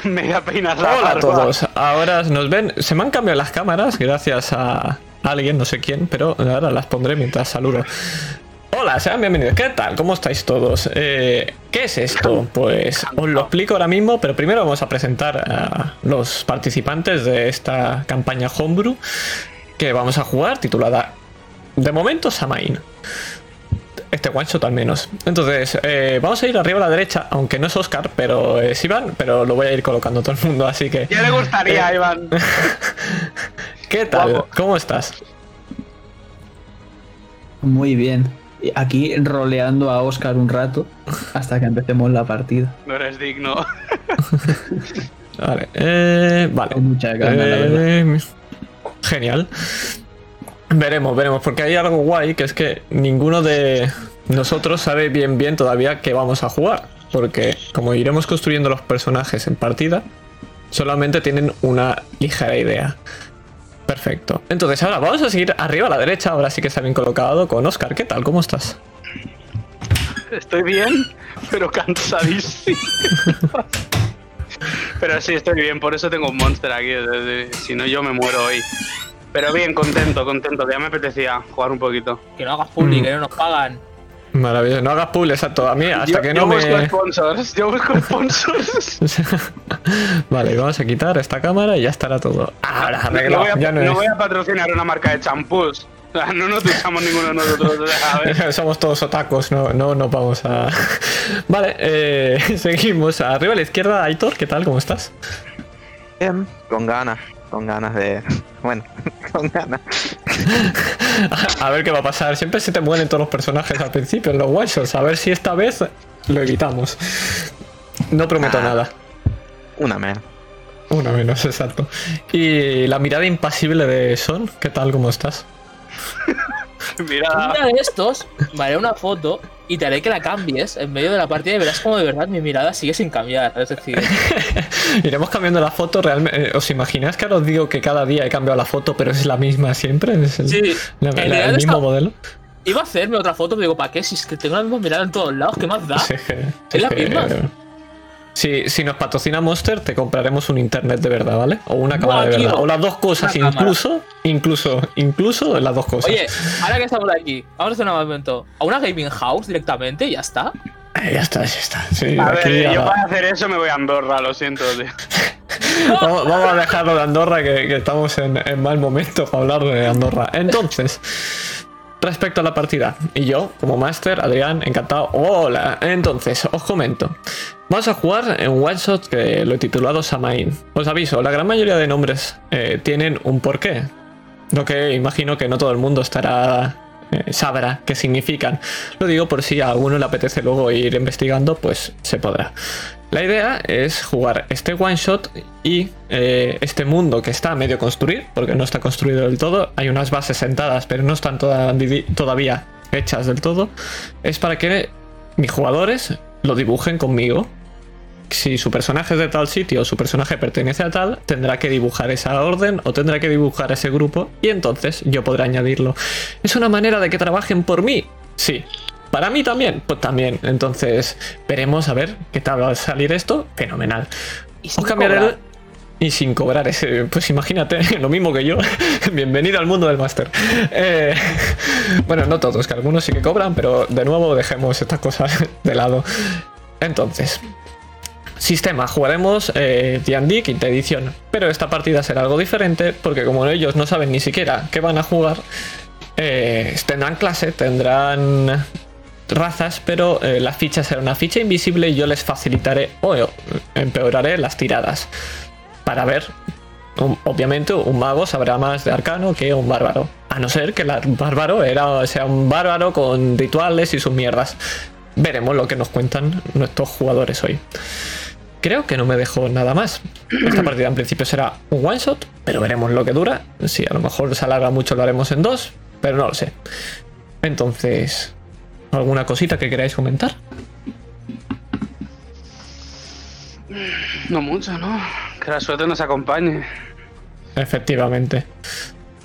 me voy a peinar la Hola a todos. Ahora nos ven. Se me han cambiado las cámaras gracias a alguien, no sé quién, pero ahora las pondré mientras saludo. Hola, sean bienvenidos. ¿Qué tal? ¿Cómo estáis todos? Eh, ¿Qué es esto? Pues os lo explico ahora mismo, pero primero vamos a presentar a los participantes de esta campaña Homebrew que vamos a jugar, titulada de momento Samain. Este one shot al menos. Entonces, eh, vamos a ir arriba a la derecha, aunque no es Oscar, pero es Iván, pero lo voy a ir colocando a todo el mundo, así que. Ya le gustaría, Eh, Iván. ¿Qué tal? Guapo. ¿Cómo estás? Muy bien. Aquí roleando a Oscar un rato hasta que empecemos la partida. No eres digno. Vale, eh, vale. Con mucha gana, la verdad. Genial. Veremos, veremos, porque hay algo guay que es que ninguno de nosotros sabe bien bien todavía qué vamos a jugar. Porque como iremos construyendo los personajes en partida, solamente tienen una ligera idea. Perfecto. Entonces ahora vamos a seguir arriba a la derecha, ahora sí que está bien colocado con Oscar. ¿Qué tal? ¿Cómo estás? Estoy bien, pero cansadísimo. pero sí, estoy bien, por eso tengo un monster aquí. Si no, yo me muero hoy. Pero bien, contento, contento. que Ya me apetecía jugar un poquito. Que no hagas public, Mm. que no nos pagan. Maravilloso. No hagas publi, exacto. A mí, hasta yo, que yo no busco me. sponsors. Yo busco sponsors. vale, vamos a quitar esta cámara y ya estará todo. Ahora, No arreglado. voy, a, ya no, no es- voy a patrocinar una marca de champús. O sea, no nos duchamos ninguno de nosotros. ver. Somos todos otacos, no, no nos vamos a. vale, eh, seguimos. Arriba a la izquierda, Aitor, ¿qué tal? ¿Cómo estás? Bien, con ganas, con ganas de. Bueno, con ganas. A ver qué va a pasar. Siempre se te mueren todos los personajes al principio en los one. A ver si esta vez lo evitamos. No prometo Ah. nada. Una menos. Uno menos, exacto. Y la mirada impasible de Son, ¿qué tal? ¿Cómo estás? Mira, Un día de estos, me haré una foto y te haré que la cambies en medio de la partida y verás como de verdad mi mirada sigue sin cambiar. Es decir, Iremos cambiando la foto realmente. ¿Os imagináis que ahora os digo que cada día he cambiado la foto, pero es la misma siempre? ¿Es el, Sí, la- la- el mismo está- modelo? iba a hacerme otra foto, pero digo, ¿para qué? Si es que tengo la misma mirada en todos lados, ¿qué más da? Sí, es ¿Es la que- misma? Si, si nos patrocina Monster, te compraremos un internet de verdad, ¿vale? O una cámara de verdad. tío. O las dos cosas, incluso, incluso, incluso las dos cosas. Oye, ahora que estamos aquí, vamos a hacer un momento. ¿A una gaming house directamente y ya está? Eh, ya está, ya está. Sí, a ver, ya yo va. para hacer eso me voy a Andorra, lo siento, tío. vamos, vamos a dejarlo de Andorra, que, que estamos en, en mal momento para hablar de Andorra. Entonces, respecto a la partida, y yo, como máster, Adrián, encantado. Hola. Entonces, os comento. Vamos a jugar en un one shot que lo he titulado Samain. Os aviso, la gran mayoría de nombres eh, tienen un porqué. Lo que imagino que no todo el mundo estará. eh, sabrá qué significan. Lo digo por si a alguno le apetece luego ir investigando, pues se podrá. La idea es jugar este one shot y eh, este mundo que está a medio construir, porque no está construido del todo. Hay unas bases sentadas, pero no están toda- todavía hechas del todo. Es para que mis jugadores lo dibujen conmigo. Si su personaje es de tal sitio o su personaje pertenece a tal, tendrá que dibujar esa orden o tendrá que dibujar ese grupo y entonces yo podré añadirlo. ¿Es una manera de que trabajen por mí? Sí. ¿Para mí también? Pues también. Entonces, veremos a ver qué tal va a salir esto. Fenomenal. Y sin Os cambiaré el-. Y sin cobrar ese. Pues imagínate, lo mismo que yo. Bienvenido al mundo del máster. Eh, bueno, no todos, que algunos sí que cobran, pero de nuevo dejemos estas cosas de lado. Entonces, sistema, jugaremos eh, D&D quinta edición, pero esta partida será algo diferente porque como ellos no saben ni siquiera qué van a jugar, eh, tendrán clase, tendrán razas, pero eh, la ficha será una ficha invisible y yo les facilitaré o eh, empeoraré las tiradas para ver. Obviamente un mago sabrá más de arcano que un bárbaro. A no ser que el bárbaro era, sea un bárbaro con rituales y sus mierdas. Veremos lo que nos cuentan nuestros jugadores hoy. Creo que no me dejo nada más. Esta partida en principio será un one shot, pero veremos lo que dura. Si a lo mejor se alarga mucho lo haremos en dos, pero no lo sé. Entonces, ¿alguna cosita que queráis comentar? No mucho, ¿no? Que la suerte nos acompañe. Efectivamente.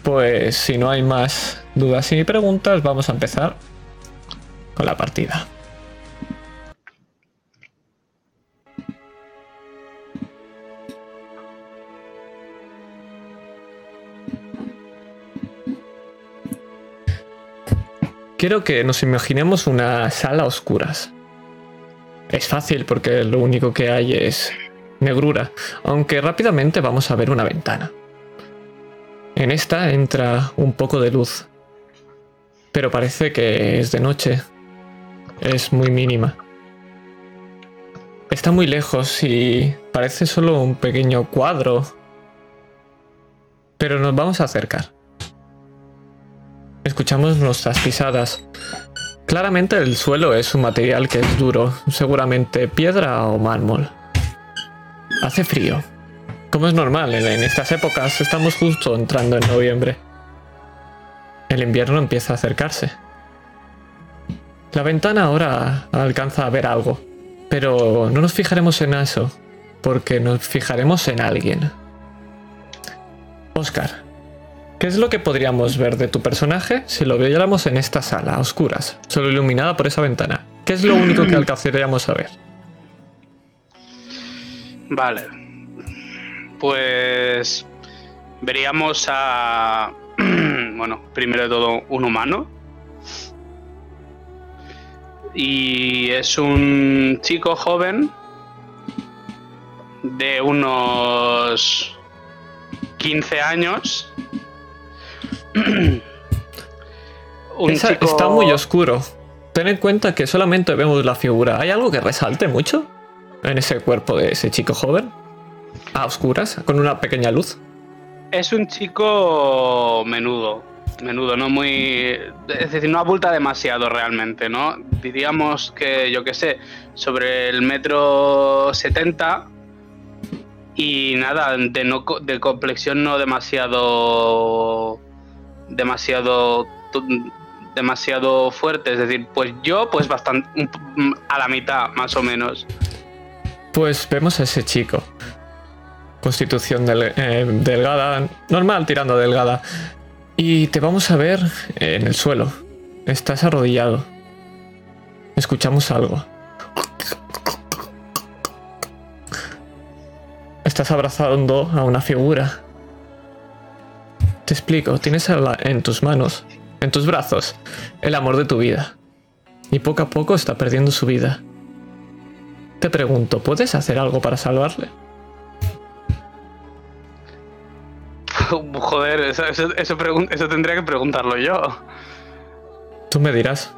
Pues si no hay más dudas ni preguntas, vamos a empezar con la partida. Quiero que nos imaginemos una sala a oscuras. Es fácil porque lo único que hay es negrura, aunque rápidamente vamos a ver una ventana. En esta entra un poco de luz, pero parece que es de noche. Es muy mínima. Está muy lejos y parece solo un pequeño cuadro. Pero nos vamos a acercar. Escuchamos nuestras pisadas. Claramente el suelo es un material que es duro, seguramente piedra o mármol. Hace frío. Como es normal, en estas épocas estamos justo entrando en noviembre. El invierno empieza a acercarse. La ventana ahora alcanza a ver algo, pero no nos fijaremos en eso, porque nos fijaremos en alguien. Oscar, ¿qué es lo que podríamos ver de tu personaje si lo viéramos en esta sala, a oscuras, solo iluminada por esa ventana? ¿Qué es lo único que alcanzaríamos a ver? Vale. Pues veríamos a, bueno, primero de todo un humano. Y es un chico joven de unos 15 años. un Esa- chico- Está muy oscuro. Ten en cuenta que solamente vemos la figura. ¿Hay algo que resalte mucho en ese cuerpo de ese chico joven? A oscuras, con una pequeña luz. Es un chico menudo, menudo, no muy... Es decir, no abulta demasiado realmente, ¿no? Diríamos que, yo qué sé, sobre el metro 70 y nada, de, no, de complexión no demasiado... demasiado... demasiado fuerte, es decir, pues yo pues bastante a la mitad más o menos. Pues vemos a ese chico. Constitución del- eh, delgada, normal tirando delgada. Y te vamos a ver en el suelo. Estás arrodillado. Escuchamos algo. Estás abrazando a una figura. Te explico, tienes en tus manos, en tus brazos, el amor de tu vida. Y poco a poco está perdiendo su vida. Te pregunto, ¿puedes hacer algo para salvarle? Joder, eso, eso, eso pregun- eso tendría que preguntarlo yo. Tú me dirás.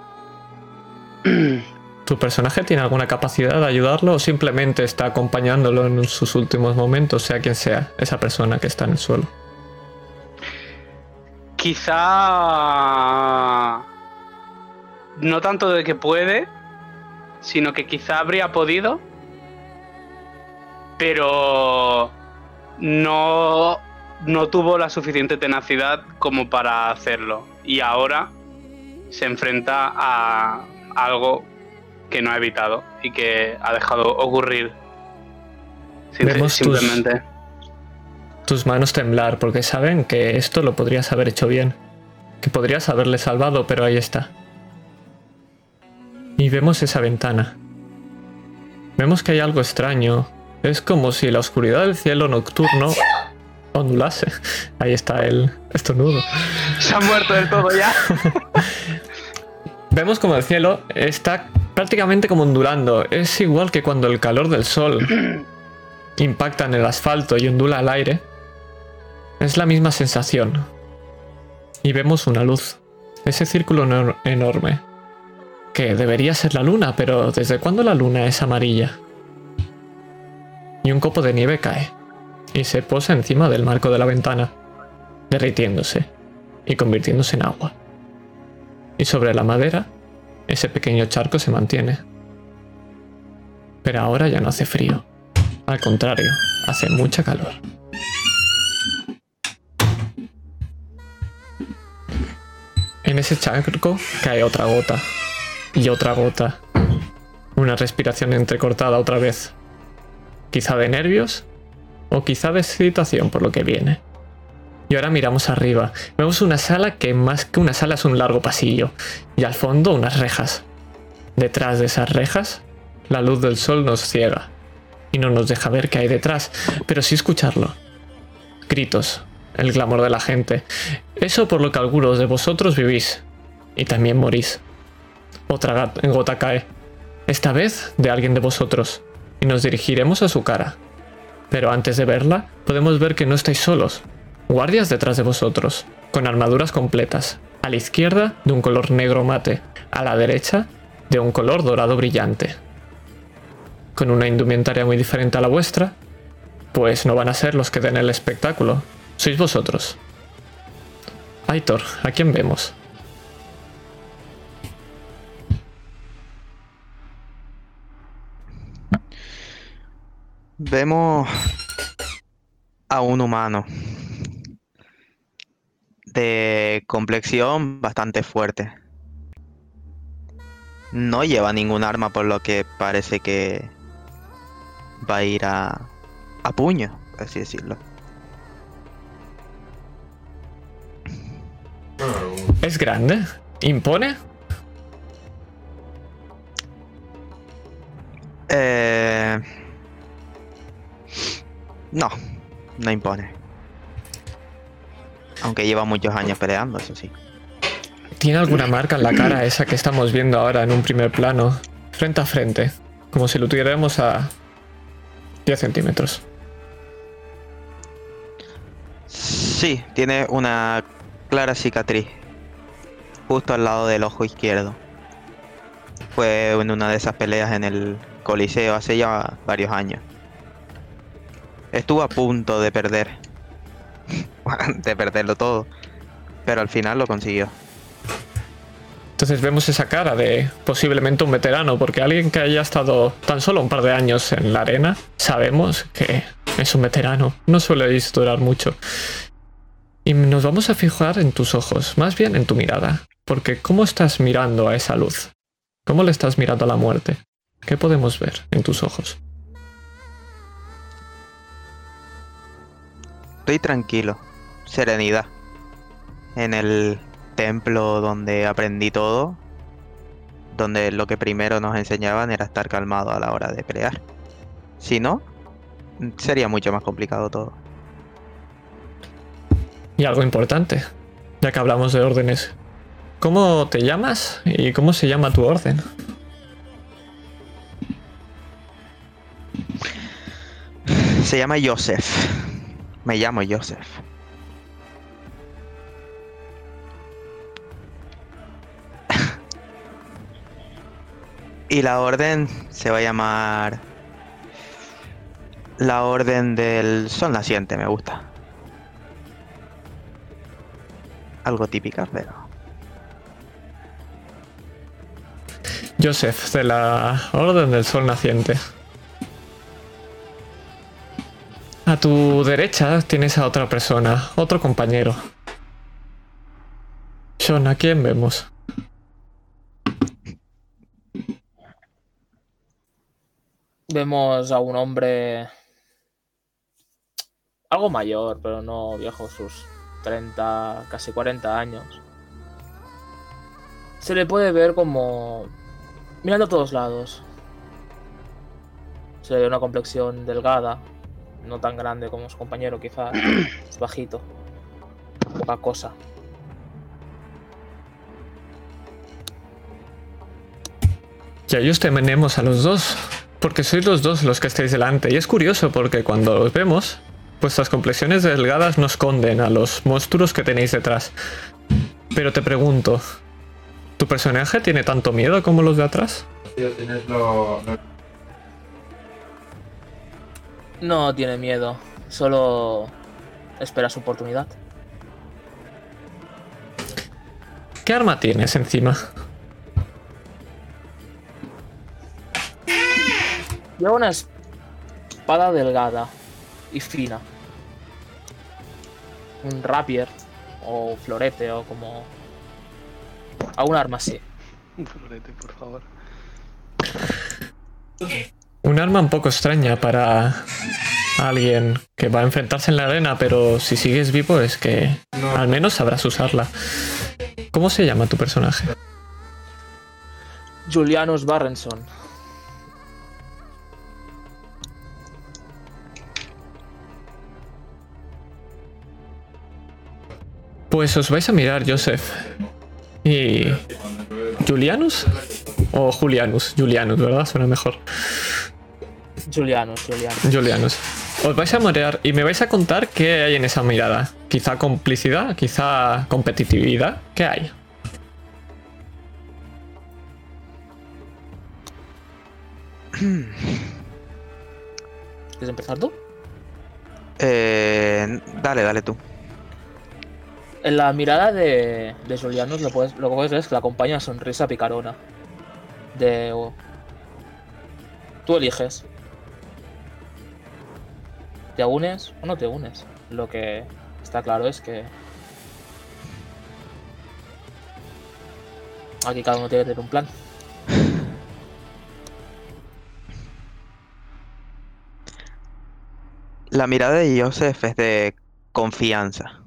¿Tu personaje tiene alguna capacidad de ayudarlo o simplemente está acompañándolo en sus últimos momentos, sea quien sea esa persona que está en el suelo? Quizá no tanto de que puede, sino que quizá habría podido, pero no, no tuvo la suficiente tenacidad como para hacerlo. Y ahora se enfrenta a algo que no ha evitado y que ha dejado ocurrir. Sin- Vemos tus- simplemente. Tus manos temblar porque saben que esto lo podrías haber hecho bien, que podrías haberle salvado, pero ahí está. Y vemos esa ventana. Vemos que hay algo extraño. Es como si la oscuridad del cielo nocturno ondulase. Ahí está el estornudo. Se ha muerto del todo ya. Vemos como el cielo está prácticamente como ondulando. Es igual que cuando el calor del sol impacta en el asfalto y ondula el aire. Es la misma sensación. Y vemos una luz. Ese círculo enor- enorme. Que debería ser la luna, pero ¿desde cuándo la luna es amarilla? Y un copo de nieve cae. Y se posa encima del marco de la ventana, derritiéndose y convirtiéndose en agua y sobre la madera ese pequeño charco se mantiene. Pero ahora ya no hace frío. Al contrario, hace mucha calor. En ese charco cae otra gota. Y otra gota. Una respiración entrecortada otra vez. Quizá de nervios. O quizá de excitación por lo que viene. Y ahora miramos arriba. Vemos una sala que más que una sala es un largo pasillo. Y al fondo unas rejas. Detrás de esas rejas, la luz del sol nos ciega. Y no nos deja ver qué hay detrás, pero sí escucharlo. Gritos, el clamor de la gente. Eso por lo que algunos de vosotros vivís. y también morís. Otra gota cae, esta vez de alguien de vosotros, y nos dirigiremos a su cara. Pero antes de verla, podemos ver que no estáis solos. Guardias detrás de vosotros, con armaduras completas. A la izquierda, de un color negro mate. A la derecha, de un color dorado brillante. Con una indumentaria muy diferente a la vuestra, pues no van a ser los que den el espectáculo. Sois vosotros. Aitor, ¿a quién vemos? Vemos a un humano de complexión bastante fuerte. No lleva ningún arma por lo que parece que va a ir a, a puño, así decirlo. ¿Es grande? ¿Impone? Eh... No, no impone. Aunque lleva muchos años peleando, eso sí. ¿Tiene alguna marca en la cara esa que estamos viendo ahora en un primer plano? Frente a frente. Como si lo tuviéramos a 10 centímetros. Sí, tiene una clara cicatriz. Justo al lado del ojo izquierdo. Fue en una de esas peleas en el Coliseo hace ya varios años. Estuvo a punto de perder. de perderlo todo. Pero al final lo consiguió. Entonces vemos esa cara de posiblemente un veterano, porque alguien que haya estado tan solo un par de años en la arena, sabemos que es un veterano. No sueléis durar mucho. Y nos vamos a fijar en tus ojos, más bien en tu mirada. Porque ¿cómo estás mirando a esa luz? ¿Cómo le estás mirando a la muerte? ¿Qué podemos ver en tus ojos? Estoy tranquilo. Serenidad. En el templo donde aprendí todo. Donde lo que primero nos enseñaban era estar calmado a la hora de pelear. Si no, sería mucho más complicado todo. Y algo importante, ya que hablamos de órdenes. ¿Cómo te llamas y cómo se llama tu orden? Se llama Joseph. Me llamo Joseph. y la orden se va a llamar... La orden del sol naciente, me gusta. Algo típica, pero... Joseph, de la Orden del Sol Naciente. A tu derecha tienes a otra persona, otro compañero. Sean, ¿a quién vemos? Vemos a un hombre algo mayor, pero no viejo, sus 30, casi 40 años. Se le puede ver como mirando a todos lados. Se le ve una complexión delgada, no tan grande como su compañero, quizás. Es bajito. Poca cosa. Y a ellos tenemos a los dos, porque sois los dos los que estáis delante. Y es curioso porque cuando los vemos, vuestras complexiones delgadas no esconden a los monstruos que tenéis detrás. Pero te pregunto, ¿tu personaje tiene tanto miedo como los de atrás? No tiene miedo, solo espera su oportunidad. ¿Qué arma tienes encima? Lleva una espada delgada y fina. Un rapier o florete o como... A un arma así. Un florete, por favor. Un arma un poco extraña para alguien que va a enfrentarse en la arena, pero si sigues vivo es que al menos sabrás usarla. ¿Cómo se llama tu personaje? Julianus Barrenson. Pues os vais a mirar, Joseph. ¿Y Julianus? O Julianus, Julianus, ¿verdad? Suena mejor. Julianus, Julianus. Julianus. Os vais a morear y me vais a contar qué hay en esa mirada. Quizá complicidad, quizá competitividad. ¿Qué hay? ¿Quieres empezar tú? Eh, dale, dale tú. En la mirada de, de Julianus lo, puedes, lo que puedes ver es que la acompaña sonrisa picarona. De. o- Tú eliges. ¿Te unes o no te unes? Lo que está claro es que. Aquí cada uno tiene que tener un plan. La mirada de Joseph es de confianza.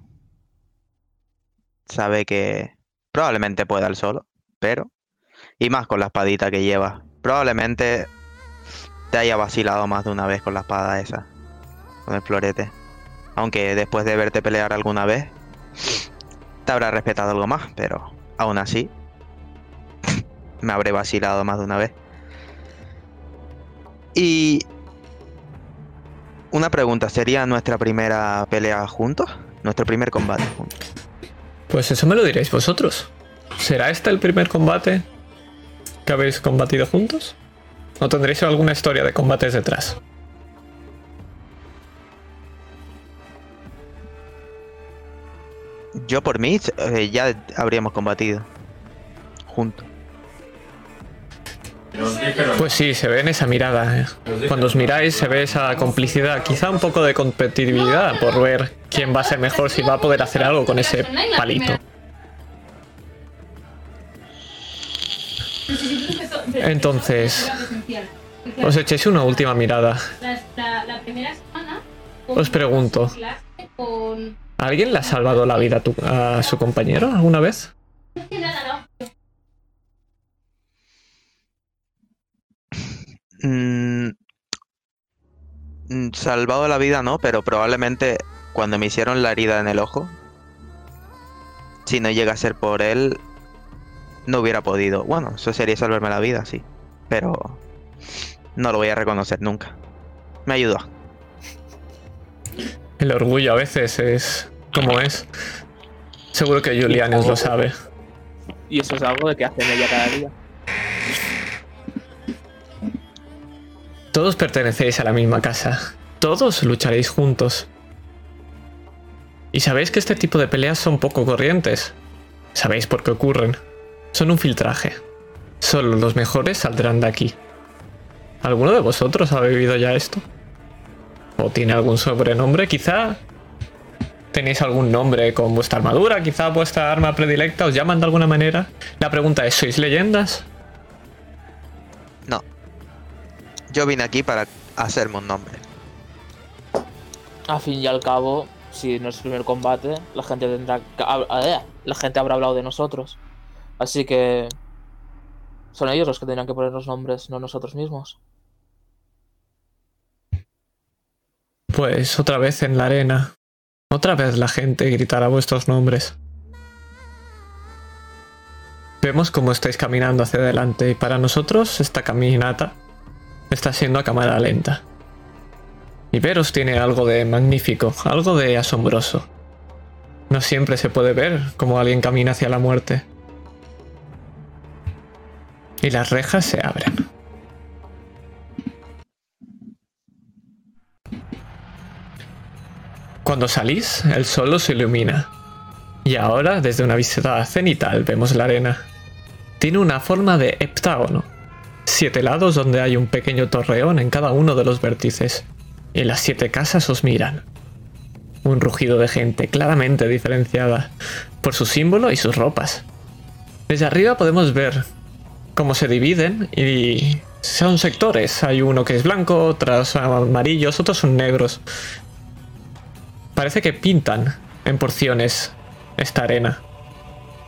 Sabe que probablemente pueda él solo, pero... Y más con la espadita que lleva. Probablemente te haya vacilado más de una vez con la espada esa. Con el florete. Aunque después de verte pelear alguna vez, te habrá respetado algo más, pero aún así, me habré vacilado más de una vez. Y una pregunta, ¿sería nuestra primera pelea juntos? Nuestro primer combate juntos. Pues eso me lo diréis vosotros. ¿Será este el primer combate que habéis combatido juntos? ¿O tendréis alguna historia de combates detrás? Yo por mí eh, ya habríamos combatido juntos. Pues sí, se ve en esa mirada. ¿eh? Cuando os miráis se ve esa complicidad, quizá un poco de competitividad por ver quién va a ser mejor, si va a poder hacer algo con ese palito. Entonces, Os echéis una última mirada. Os pregunto. ¿Alguien le ha salvado la vida a, a su compañero alguna vez? Mm, mm, salvado la vida no, pero probablemente cuando me hicieron la herida en el ojo, si no llega a ser por él, no hubiera podido. Bueno, eso sería salvarme la vida, sí. Pero no lo voy a reconocer nunca. Me ayudó. El orgullo a veces es como es. Seguro que Julianus lo sabe. Y eso es algo de que hace ella cada día. Todos pertenecéis a la misma casa. Todos lucharéis juntos. Y sabéis que este tipo de peleas son poco corrientes. Sabéis por qué ocurren. Son un filtraje. Solo los mejores saldrán de aquí. ¿Alguno de vosotros ha vivido ya esto? ¿O tiene algún sobrenombre? Quizá tenéis algún nombre con vuestra armadura, quizá vuestra arma predilecta, os llaman de alguna manera. La pregunta es, ¿sois leyendas? Yo vine aquí para hacerme un nombre. A fin y al cabo, si no es el primer combate, la gente tendrá la gente habrá hablado de nosotros. Así que son ellos los que tendrán que poner los nombres, no nosotros mismos. Pues otra vez en la arena. Otra vez la gente gritará vuestros nombres. Vemos cómo estáis caminando hacia adelante y para nosotros esta caminata está siendo a cámara lenta. Y veros tiene algo de magnífico, algo de asombroso. No siempre se puede ver cómo alguien camina hacia la muerte. Y las rejas se abren. Cuando salís, el sol se ilumina. Y ahora, desde una vista cenital, vemos la arena. Tiene una forma de heptágono. Siete lados donde hay un pequeño torreón en cada uno de los vértices. Y las siete casas os miran. Un rugido de gente claramente diferenciada por su símbolo y sus ropas. Desde arriba podemos ver cómo se dividen y son sectores. Hay uno que es blanco, otros amarillos, otros son negros. Parece que pintan en porciones esta arena.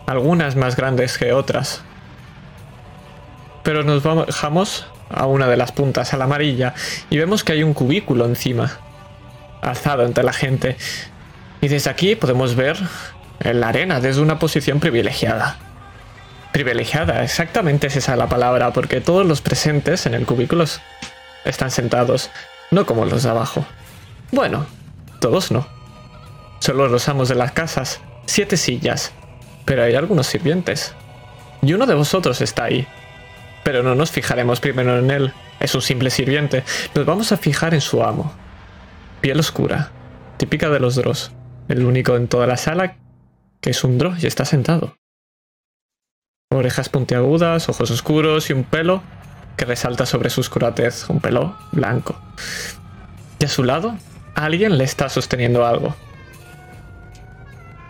Algunas más grandes que otras. Pero nos bajamos a una de las puntas, a la amarilla, y vemos que hay un cubículo encima, alzado entre la gente. Y desde aquí podemos ver la arena desde una posición privilegiada. privilegiada, exactamente es esa la palabra, porque todos los presentes en el cubículo están sentados, no como los de abajo. Bueno, todos no. Solo los amos de las casas, siete sillas, pero hay algunos sirvientes. Y uno de vosotros está ahí. Pero no nos fijaremos primero en él, es un simple sirviente, nos vamos a fijar en su amo. Piel oscura, típica de los Dross, el único en toda la sala que es un Dross y está sentado. Orejas puntiagudas, ojos oscuros y un pelo que resalta sobre su oscuratez, un pelo blanco. Y a su lado, alguien le está sosteniendo algo.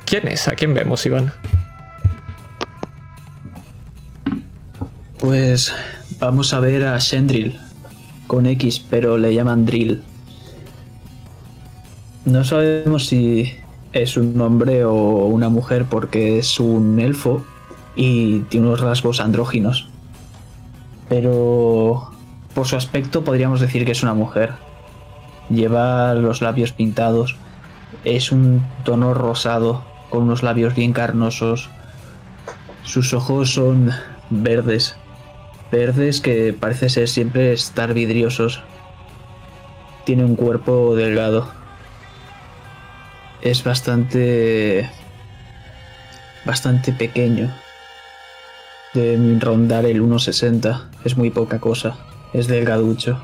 ¿Quién es? ¿A quién vemos, Iván? Pues vamos a ver a Shendril. Con X, pero le llaman Drill. No sabemos si es un hombre o una mujer porque es un elfo y tiene unos rasgos andróginos. Pero por su aspecto podríamos decir que es una mujer. Lleva los labios pintados. Es un tono rosado con unos labios bien carnosos. Sus ojos son verdes. Verdes que parece ser siempre estar vidriosos. Tiene un cuerpo delgado. Es bastante... bastante pequeño. Debe rondar el 1,60. Es muy poca cosa. Es delgaducho.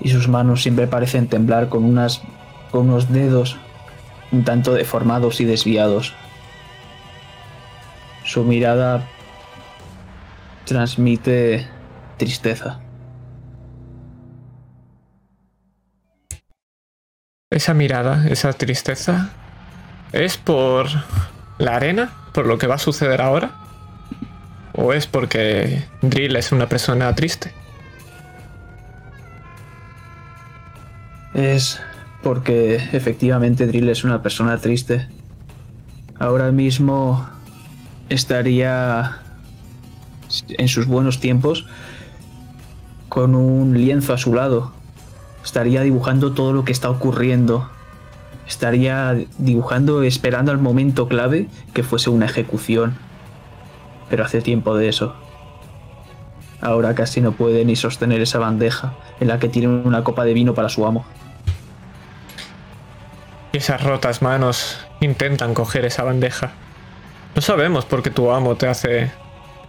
Y sus manos siempre parecen temblar con unas. con unos dedos un tanto deformados y desviados. Su mirada transmite tristeza. Esa mirada, esa tristeza, ¿es por la arena? ¿Por lo que va a suceder ahora? ¿O es porque Drill es una persona triste? Es porque efectivamente Drill es una persona triste. Ahora mismo estaría en sus buenos tiempos con un lienzo a su lado. Estaría dibujando todo lo que está ocurriendo. Estaría dibujando esperando al momento clave que fuese una ejecución. Pero hace tiempo de eso. Ahora casi no puede ni sostener esa bandeja en la que tiene una copa de vino para su amo. Esas rotas manos intentan coger esa bandeja. No sabemos por qué tu amo te hace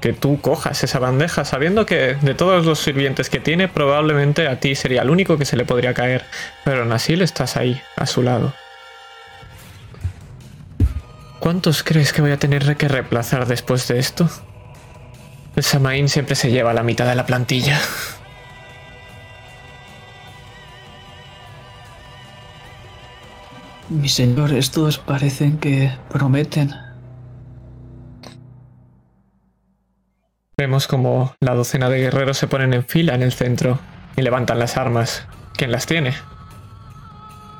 que tú cojas esa bandeja, sabiendo que de todos los sirvientes que tiene, probablemente a ti sería el único que se le podría caer, pero aún estás ahí, a su lado. ¿Cuántos crees que voy a tener que reemplazar después de esto? El Samaín siempre se lleva la mitad de la plantilla. Mi señor, estos parecen que prometen. Vemos como la docena de guerreros se ponen en fila en el centro y levantan las armas. ¿Quién las tiene?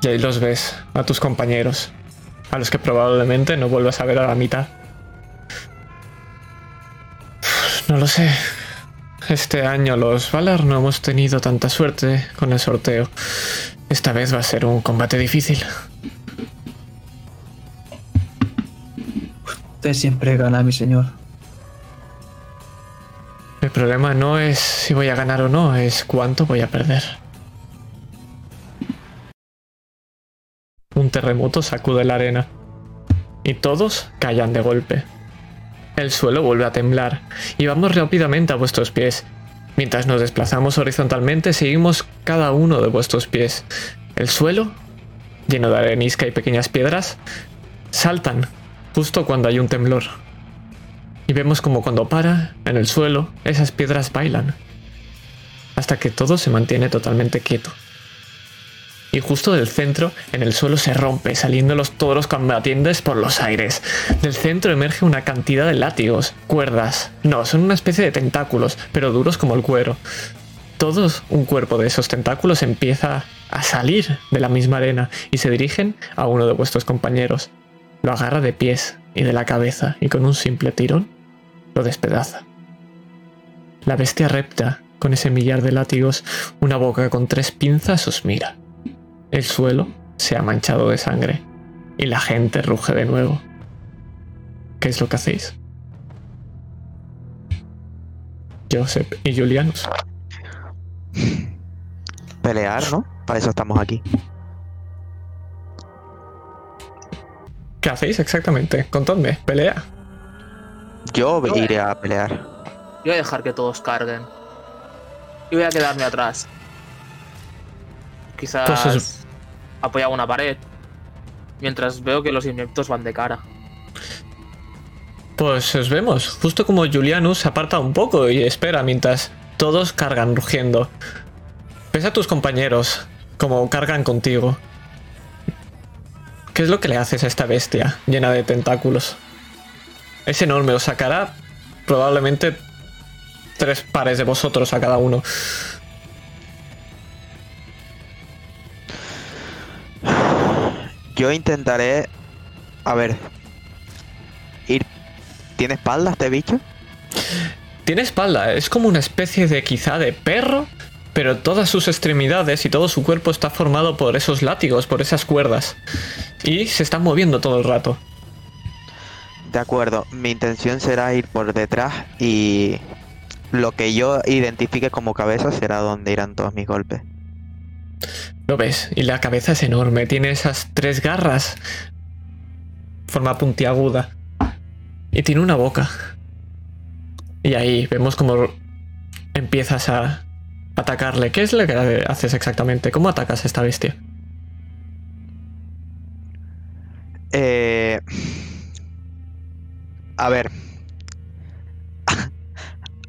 Y ahí los ves, a tus compañeros, a los que probablemente no vuelvas a ver a la mitad. No lo sé. Este año los Valar no hemos tenido tanta suerte con el sorteo. Esta vez va a ser un combate difícil. Usted siempre gana, mi señor. El problema no es si voy a ganar o no, es cuánto voy a perder. Un terremoto sacude la arena y todos callan de golpe. El suelo vuelve a temblar y vamos rápidamente a vuestros pies. Mientras nos desplazamos horizontalmente, seguimos cada uno de vuestros pies. El suelo, lleno de arenisca y pequeñas piedras, saltan justo cuando hay un temblor. Y vemos como cuando para, en el suelo, esas piedras bailan. Hasta que todo se mantiene totalmente quieto. Y justo del centro, en el suelo se rompe, saliendo los toros combatientes por los aires. Del centro emerge una cantidad de látigos, cuerdas. No, son una especie de tentáculos, pero duros como el cuero. Todos un cuerpo de esos tentáculos empieza a salir de la misma arena y se dirigen a uno de vuestros compañeros. Lo agarra de pies y de la cabeza y con un simple tirón lo despedaza. La bestia repta, con ese millar de látigos, una boca con tres pinzas, os mira. El suelo se ha manchado de sangre y la gente ruge de nuevo. ¿Qué es lo que hacéis? Joseph y Julianus. Pelear, ¿no? Para eso estamos aquí. ¿Qué hacéis exactamente? Contadme, pelea. Yo iré a pelear. Yo voy a dejar que todos carguen. Y voy a quedarme atrás. Quizás Pues es- apoyar una pared. Mientras veo que los ineptos van de cara. Pues os vemos, justo como Julianus se aparta un poco y espera mientras todos cargan rugiendo. Ves a tus compañeros, como cargan contigo. ¿Qué es lo que le haces a esta bestia llena de tentáculos? Es enorme, os sacará probablemente tres pares de vosotros a cada uno. Yo intentaré. A ver. Ir. ¿Tiene espalda este bicho? Tiene espalda, es como una especie de quizá de perro, pero todas sus extremidades y todo su cuerpo está formado por esos látigos, por esas cuerdas. Y se está moviendo todo el rato. De acuerdo. Mi intención será ir por detrás y. Lo que yo identifique como cabeza será donde irán todos mis golpes. Lo ves, y la cabeza es enorme, tiene esas tres garras, forma puntiaguda, y tiene una boca. Y ahí vemos como empiezas a atacarle. ¿Qué es lo que haces exactamente? ¿Cómo atacas a esta bestia? Eh... A ver.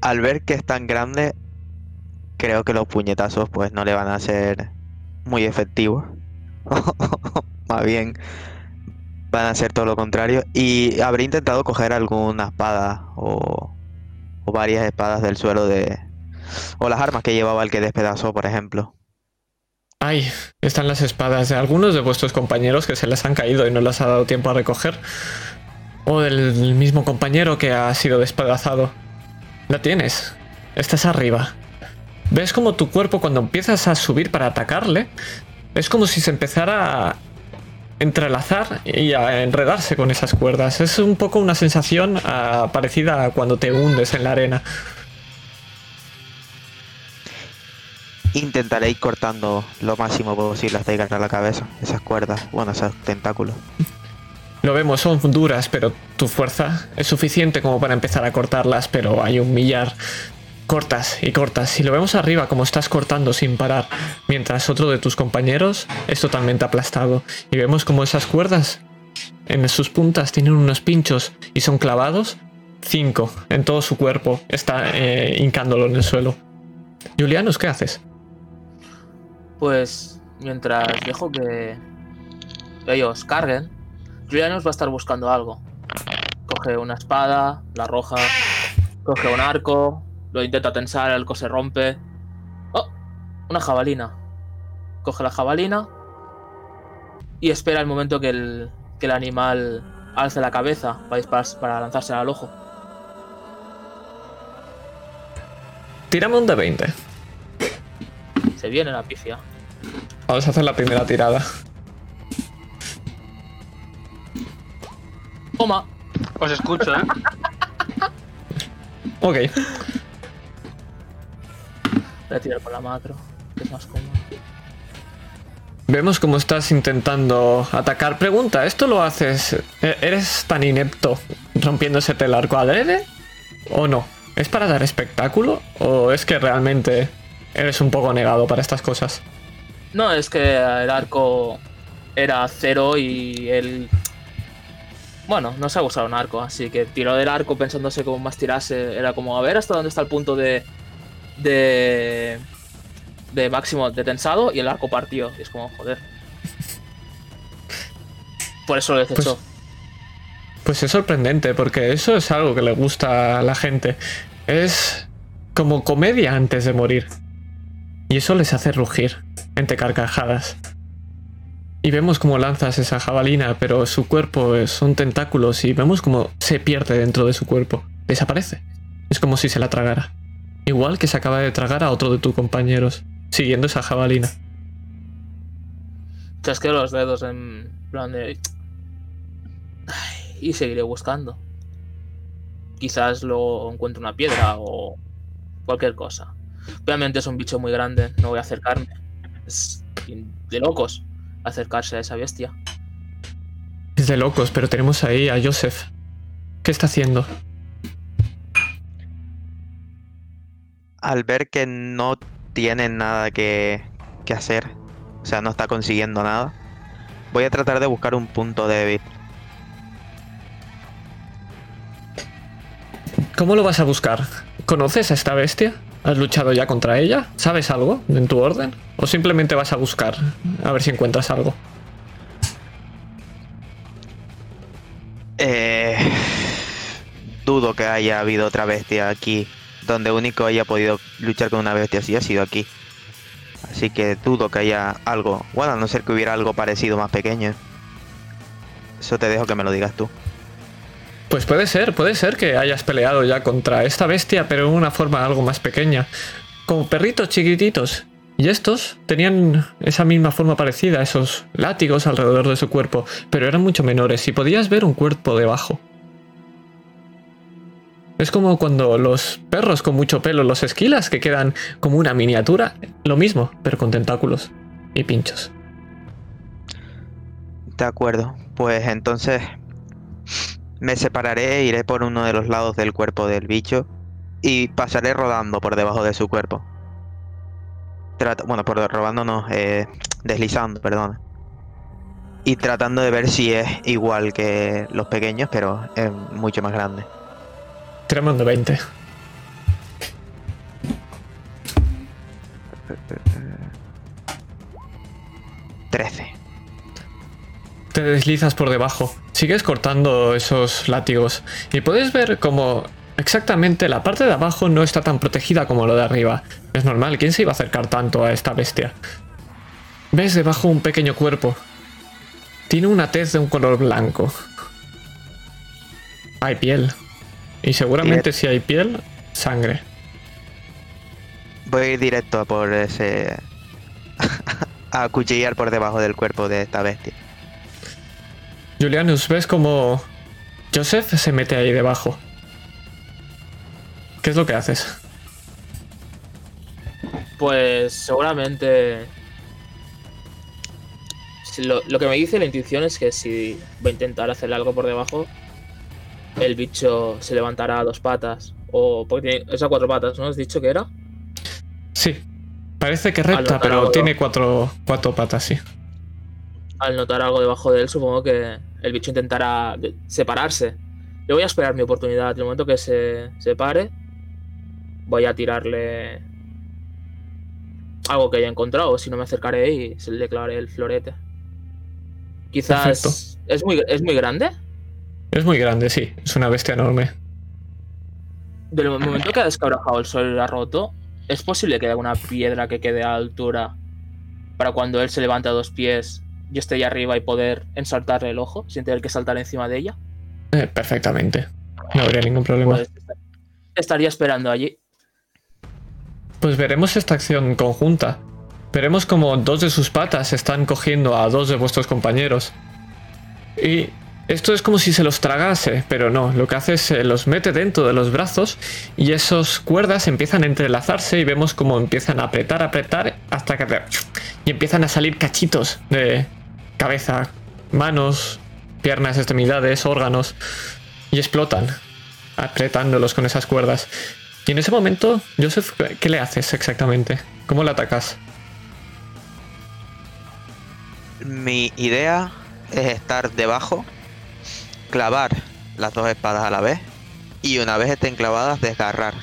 Al ver que es tan grande, creo que los puñetazos pues no le van a ser muy efectivos. Más bien van a ser todo lo contrario. Y habré intentado coger alguna espada o, o varias espadas del suelo de... O las armas que llevaba el que despedazó, por ejemplo. Ay, están las espadas de algunos de vuestros compañeros que se les han caído y no les ha dado tiempo a recoger. O del mismo compañero que ha sido despedazado. La tienes. Estás arriba. ¿Ves como tu cuerpo cuando empiezas a subir para atacarle? Es como si se empezara a entrelazar y a enredarse con esas cuerdas. Es un poco una sensación ah, parecida a cuando te hundes en la arena. Intentaré ir cortando lo máximo posible hasta llegar a la cabeza. Esas cuerdas, bueno, esos tentáculos. Lo vemos, son duras, pero tu fuerza es suficiente como para empezar a cortarlas, pero hay un millar. Cortas y cortas. Y lo vemos arriba como estás cortando sin parar, mientras otro de tus compañeros es totalmente aplastado. Y vemos como esas cuerdas en sus puntas tienen unos pinchos y son clavados. Cinco en todo su cuerpo. Está eh, hincándolo en el suelo. Julianus, ¿qué haces? Pues mientras dejo que ellos carguen, Julianus va a estar buscando algo. Coge una espada, la roja, coge un arco, lo intenta tensar, el arco se rompe. ¡Oh! Una jabalina. Coge la jabalina y espera el momento que el, que el animal alce la cabeza para, disparar- para lanzársela al ojo. Tírame un de 20. Se viene la pifia. Vamos a hacer la primera tirada. Toma. Os escucho, ¿eh? Ok. Voy a tirar con la macro, que es más cómodo. Vemos cómo estás intentando atacar. Pregunta, ¿esto lo haces? e- ¿Eres tan inepto rompiéndose el arco adrede? ¿O no? ¿Es para dar espectáculo? ¿O es que realmente eres un poco negado para estas cosas? No, es que el arco era cero y él. Bueno, no sabe usar un arco, así que tiró del arco pensándose cómo más tirase. Era como a ver hasta dónde está el punto de. de. de máximo de tensado y el arco partió. Y es como, joder. Por eso lo desechó. Pues es sorprendente, porque eso es algo que le gusta a la gente. Es como comedia antes de morir. Y eso les hace rugir entre carcajadas. Y vemos cómo lanzas esa jabalina, pero su cuerpo son tentáculos y vemos cómo se pierde dentro de su cuerpo. Desaparece. Es como si se la tragara. Igual que se acaba de tragar a otro de tus compañeros, siguiendo esa jabalina. Chasqueo los dedos en plan y seguiré buscando. Quizás luego encuentre una piedra o cualquier cosa. Obviamente es un bicho muy grande, no voy a acercarme. Es de locos acercarse a esa bestia. Es de locos, pero tenemos ahí a Joseph. ¿Qué está haciendo? Al ver que no tiene nada que, que hacer, o sea, no está consiguiendo nada, voy a tratar de buscar un punto débil. ¿Cómo lo vas a buscar? ¿Conoces a esta bestia? ¿Has luchado ya contra ella? ¿Sabes algo en tu orden? ¿O simplemente vas a buscar a ver si encuentras algo? Eh, dudo que haya habido otra bestia aquí. Donde único haya podido luchar con una bestia así ha sido aquí. Así que dudo que haya algo. Bueno, a no ser que hubiera algo parecido más pequeño. Eso te dejo que me lo digas tú. Pues puede ser, puede ser que hayas peleado ya contra esta bestia, pero en una forma algo más pequeña. Como perritos chiquititos. Y estos tenían esa misma forma parecida, esos látigos alrededor de su cuerpo, pero eran mucho menores y podías ver un cuerpo debajo. Es como cuando los perros con mucho pelo, los esquilas, que quedan como una miniatura, lo mismo, pero con tentáculos y pinchos. De acuerdo. Pues entonces me separaré, iré por uno de los lados del cuerpo del bicho y pasaré rodando por debajo de su cuerpo. Trata- bueno, por rodando no, eh, deslizando, perdón. Y tratando de ver si es igual que los pequeños, pero es mucho más grande. De 20. Trece. Te deslizas por debajo, sigues cortando esos látigos y puedes ver como exactamente la parte de abajo no está tan protegida como lo de arriba. Es normal, ¿quién se iba a acercar tanto a esta bestia? Ves debajo un pequeño cuerpo. Tiene una tez de un color blanco. Hay piel. Y seguramente si hay piel, sangre. Voy directo a por ese. a cuchillar por debajo del cuerpo de esta bestia. Julianus, ves como Joseph se mete ahí debajo. ¿Qué es lo que haces? Pues seguramente. Lo, lo que me dice la intuición es que si va a intentar hacer algo por debajo, el bicho se levantará a dos patas. O porque tiene, es a cuatro patas, ¿no? ¿Has dicho que era? Sí. Parece que recta, pero tiene cuatro, cuatro patas, sí. Al notar algo debajo de él, supongo que el bicho intentará separarse. Yo voy a esperar mi oportunidad. En el momento que se separe, voy a tirarle algo que haya encontrado. Si no me acercaré y se le clavaré el florete. Quizás Perfecto. es muy, es muy grande. Es muy grande, sí. Es una bestia enorme. Del momento que ha descabrajado el sol y lo ha roto, ¿es posible que haya una piedra que quede a altura para cuando él se levante a dos pies yo esté ahí arriba y poder ensartarle el ojo sin tener que saltar encima de ella? Eh, perfectamente. No habría ningún problema. Pues estaría esperando allí. Pues veremos esta acción conjunta. Veremos como dos de sus patas están cogiendo a dos de vuestros compañeros. Y esto es como si se los tragase, pero no, lo que hace es se los mete dentro de los brazos y esas cuerdas empiezan a entrelazarse y vemos como empiezan a apretar, apretar hasta que... Y empiezan a salir cachitos de cabeza, manos, piernas, extremidades, órganos y explotan, apretándolos con esas cuerdas. Y en ese momento, Joseph, ¿qué le haces exactamente? ¿Cómo le atacas? Mi idea es estar debajo, clavar las dos espadas a la vez y una vez estén clavadas desgarrar.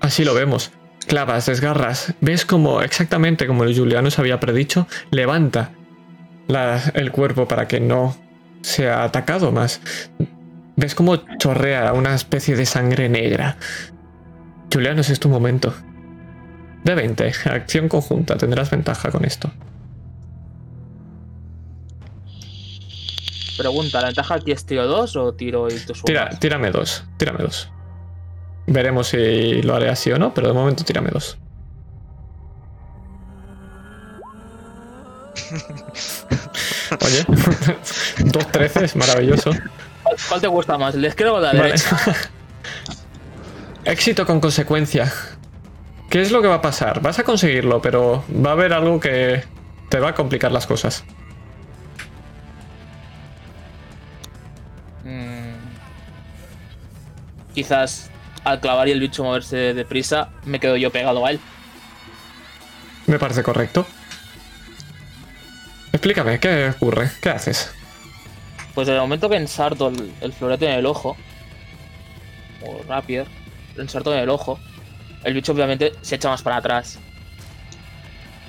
Así lo vemos. Clavas, desgarras. Ves como, exactamente como el Julianus había predicho, levanta la- el cuerpo para que no sea atacado más. Ves como chorrea una especie de sangre negra. Julianus, es tu momento. De 20, acción conjunta, tendrás ventaja con esto. Pregunta, ¿la ventaja aquí es tiro 2 o tiro y tú sumas? Tira, tírame dos, tírame dos. Veremos si lo haré así o no, pero de momento tírame dos. Oye, dos trece es maravilloso. ¿Cuál, te gusta más, el de izquierda o la Vale. derecha? Éxito con consecuencia. ¿Qué es lo que va a pasar? Vas a conseguirlo, pero va a haber algo que te va a complicar las cosas. Mm. Quizás al clavar y el bicho moverse deprisa, me quedo yo pegado a él. Me parece correcto. Explícame, ¿qué ocurre? ¿Qué haces? Pues en el momento que ensarto el, el florete en el ojo, o rapier, ensarto en el ojo, el bicho obviamente se echa más para atrás.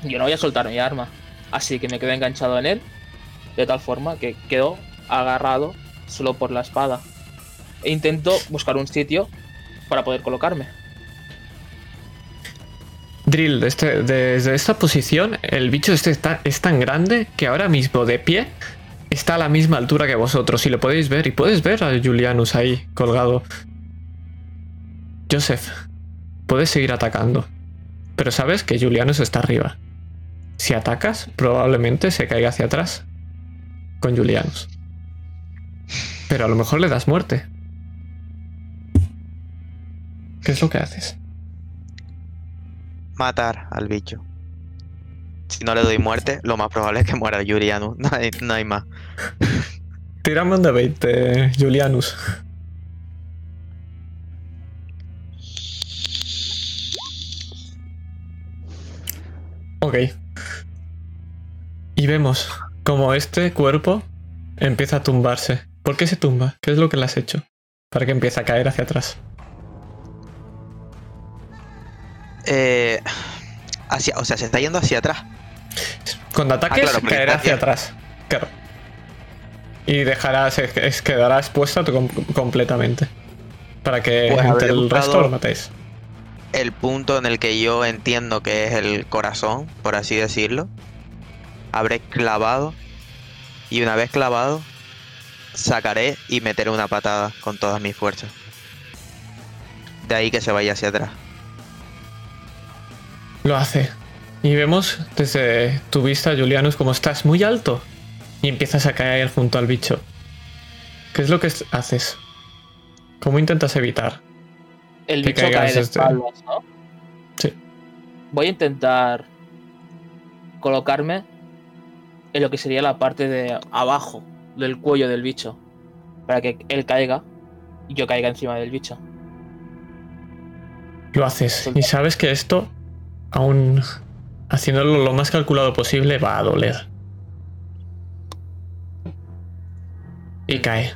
Yo no voy a soltar mi arma, así que me quedo enganchado en él, de tal forma que quedo agarrado solo por la espada. E intento buscar un sitio para poder colocarme. Drill, este- desde esta posición, el bicho este está, es tan grande que ahora mismo de pie está a la misma altura que vosotros. Y lo podéis ver, y puedes ver a Julianus ahí colgado. Joseph, puedes seguir atacando. Pero sabes que Julianus está arriba. Si atacas, probablemente se caiga hacia atrás. Con Julianus. Pero a lo mejor le das muerte. ¿Qué es lo que haces? Matar al bicho. Si no le doy muerte, lo más probable es que muera. No hay, no hay más. Tirame un de 20, Julianus. Ok. Y vemos como este cuerpo empieza a tumbarse. ¿Por qué se tumba? ¿Qué es lo que le has hecho? Para que empiece a caer hacia atrás. Eh, hacia, o sea, se está yendo hacia atrás. Cuando ataques, claro, porque caerá hacia atrás. Claro. Y dejarás, es- es- quedará expuesta completamente. Para que Pues entre el resto lo matéis. El punto en el que yo entiendo que es el corazón, por así decirlo. Habré clavado. Y una vez clavado, sacaré y meteré una patada con todas mis fuerzas. De ahí que se vaya hacia atrás. Lo hace. Y vemos desde tu vista, Julianus, como estás muy alto y empiezas a caer junto al bicho. ¿Qué es lo que es- haces? ¿Cómo intentas evitar? El Que bicho cae de este- espaldas, ¿no? Sí. Voy a intentar colocarme en lo que sería la parte de abajo del cuello del bicho. Para que él caiga y yo caiga encima del bicho. Lo haces. Y sabes que esto, aún haciéndolo lo más calculado posible, va a doler. Y cae.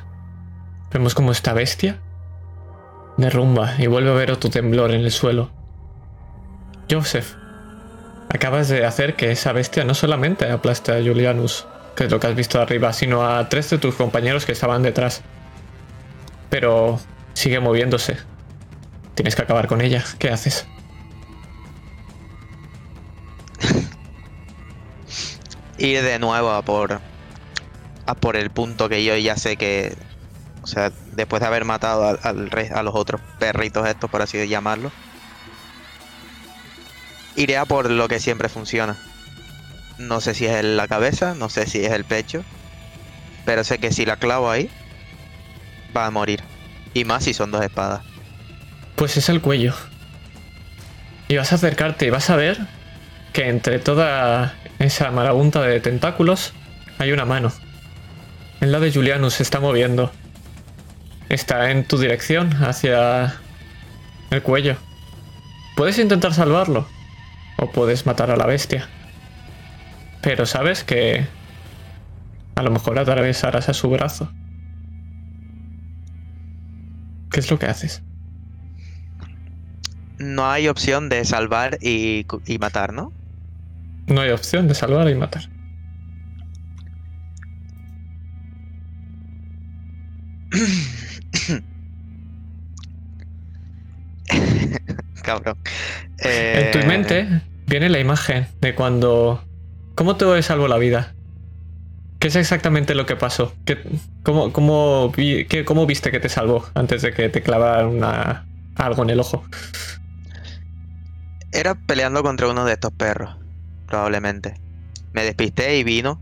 Vemos como esta bestia derrumba y vuelve a ver otro temblor en el suelo. Joseph, acabas de hacer que esa bestia no solamente aplaste a Julianus, que es lo que has visto arriba, sino a tres de tus compañeros que estaban detrás. Pero sigue moviéndose. Tienes que acabar con ella. ¿Qué haces? Ir de nuevo a por. a por el punto que yo ya sé que. O sea, después de haber matado al, al re- a los otros perritos estos, por así llamarlo. Iré a por lo que siempre funciona. No sé si es la cabeza, no sé si es el pecho. Pero sé que si la clavo ahí, va a morir. Y más si son dos espadas. Pues es el cuello. Y vas a acercarte y vas a ver que entre toda esa marabunta de tentáculos hay una mano. El lado de Julianus se está moviendo. Está en tu dirección, hacia el cuello. Puedes intentar salvarlo. O puedes matar a la bestia. Pero sabes que a lo mejor atravesarás a su brazo. ¿Qué es lo que haces? No hay opción de salvar y, y matar, ¿no? No hay opción de salvar y matar. Cabrón. En tu Eh, mente viene la imagen de cuando... ¿Cómo te salvó la vida? ¿Qué es exactamente lo que pasó? ¿Qué, cómo, cómo, vi- qué- cómo viste que te salvó antes de que te clavaran una, algo en el ojo? Era peleando contra uno de estos perros, probablemente. Me despisté y vino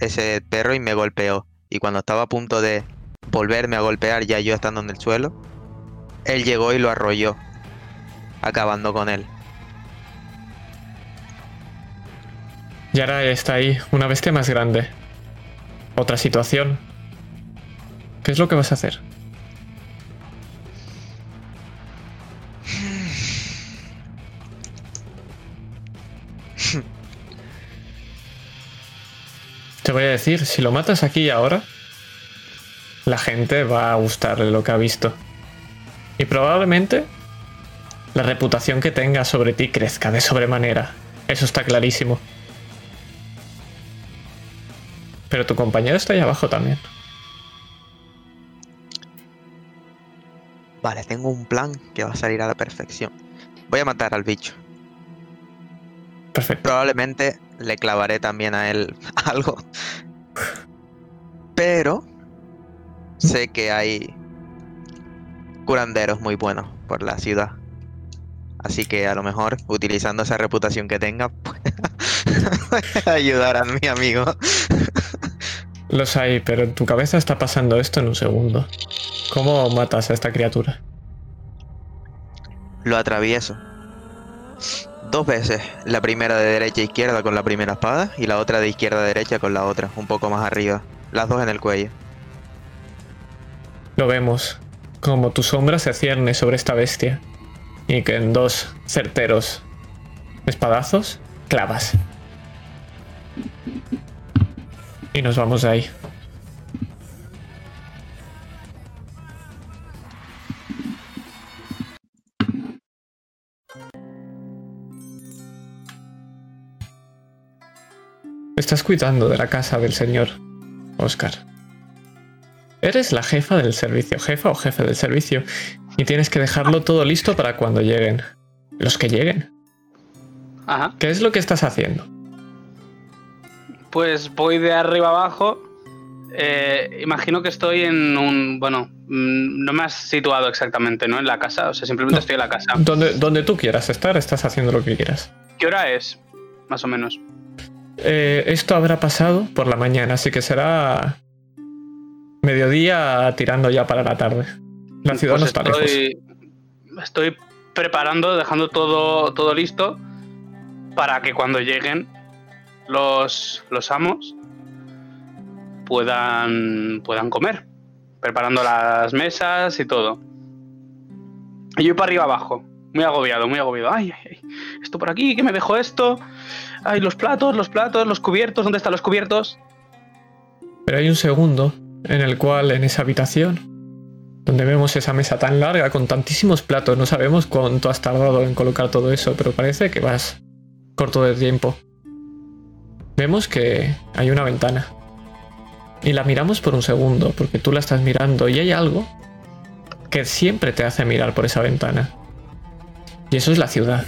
ese perro y me golpeó. Y cuando estaba a punto de volverme a golpear, ya yo estando en el suelo, él llegó y lo arrolló. acabando con él. Yara está ahí, una bestia más grande. Otra situación. ¿Qué es lo que vas a hacer? Te voy a decir, si lo matas aquí y ahora, la gente va a gustarle lo que ha visto. Y probablemente la reputación que tenga sobre ti crezca de sobremanera. Eso está clarísimo. Pero tu compañero está ahí abajo también. Vale, tengo un plan que va a salir a la perfección. Voy a matar al bicho. Perfecto. Probablemente le clavaré también a él algo. Pero sé que hay curanderos muy buenos por la ciudad. Así que a lo mejor, utilizando esa reputación que tenga, pueda ayudar a mi amigo. Los hay, pero en tu cabeza está pasando esto en un segundo. ¿Cómo matas a esta criatura? Lo atravieso. Dos veces. La primera de derecha a izquierda con la primera espada y la otra de izquierda a derecha con la otra, un poco más arriba. Las dos en el cuello. Lo vemos, como tu sombra se cierne sobre esta bestia y que en dos certeros espadazos clavas. Y nos vamos de ahí. Estás cuidando de la casa del señor, Oscar. Eres la jefa del servicio, jefa o jefe del servicio, y tienes que dejarlo todo listo para cuando lleguen. Los que lleguen. Ajá. ¿Qué es lo que estás haciendo? Pues voy de arriba abajo. Eh, imagino que estoy en un. Bueno, mm, no me has situado exactamente, ¿no? En la casa. O sea, simplemente No. estoy en la casa. Donde, donde tú quieras estar, estás haciendo lo que quieras. ¿Qué hora es? Más o menos. Eh, esto habrá pasado por la mañana, así que será mediodía tirando ya para la tarde. La ciudad Pues no está lejos. estoy, estoy preparando, dejando todo, todo listo para que cuando lleguen los, los amos puedan, puedan comer. Preparando las mesas y todo. Y yo para arriba abajo. Muy agobiado, muy agobiado. Ay, ay, ay. Esto por aquí, que me dejó esto. Ay, los platos, los platos, los cubiertos. ¿Dónde están los cubiertos? Pero hay un segundo en el cual en esa habitación, donde vemos esa mesa tan larga con tantísimos platos, no sabemos cuánto has tardado en colocar todo eso, pero parece que vas corto de tiempo. Vemos que hay una ventana. Y la miramos por un segundo, porque tú la estás mirando y hay algo que siempre te hace mirar por esa ventana. Y eso es la ciudad.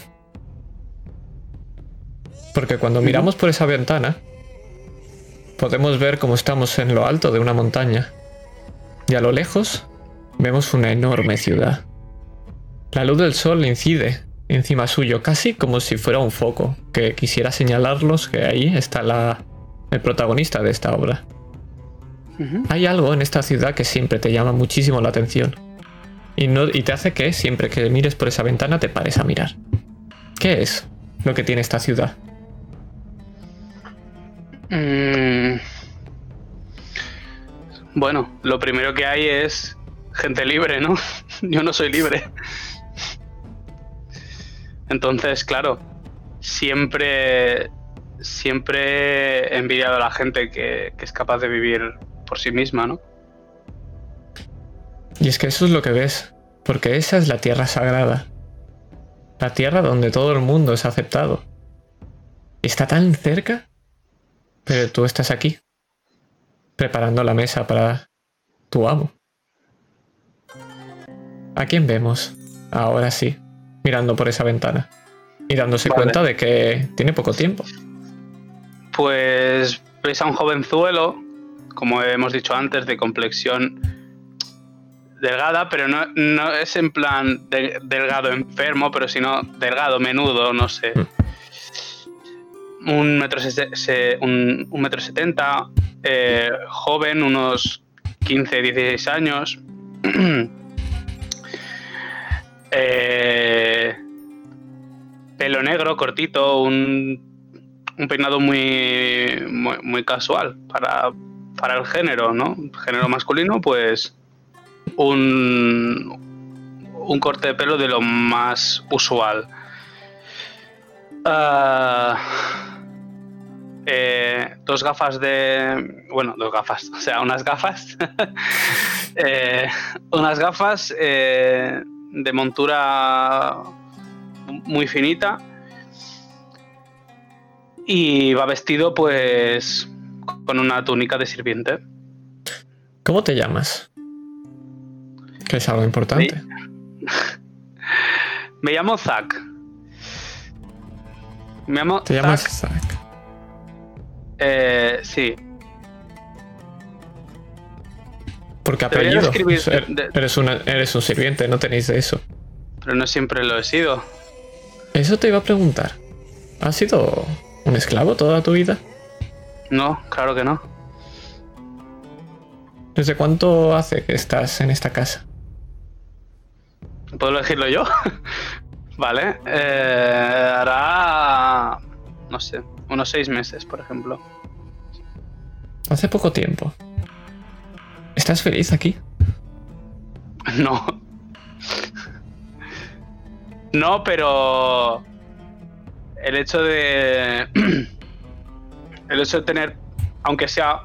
Porque cuando miramos por esa ventana, podemos ver cómo estamos en lo alto de una montaña. Y a lo lejos vemos una enorme ciudad. La luz del sol incide encima suyo, casi como si fuera un foco, que quisiera señalarlos que ahí está la, el protagonista de esta obra. Hay algo en esta ciudad que siempre te llama muchísimo la atención. Y, no, y te hace que siempre que mires por esa ventana te pares a mirar. ¿Qué es lo que tiene esta ciudad? Mm. Bueno, lo primero que hay es gente libre, ¿no? Yo no soy libre. Entonces, claro, siempre, siempre he envidiado a la gente que, que es capaz de vivir por sí misma, ¿no? Y es que eso es lo que ves, porque esa es la tierra sagrada. La tierra donde todo el mundo es aceptado. Está tan cerca, pero tú estás aquí, preparando la mesa para tu amo. ¿A quién vemos? Ahora sí, mirando por esa ventana y dándose Vale. cuenta de que tiene poco tiempo. Pues veis a un jovenzuelo, como hemos dicho antes, de complexión delgada, pero no, no es en plan de- delgado enfermo, pero sino delgado, menudo, no sé. Un metro, setenta, eh, joven, unos 15, 16 años. Eh, pelo negro, cortito, un, un peinado muy, muy, muy casual para, para el género, ¿no? Género masculino, pues un, un corte de pelo de lo más usual. Ah, eh, dos gafas de. Bueno, dos gafas, o sea, unas gafas. Eh, unas gafas eh, de montura muy finita. Y va vestido, pues, con una túnica de sirviente. ¿Cómo te llamas? Que es algo importante. Me llamo Zack. Me llamo Te llamas Zack. Eh, sí, Porque apellido. escribir- Er- Eres, una, eres un sirviente, no tenéis de eso. pero no siempre lo he sido. Eso te iba a preguntar. ¿Has sido un esclavo toda tu vida? No, claro que no. ¿Desde cuánto hace que estás en esta casa? ¿Puedo elegirlo yo? vale. eh, hará. No sé, unos seis meses, por ejemplo. Hace poco tiempo. ¿Estás feliz aquí? No. No, pero. El hecho de. El hecho de tener, aunque sea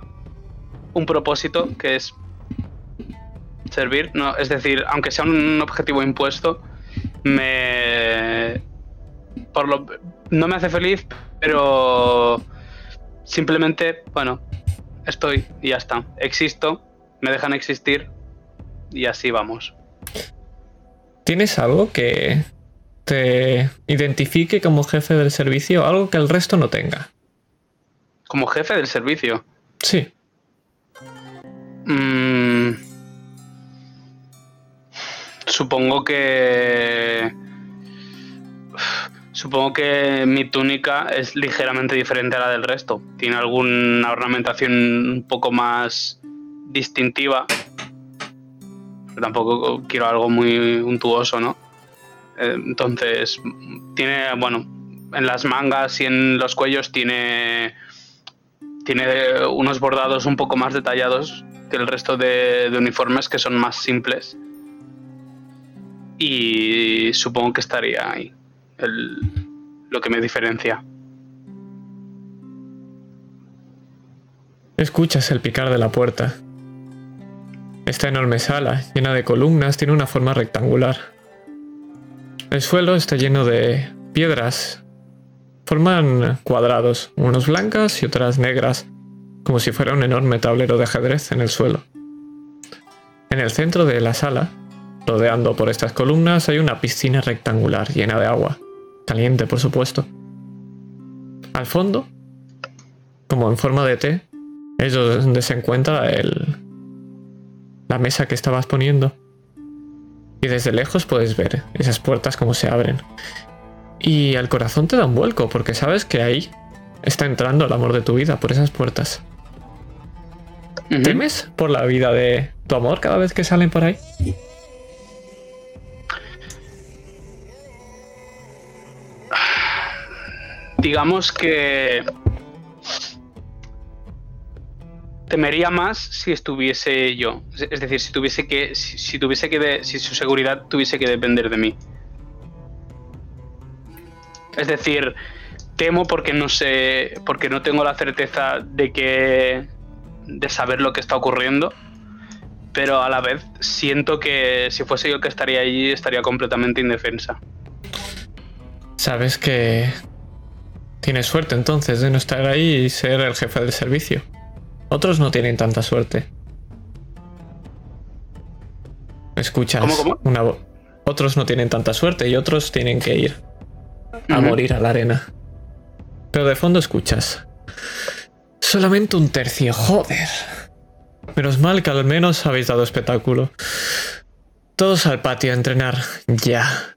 un propósito, que es servir, no, es decir, aunque sea un objetivo impuesto, me. Por lo, no me hace feliz, pero. Simplemente, bueno, estoy y ya está. Existo, me dejan existir y así vamos. ¿Tienes algo que te identifique como jefe del servicio? Algo que el resto no tenga. Como jefe del servicio. Sí. Mm, supongo que. Supongo que mi túnica es ligeramente diferente a la del resto. Tiene alguna ornamentación un poco más distintiva. Pero tampoco quiero algo muy untuoso, ¿no? Eh, Entonces, tiene, bueno, en las mangas y en los cuellos tiene tiene unos bordados un poco más detallados que el resto de, de uniformes que son más simples. Y supongo que estaría ahí lo que me diferencia. Escuchas el picar de la puerta. Esta enorme sala, llena de columnas, tiene una forma rectangular. El suelo está lleno de piedras. Forman cuadrados, unos blancas y otras negras, como si fuera un enorme tablero de ajedrez en el suelo. En el centro de la sala, rodeando por estas columnas, hay una piscina rectangular llena de agua, caliente por supuesto. Al fondo, como en forma de T, es donde se encuentra el, la mesa que estabas poniendo. Y desde lejos puedes ver esas puertas como se abren. Y al corazón te da un vuelco porque sabes que ahí está entrando el amor de tu vida por esas puertas. ¿Temes por la vida de tu amor cada vez que salen por ahí? Digamos que temería más si estuviese yo. Es- decir, si tuviese que. Si, tuviese que si su seguridad tuviese que depender de mí. Es decir, temo porque no sé. porque no tengo la certeza de que. de saber lo que está ocurriendo. Pero a la vez siento que si fuese yo que estaría allí, estaría completamente indefensa. Sabes que tienes suerte entonces de no estar ahí y ser el jefe del servicio. Otros no tienen tanta suerte. Escuchas ¿Cómo, cómo? una voz. Otros no tienen tanta suerte y otros tienen que ir a morir a la arena. Pero de fondo escuchas. Solamente un tercio, joder. Menos mal que al menos habéis dado espectáculo. Todos al patio a entrenar, ya.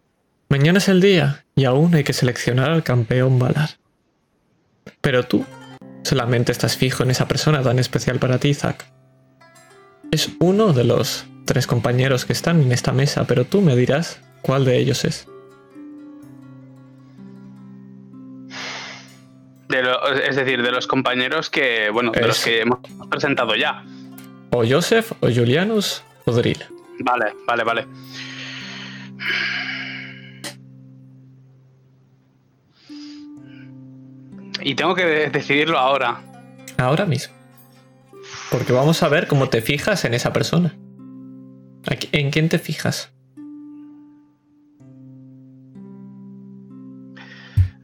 Mañana es el día y aún hay que seleccionar al campeón Valar. Pero tú solamente estás fijo en esa persona tan especial para ti, Zack. Es uno de los tres compañeros que están en esta mesa, pero tú me dirás cuál de ellos es. De lo- es decir, de los compañeros que, bueno, de los que hemos presentado ya. O Joseph, o Julianus, o Drill. Vale, vale, vale. Y tengo que de- decidirlo ahora. Ahora mismo. Porque vamos a ver cómo te fijas en esa persona. ¿A qui- ¿En quién te fijas?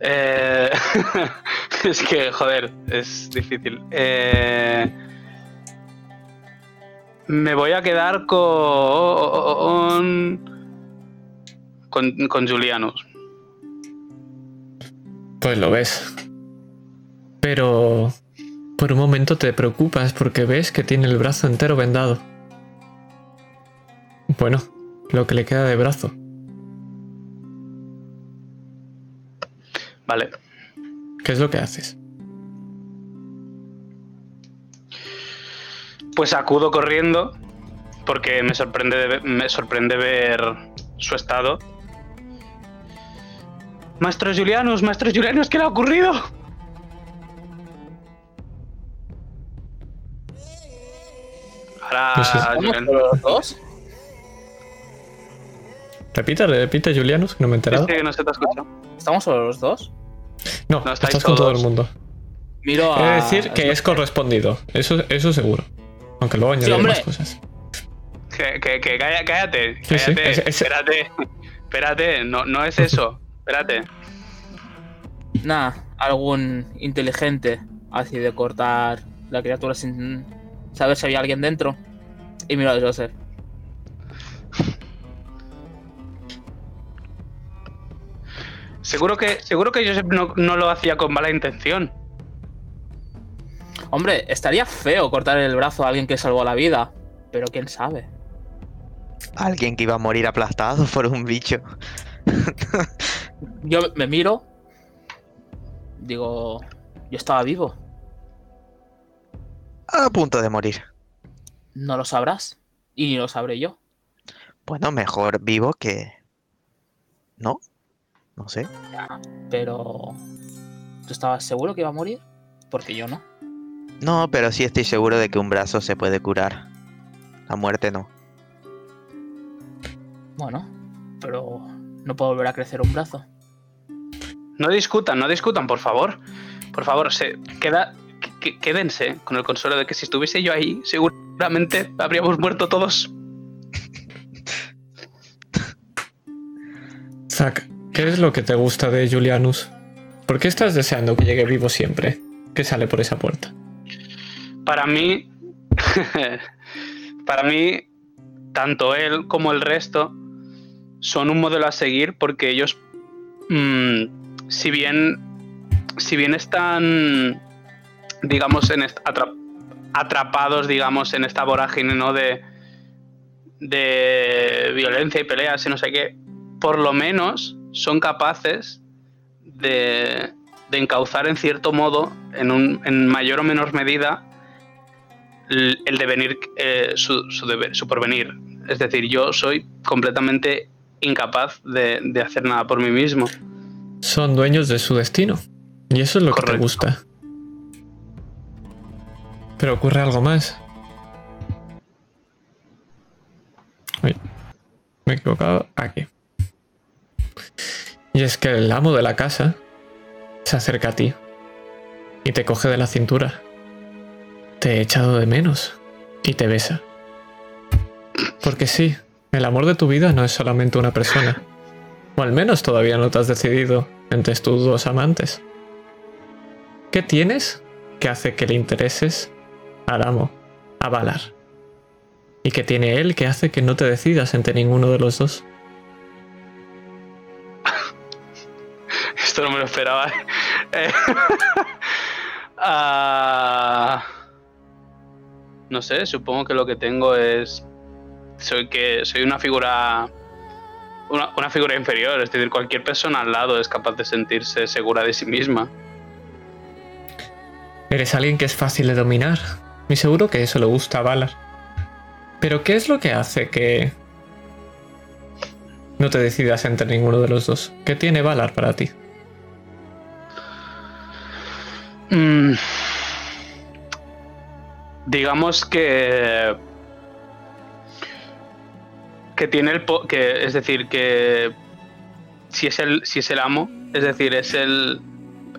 Eh, es que, joder, es difícil. Eh, me voy a quedar con. con, con Julianus. Pues lo ves. Pero por un momento te preocupas porque ves que tiene el brazo entero vendado. Bueno, lo que le queda de brazo. Vale. ¿Qué es lo que haces? Pues acudo corriendo porque me sorprende, me sorprende ver su estado. Maestro Julianus, Maestro Julianus, ¿qué le ha ocurrido? Ahora, Pues es- ¿Estamos Julian- solo los dos? Repite, repite, Julianus, que no me he enterado. Dice que no se te. ¿Estamos solo los dos? No, No, estáis estás con todo el mundo. Miro a. decir que es correspondido. Eso, eso seguro. Aunque luego añadiré hombre. más cosas. Que, que, que cállate, Sí, sí, cállate, espérate, espérate, no, no es eso, espérate. Nada, algún inteligente así de cortar la criatura sin saber si había alguien dentro. Y miro a Joseph. Seguro que, seguro que Joseph no, no lo hacía con mala intención. Hombre, estaría feo cortar el brazo a alguien que salvó la vida. Pero quién sabe. Alguien que iba a morir aplastado por un bicho. Yo me miro. Digo, yo estaba vivo. A punto de morir. No lo sabrás. Y ni lo sabré yo. Bueno, mejor vivo que... ¿No? No sé. Pero... ¿Tú estabas seguro que iba a morir? Porque yo no. No, pero sí estoy seguro de que un brazo se puede curar. La muerte no. Bueno, pero no puedo volver a crecer un brazo. No discutan, no discutan, por favor. Por favor, se queda, que- quédense con el consuelo de que si estuviese yo ahí, seguramente habríamos muerto todos. Zack, ¿qué es lo que te gusta de Julianus? ¿Por qué estás deseando que llegue vivo siempre? Que sale por esa puerta. Para mí, para mí, tanto él como el resto son un modelo a seguir porque ellos, mm, si bien, si bien están, digamos, en est- atra- atrapados, digamos, en esta vorágine, ¿no? De, de violencia y peleas y no sé qué, por lo menos son capaces de, de encauzar en cierto modo, en, un, en mayor o menor medida, el, el devenir, eh, su, su, deber- su porvenir. Es decir, yo soy completamente incapaz de, de hacer nada por mí mismo. Son dueños de su destino. Y eso es lo que te gusta. Pero ocurre algo más. Me he equivocado. Aquí. Y es que el amo de la casa se acerca a ti y te coge de la cintura. Te he echado de menos y te besa. Porque sí, el amor de tu vida no es solamente una persona. O al menos todavía no te has decidido entre tus dos amantes. ¿Qué tienes que hace que le intereses al amo, a Valar? ¿Y qué tiene él que hace que no te decidas entre ninguno de los dos? Esto no me lo esperaba. ¿eh? Eh, ah, no sé, supongo que lo que tengo es. Soy que. Soy una figura. Una, una figura inferior. Es decir, cualquier persona al lado es capaz de sentirse segura de sí misma. Eres alguien que es fácil de dominar. Y seguro que eso le gusta a Valar. Pero ¿qué es lo que hace que no te decidas entre ninguno de los dos? ¿Qué tiene Valar para ti? Mm. digamos que que tiene el po- que es decir que si es el si es el amo es decir es el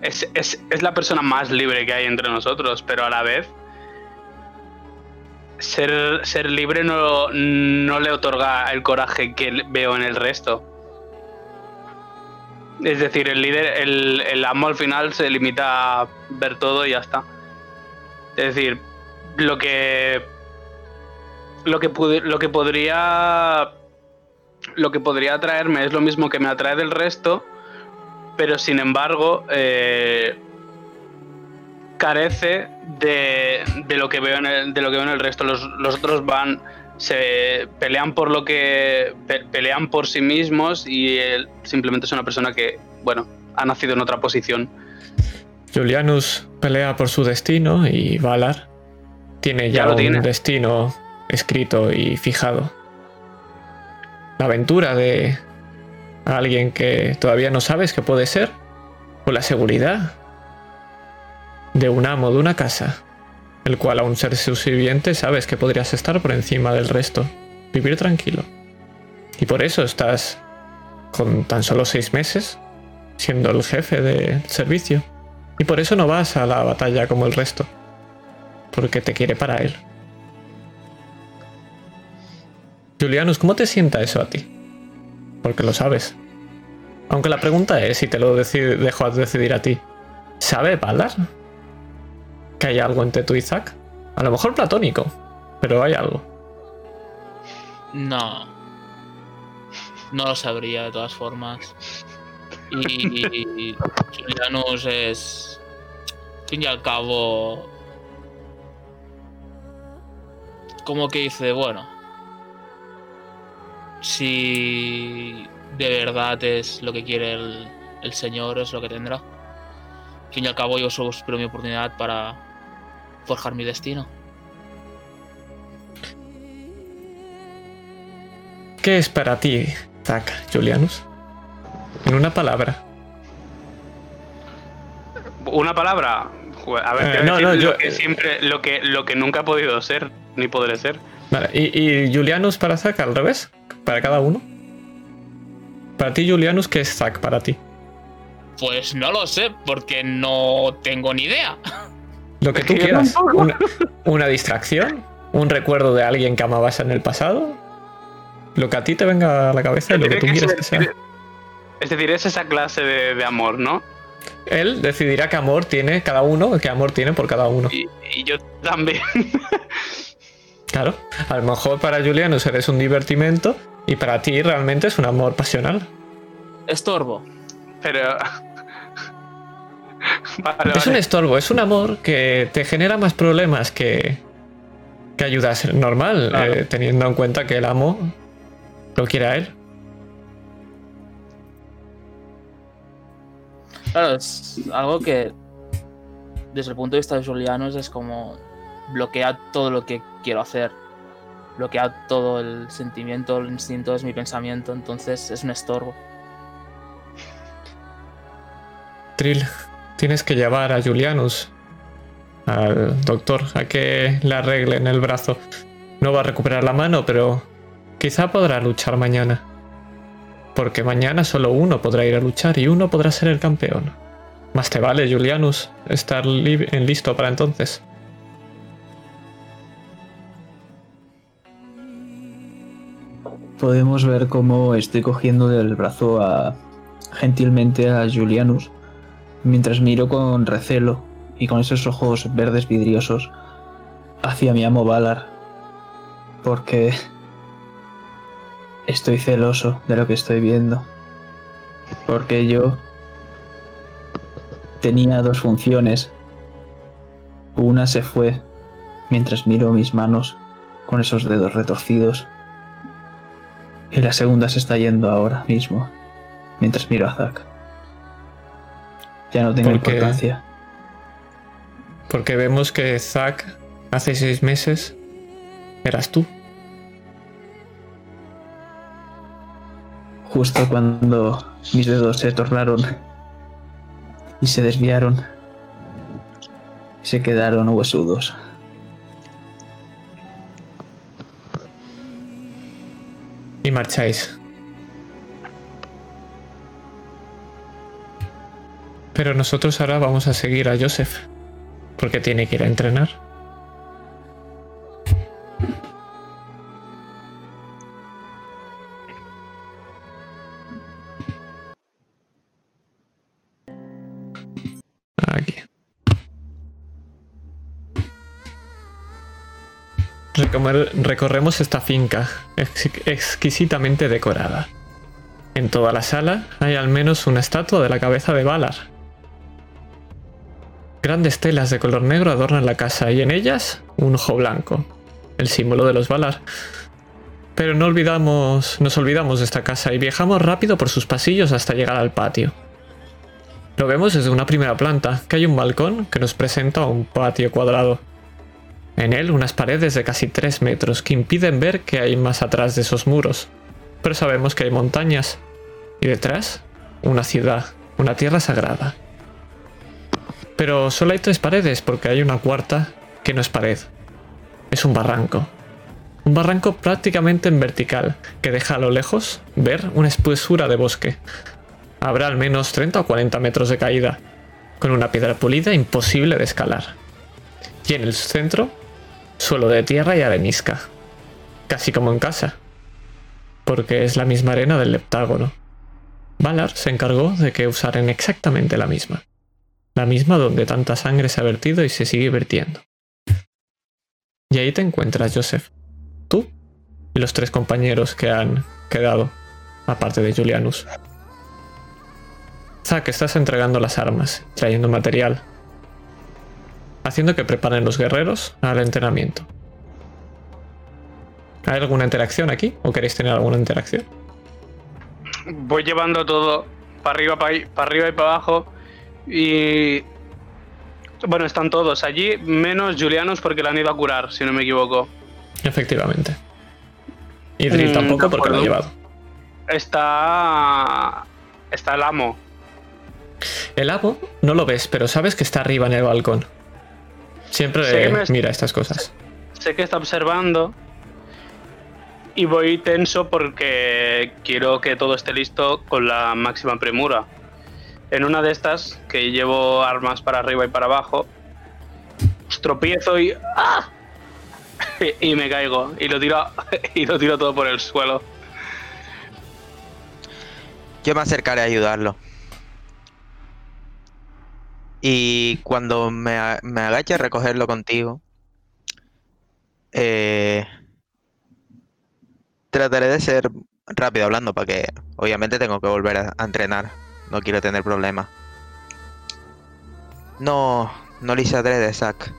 es, es- es la persona más libre que hay entre nosotros pero a la vez ser, ser libre no, no le otorga el coraje que veo en el resto. Es decir el líder el, el amo al final se limita a ver todo y ya está. Es decir lo que lo que lo que podría lo que podría atraerme es lo mismo que me atrae del resto pero sin embargo eh, carece de, de lo que veo en el, de lo que veo en el resto los, los otros van se pelean por lo que pe- pelean por sí mismos y él simplemente es una persona que bueno ha nacido en otra posición Julianus pelea por su destino y Valar tiene ya, Ya lo un tiene. destino escrito y fijado. La aventura de alguien que todavía no sabes qué puede ser, o la seguridad de un amo de una casa, el cual a un ser subviviente sabes que podrías estar por encima del resto, vivir tranquilo. Y por eso estás con tan solo seis meses siendo el jefe del servicio. Y por eso no vas a la batalla como el resto. Porque te quiere para él. Julianus, ¿cómo te sienta eso a ti? Porque lo sabes. Aunque la pregunta es si te lo dejo a decidir a ti. ¿Sabe Valar? ¿Que hay algo entre tú y Zack? A lo mejor platónico, pero hay algo. No. No lo sabría de todas formas. Y Julianus es. Fin y al cabo. Como que dice, bueno. Si de verdad es lo que quiere el, el señor, es lo que tendrá. Fin y al cabo, yo solo espero mi oportunidad para forjar mi destino. ¿Qué es para ti, Zack, Julianus? En una palabra. una palabra a ver Eh, no, no, lo yo- que siempre lo que lo que nunca ha podido ser ni podré ser Vale, ¿y, y Julianus para Zack al revés? ¿Para cada uno? Para ti, Julianus, ¿qué es Zack para ti? Pues no lo sé, porque no tengo ni idea. Lo que tú quieras. Una, una distracción, un recuerdo de alguien que amabas en el pasado. Lo que a ti te venga a la cabeza y lo que tú que quieras ser- que sea. es decir es esa clase de, de amor no Él decidirá qué amor tiene cada uno, qué amor tiene por cada uno. y, y yo también Claro. A lo mejor para Julianus eres un divertimento y para ti realmente es un amor pasional. Estorbo. pero vale, Es un estorbo, es un amor que te genera más problemas que, que ayuda a ser normal, Claro. eh, teniendo en cuenta que el amo lo quiere a él. Claro, es algo que desde el punto de vista de Julianos es como bloquea todo lo que quiero hacer. Bloquea todo el sentimiento, el instinto, es mi pensamiento, entonces es un estorbo. Trill, tienes que llevar a Julianus al doctor a que le arreglen el brazo. No va a recuperar la mano, pero quizá podrá luchar mañana. Porque mañana solo uno podrá ir a luchar y uno podrá ser el campeón. Más te vale, Julianus, estar en listo para entonces. Podemos ver cómo estoy cogiendo del brazo a, gentilmente a Julianus mientras miro con recelo y con esos ojos verdes vidriosos hacia mi amo Valar. Porque estoy celoso de lo que estoy viendo. Porque yo tenía dos funciones. Una se fue mientras miro mis manos con esos dedos retorcidos. Y la segunda se está yendo ahora mismo, mientras miro a Zack. Ya no tengo ¿Por qué? importancia. Porque vemos que Zack hace seis meses eras tú. Justo cuando mis dedos se tornaron y se desviaron, Se quedaron huesudos. Y marcháis. Pero nosotros ahora vamos a seguir a Joseph. Porque tiene que ir a entrenar. Aquí. Recorremos esta finca, ex- exquisitamente decorada. En toda la sala hay al menos una estatua de la cabeza de Valar. Grandes telas de color negro adornan la casa y en ellas un ojo blanco, el símbolo de los Valar. Pero no olvidamos, nos olvidamos de esta casa y viajamos rápido por sus pasillos hasta llegar al patio. Lo vemos desde una primera planta, que hay un balcón que nos presenta un patio cuadrado. En él unas paredes de casi 3 metros que impiden ver qué hay más atrás de esos muros. Pero sabemos que hay montañas. Y detrás, una ciudad, una tierra sagrada. Pero solo hay tres paredes porque hay una cuarta que no es pared. Es un barranco. Un barranco prácticamente en vertical que deja a lo lejos ver una espesura de bosque. Habrá al menos 30 o 40 metros de caída, con una piedra pulida imposible de escalar. Y en el centro, suelo de tierra y arenisca. Casi como en casa. Porque es la misma arena del leptágono. Valar se encargó de que usaran exactamente la misma. La misma donde tanta sangre se ha vertido y se sigue vertiendo. Y ahí te encuentras, Joseph. Tú y los tres compañeros que han quedado, aparte de Julianus. Zack, estás entregando las armas, trayendo material, haciendo que preparen los guerreros al entrenamiento. ¿Hay alguna interacción aquí? ¿O queréis tener alguna interacción? Voy llevando todo para arriba, para arriba y para abajo. Y. Bueno, están todos allí, menos Julianos porque la han ido a curar, si no me equivoco. Efectivamente. Y Drill Mm, tampoco porque lo ha llevado. Está. Está el amo. El amo no lo ves, pero sabes que está arriba en el balcón. Siempre Sé que me- mira estas cosas. Sé que está observando. Y voy tenso porque quiero que todo esté listo con la máxima premura. En una de estas, que llevo armas para arriba y para abajo, pues tropiezo y. ¡ah! y me caigo. Y lo tiro, y lo tiro todo por el suelo. Yo me acercaré a ayudarlo. Y cuando me, me agache a recogerlo contigo, eh, trataré de ser rápido hablando para que obviamente tengo que volver a entrenar. No quiero tener problemas. No, no lo hice Zack.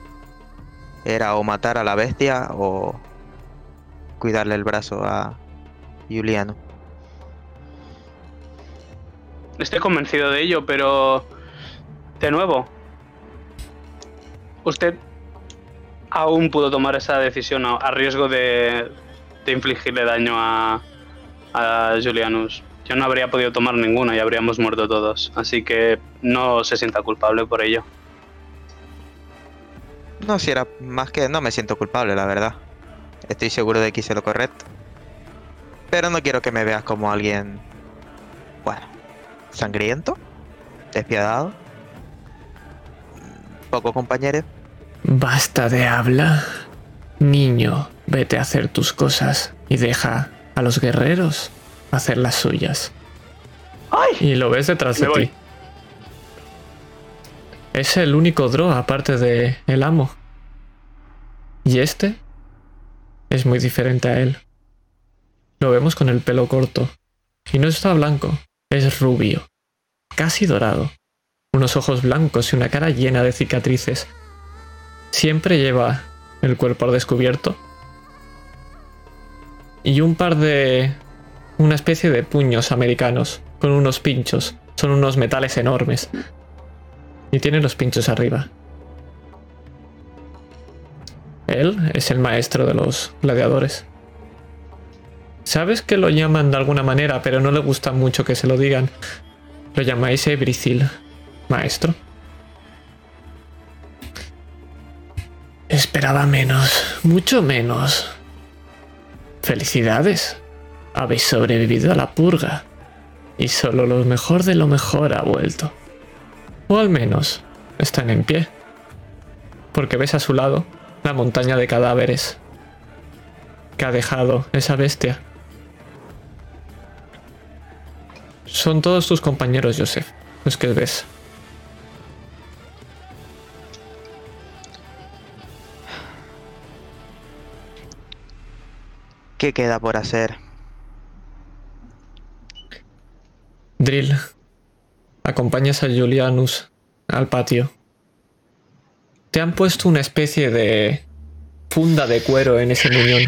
Era o matar a la bestia o cuidarle el brazo a Juliano. Estoy convencido de ello, pero. De nuevo. Usted aún pudo tomar esa decisión a, riesgo de, de infligirle daño a, a Julianus. Yo no habría podido tomar ninguna y habríamos muerto todos. Así que no se sienta culpable por ello. No, si era más que no me siento culpable, la verdad. Estoy seguro de que hice lo correcto. Pero no quiero que me veas como alguien. Bueno, sangriento, despiadado, poco compañero. Basta de habla. Niño, vete a hacer tus cosas y deja a los guerreros hacer las suyas. Y lo ves detrás de Me ti. Es el único Drow aparte de el amo. Y este es muy diferente a él. Lo vemos con el pelo corto. Y no está blanco, es rubio, casi dorado. Unos ojos blancos y una cara llena de cicatrices. Siempre lleva el cuerpo al descubierto. Y un par de... una especie de puños americanos, con unos pinchos. Son unos metales enormes. Y tiene los pinchos arriba. Él es el maestro de los gladiadores. Sabes que lo llaman de alguna manera, pero no le gusta mucho que se lo digan. Lo llamáis Ebricil, maestro. Esperaba menos, mucho menos. Felicidades. Habéis sobrevivido a la purga. Y solo lo mejor de lo mejor ha vuelto. O al menos están en pie. Porque ves a su lado la montaña de cadáveres que ha dejado esa bestia. Son todos tus compañeros, Joseph, los que ves. ¿Qué queda por hacer? Drill, acompañas a Julianus al patio. Te han puesto una especie de funda de cuero en ese muñón.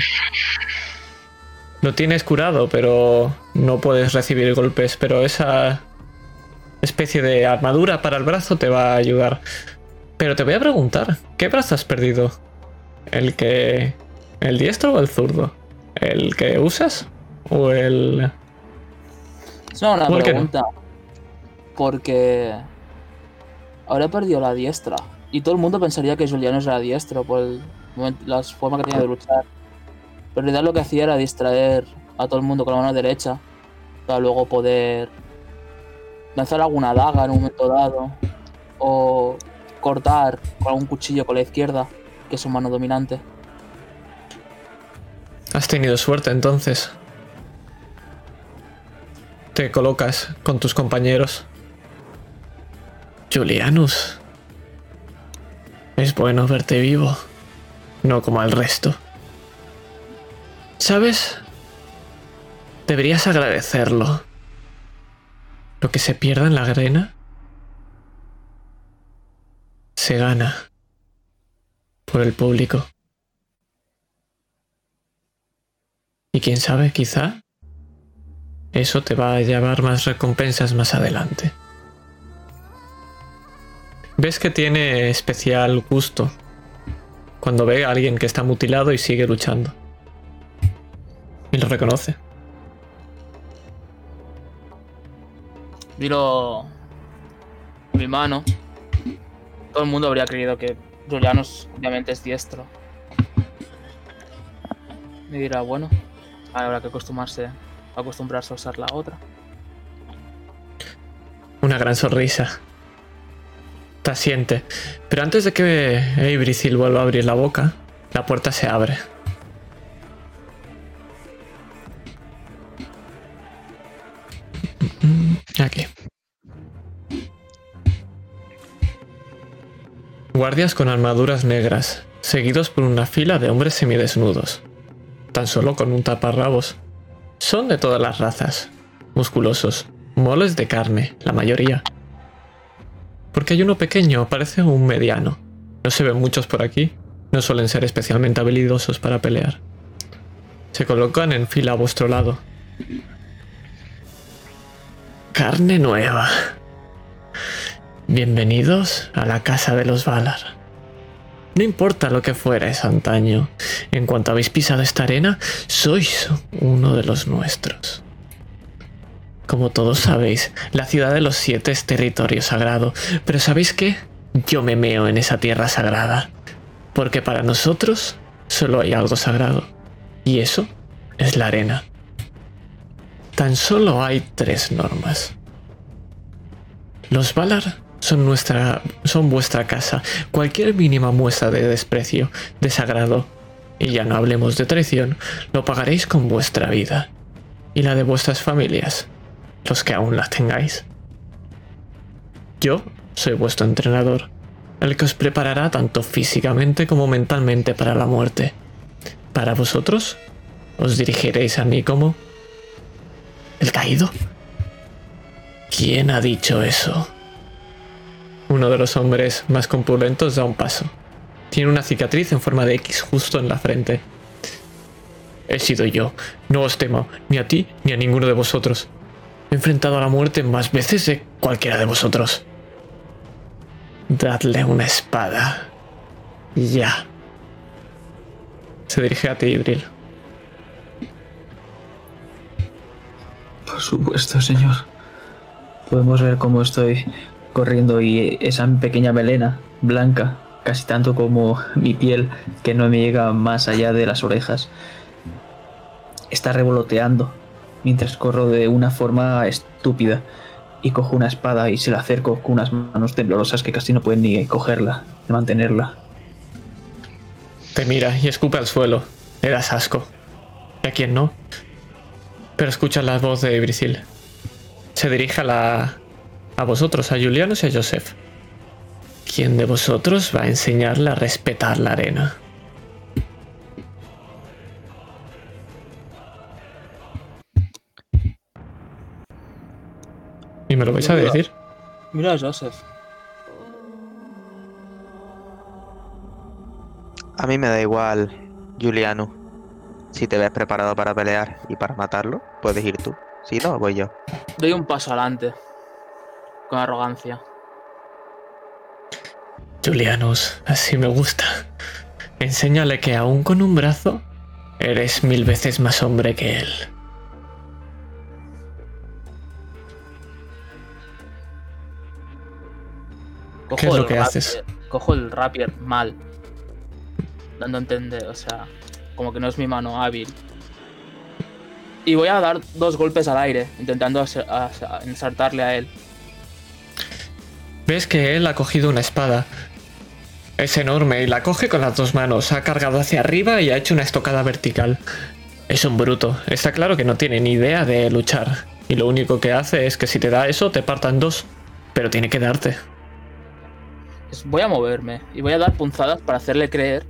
Lo tienes curado, pero no puedes recibir golpes, pero esa especie de armadura para el brazo te va a ayudar. Pero te voy a preguntar, ¿qué brazo has perdido? ¿El que... el diestro o el zurdo? ¿El que usas? ¿O el... Es una buena ¿Por qué no? pregunta. Porque. Ahora perdido la diestra. Y todo el mundo pensaría que Juliano era diestro por el momento- la forma que tenía de luchar. Pero en realidad lo que hacía era distraer a todo el mundo con la mano derecha. Para luego poder lanzar alguna daga en un momento dado. O cortar con algún cuchillo con la izquierda, que es su mano dominante. Has tenido suerte entonces. Te colocas con tus compañeros. Julianus. Es bueno verte vivo. No como al resto. ¿Sabes? Deberías agradecerlo. Lo que se pierda en la arena se gana por el público. Y quién sabe, quizá eso te va a llevar más recompensas más adelante. Ves que tiene especial gusto cuando ve a alguien que está mutilado y sigue luchando. Y lo reconoce. Miro mi mano. Todo el mundo habría creído que Julianos obviamente es diestro. Me dirá, bueno, ahora habrá que acostumbrarse, acostumbrarse a usar la otra. Una gran sonrisa. Te asiente. Pero antes de que Eibrithil vuelva a abrir la boca, la puerta se abre. Aquí. Guardias con armaduras negras, seguidos por una fila de hombres semidesnudos, tan solo con un taparrabos. Son de todas las razas, musculosos, moles de carne, la mayoría. Porque hay uno pequeño, parece un mediano. No se ven muchos por aquí, no suelen ser especialmente habilidosos para pelear. Se colocan en fila a vuestro lado. Carne nueva. Bienvenidos a la casa de los Valar. No importa lo que fuerais antaño, en cuanto habéis pisado esta arena, sois uno de los nuestros. Como todos sabéis, la ciudad de los siete es territorio sagrado, pero ¿sabéis qué? Yo me meo en esa tierra sagrada, porque para nosotros solo hay algo sagrado, y eso es la arena. Tan solo hay tres normas. Los Valar son nuestra son vuestra casa. Cualquier mínima muestra de desprecio, desagrado, y ya no hablemos de traición, lo pagaréis con vuestra vida y la de vuestras familias, los que aún las tengáis. Yo soy vuestro entrenador, el que os preparará tanto físicamente como mentalmente para la muerte. Para vosotros, os dirigiréis a mí como el caído. ¿Quién ha dicho eso? Uno de los hombres más corpulentos da un paso. Tiene una cicatriz en forma de X justo en la frente. He sido yo. No os temo, ni a ti ni a ninguno de vosotros. He enfrentado a la muerte más veces de cualquiera de vosotros. Dadle una espada. Ya. Se dirige a ti, Ibril. Por supuesto, señor. Podemos ver cómo estoy corriendo y esa pequeña melena blanca casi tanto como mi piel, que no me llega más allá de las orejas, está revoloteando mientras corro de una forma estúpida y cojo una espada y se la acerco con unas manos temblorosas que casi no pueden ni cogerla, ni mantenerla. Te mira y escupe al suelo. Le das asco. ¿Y a quién no? Pero escuchas la voz de Brisil. Se dirige a la. A vosotros, a Julianos y a Joseph. ¿Quién de vosotros va a enseñarle a respetar la arena? ¿Y me lo vais a Mira. decir? Mira a Joseph. A mí me da igual, Juliano. Si te ves preparado para pelear y para matarlo, puedes ir tú. Si no, voy yo. Doy un paso adelante. Con arrogancia. Julianus, así me gusta. Enséñale que aún con un brazo, eres mil veces más hombre que él. Cojo ¿Qué es lo que rapier- haces? Cojo el rapier mal. Dando a entender, o sea, como que no es mi mano hábil. Y voy a dar dos golpes al aire, intentando ensartarle a él. Ves que él ha cogido una espada. Es enorme y la coge con las dos manos. Ha cargado hacia arriba y ha hecho una estocada vertical. Es un bruto. Está claro que no tiene ni idea de luchar. Y lo único que hace es que si te da eso, te partan dos. Pero tiene que darte. Voy a moverme y voy a dar punzadas para hacerle creer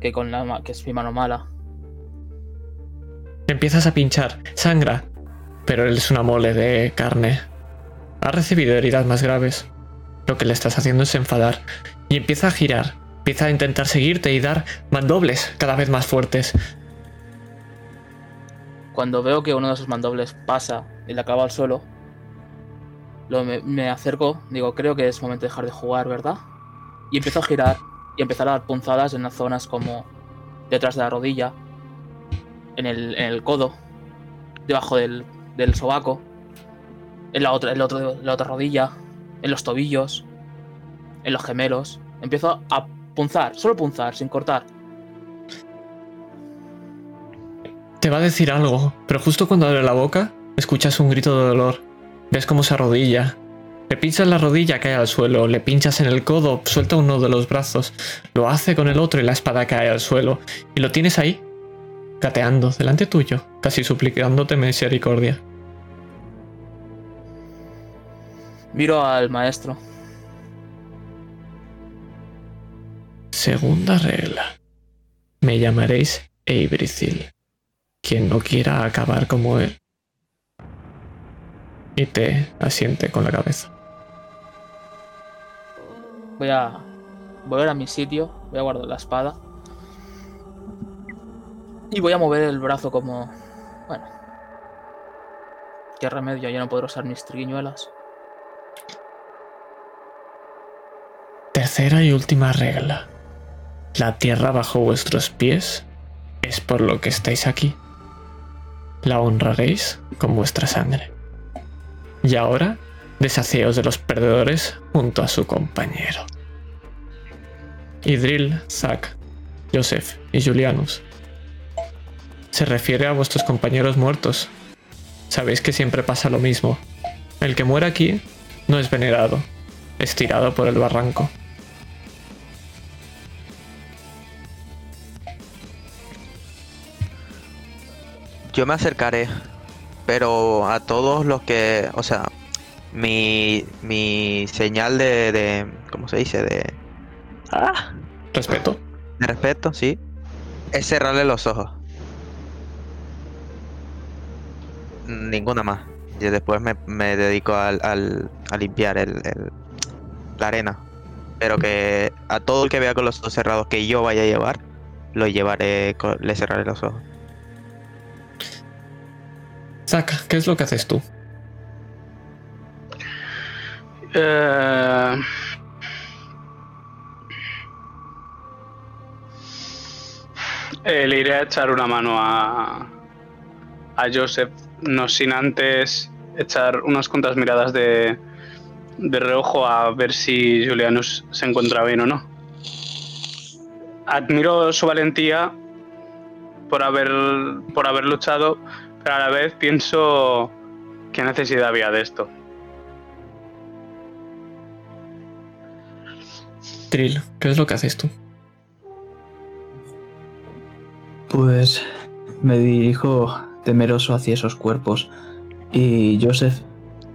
que con la que es mi mano mala. Empiezas a pinchar. Sangra. Pero él es una mole de carne. Ha recibido heridas más graves. Lo que le estás haciendo es enfadar. Y empieza a girar. Empieza a intentar seguirte y dar mandobles cada vez más fuertes. Cuando veo que uno de esos mandobles pasa y le acaba al suelo, lo me, acerco, digo, creo que es momento de dejar de jugar, ¿verdad? Y empiezo a girar y empezar a dar punzadas en las zonas como detrás de la rodilla, en el, en el codo, debajo del, del sobaco, en la otra, en la otra, la otra rodilla, en los tobillos, en los gemelos. Empiezo a punzar, solo punzar, sin cortar. Te va a decir algo, pero justo cuando abre la boca, escuchas un grito de dolor. Ves cómo se arrodilla. Le pinchas la rodilla, cae al suelo. Le pinchas en el codo, suelta uno de los brazos. Lo hace con el otro y la espada cae al suelo. Y lo tienes ahí, cateando, delante tuyo, casi suplicándote misericordia. Miro al maestro. Segunda regla. Me llamaréis Eibricil. Quien no quiera acabar como él. Y te asiente con la cabeza. Voy a volver a mi sitio, voy a guardar la espada. Y voy a mover el brazo como... Bueno. ¿Qué remedio? Ya no podré usar mis triquiñuelas. Tercera y última regla. La tierra bajo vuestros pies es por lo que estáis aquí. La honraréis con vuestra sangre. Y ahora, deshaceos de los perdedores junto a su compañero. Idril, Zack, Joseph y Julianus. Se refiere a vuestros compañeros muertos. Sabéis que siempre pasa lo mismo. El que muere aquí no es venerado, es tirado por el barranco. Yo me acercaré, pero a todos los que, o sea, mi, mi señal de, de, ¿cómo se dice? De, ah, Respeto. de respeto, sí, es cerrarle los ojos. Ninguna más. Y después me, me dedico al, al- a limpiar el, el- la arena. Pero que a todo el que vea con los ojos cerrados que yo vaya a llevar, lo llevaré, con- le cerraré los ojos. Zack, ¿qué es lo que haces tú? Eh, eh, le iré a echar una mano a, a Joseph, no sin antes echar unas cuantas miradas de, de reojo a ver si Julianus se encuentra bien o no. admiro su valentía por haber, por haber luchado, pero a la vez pienso qué necesidad había de esto. Trill, ¿qué es lo que haces tú? Pues me dirijo temeroso hacia esos cuerpos. Y Joseph,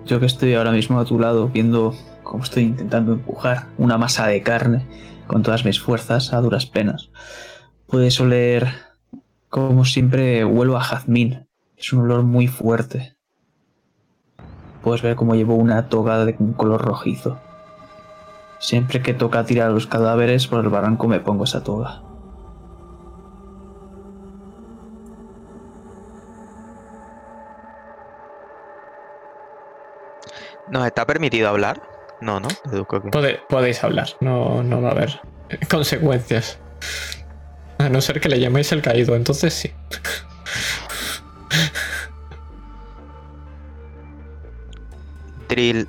yo que estoy ahora mismo a tu lado viendo cómo estoy intentando empujar una masa de carne con todas mis fuerzas a duras penas, puedes oler como siempre huelo a jazmín. Es un olor muy fuerte. Puedes ver cómo llevo una toga de un color rojizo. Siempre que toca tirar los cadáveres por el barranco me pongo esa toga. ¿Nos está permitido hablar? No, ¿no? Deduzco que- Pode- podéis hablar, no, no va a haber consecuencias. A no ser que le llaméis el caído, entonces sí. Trill,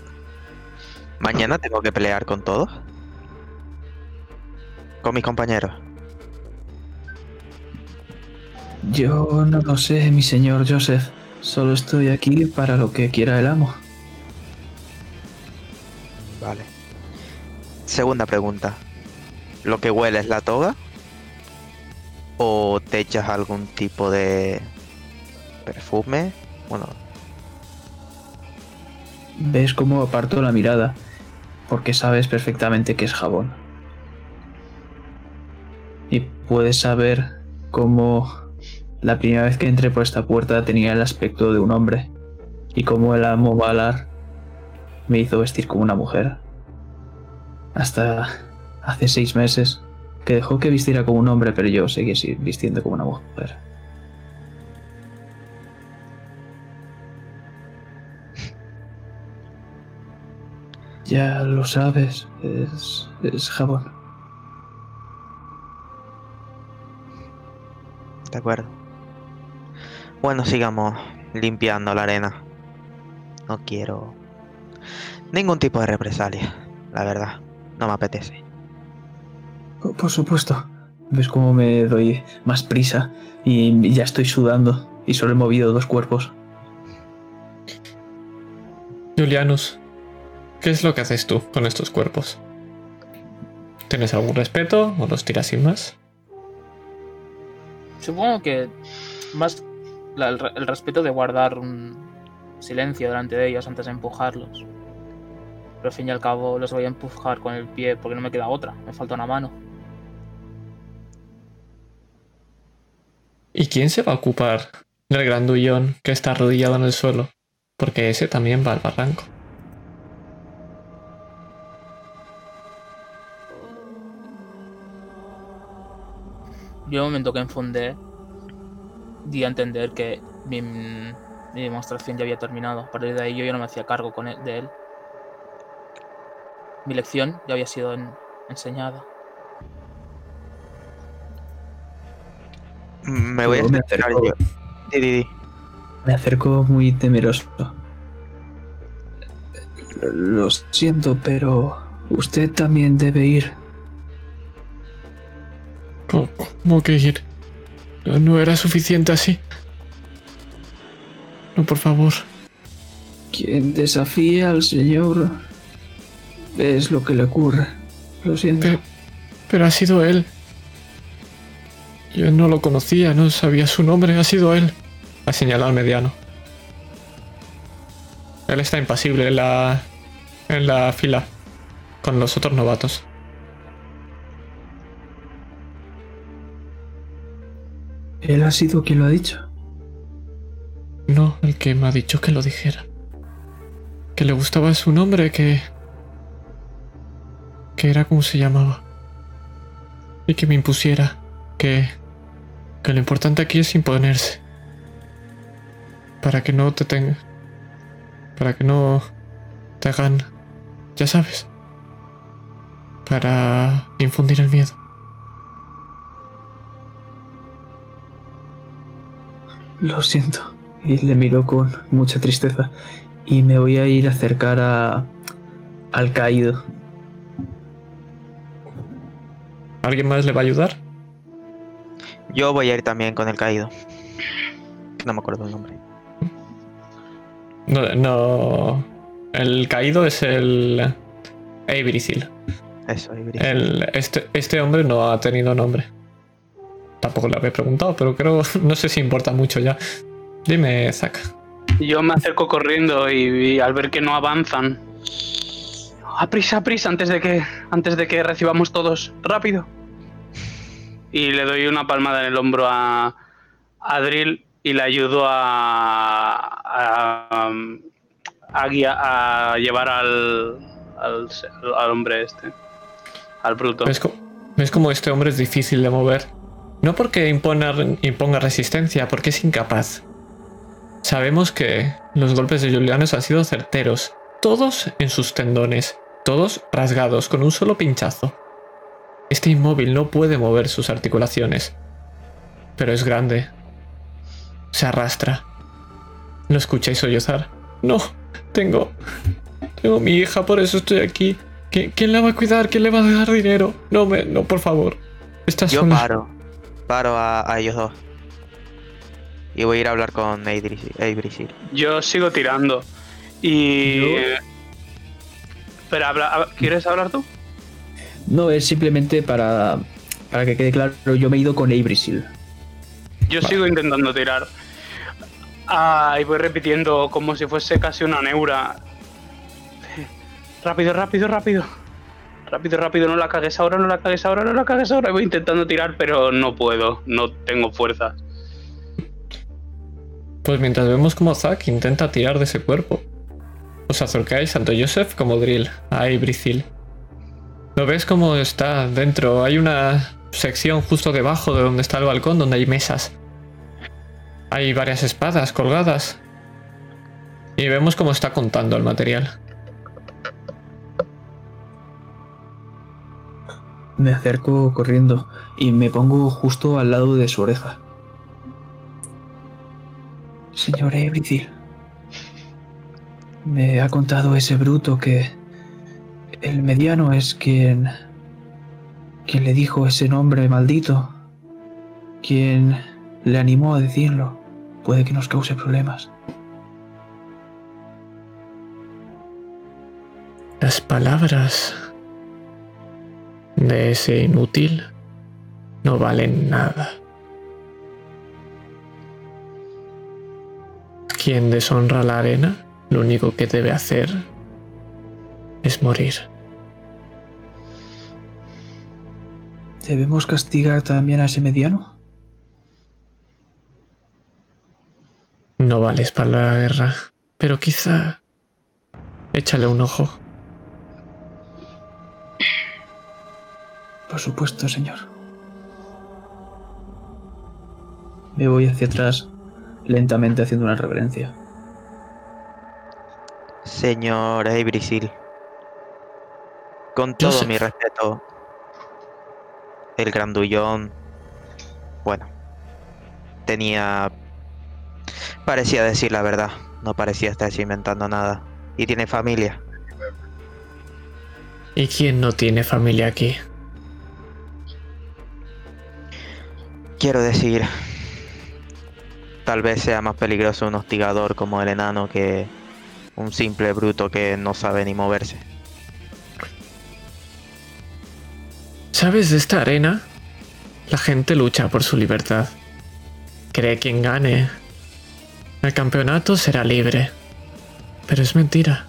mañana tengo que pelear con todos. Con mis compañeros. Yo no lo sé, mi señor Joseph. Solo estoy aquí para lo que quiera el amo. Vale. Segunda pregunta. ¿Lo que huele es la toga? ¿O te echas algún tipo de perfume? Bueno, Ves cómo aparto la mirada, porque sabes perfectamente que es jabón. Y puedes saber cómo la primera vez que entré por esta puerta tenía el aspecto de un hombre, y cómo el amo Valar me hizo vestir como una mujer. Hasta hace seis meses, que dejó que vistiera como un hombre, pero yo seguí vistiendo como una mujer. Ya lo sabes, es, es jabón. de acuerdo. Bueno, sigamos limpiando la arena. No quiero ningún tipo de represalia, la verdad. No me apetece. Por supuesto. ¿Ves cómo me doy más prisa? Y ya estoy sudando y solo he movido dos cuerpos. Julianus, ¿qué es lo que haces tú con estos cuerpos? ¿Tienes algún respeto o los tiras sin más? Supongo que más la- el, el respeto de guardar un silencio delante de ellos antes de empujarlos. Pero al fin y al cabo los voy a empujar con el pie porque no me queda otra, me falta una mano. ¿Y quién se va a ocupar del grandullón que está arrodillado en el suelo? Porque ese también va al barranco. Yo en el momento que enfundé, di a entender que mi, mi demostración ya había terminado. A partir de ahí yo ya no me hacía cargo con él- de él. Mi lección ya había sido en- enseñada. Me voy a acercar. Di, di, di. Me acerco muy temeroso. Lo siento, pero usted también debe ir. ¿Cómo, que ir? No, no era suficiente así. No, por favor. Quien desafía al señor es lo que le ocurre. Lo siento. Pero, pero ha sido él. Yo no lo conocía, no sabía su nombre, ha sido él. Ha señalado al mediano. Él está impasible en la, en la fila con los otros novatos. Él ha sido quien lo ha dicho. No, el que me ha dicho que lo dijera. Que le gustaba su nombre, que... Que era como se llamaba. Y que me impusiera. Que... Que lo importante aquí es imponerse. Para que no te tenga... Para que no... Te hagan... Ya sabes. Para infundir el miedo. Lo siento. Y le miro con mucha tristeza. Y me voy a ir a acercar a, al caído. ¿Alguien más le va a ayudar? Yo voy a ir también con el caído. No me acuerdo el nombre. No, no. El caído es el. Eibrisil. Eso. El, este, este hombre no ha tenido nombre. Tampoco le había preguntado, pero creo. No sé si importa mucho ya. Dime, Zack. Yo me acerco corriendo y, y al ver que no avanzan. A prisa, a prisa, antes de que. antes de que recibamos todos. Rápido. Y le doy una palmada en el hombro a. a Drill y le ayudo a. a. a, guia- a llevar al, al. al hombre este. Al bruto. ¿Ves, ves cómo este hombre es difícil de mover? No porque imponga, imponga resistencia, porque es incapaz. Sabemos que los golpes de Julianos han sido certeros, todos en sus tendones, todos rasgados con un solo pinchazo. Este inmóvil no puede mover sus articulaciones, pero es grande. Se arrastra. ¿Lo escucháis sollozar? No, tengo... Tengo mi hija, por eso estoy aquí. ¿Qui- ¿Quién la va a cuidar? ¿Quién le va a dar dinero? No, me, no, por favor. Esta Yo paro. Paro a, a ellos dos. Y voy a ir a hablar con Eibrisil. Yo sigo tirando. Y. Yo- Pero habla, hab- ¿quieres hablar tú? No, es simplemente para, para que quede claro, yo me he ido con Abrisil. Yo sigo intentando tirar. Ah, y voy repitiendo como si fuese casi una neura. Rápido, rápido, rápido. Rápido, rápido, no la cagues ahora, no la cagues ahora, no la cagues ahora. Voy intentando tirar, pero no puedo, no tengo fuerza. Pues mientras vemos como Zack intenta tirar de ese cuerpo, os acercáis tanto Joseph como Drill a Ibricil. Lo ves como está dentro. Hay una sección justo debajo de donde está el balcón donde hay mesas. Hay varias espadas colgadas. Y vemos cómo está contando el material. Me acerco corriendo y me pongo justo al lado de su oreja. Señor Abrisil, me ha contado ese bruto que el mediano es quien quien le dijo ese nombre maldito, quien le animó a decirlo. Puede que nos cause problemas. Las palabras de ese inútil no valen nada. Quien deshonra la arena, lo único que debe hacer es morir. ¿Debemos castigar también a ese mediano? No vales para la guerra, pero quizá échale un ojo. Por supuesto, señor. Me voy hacia atrás, lentamente haciendo una reverencia. Señor Eibrisil. Con todo Joseph. mi respeto. El grandullón. Bueno. Tenía. Parecía decir la verdad. No parecía estarse inventando nada. Y tiene familia. ¿Y quién no tiene familia aquí? Quiero decir. Tal vez sea más peligroso un hostigador como el enano que un simple bruto que no sabe ni moverse. ¿Sabes de esta arena? La gente lucha por su libertad. Cree quien gane. El campeonato será libre. Pero es mentira.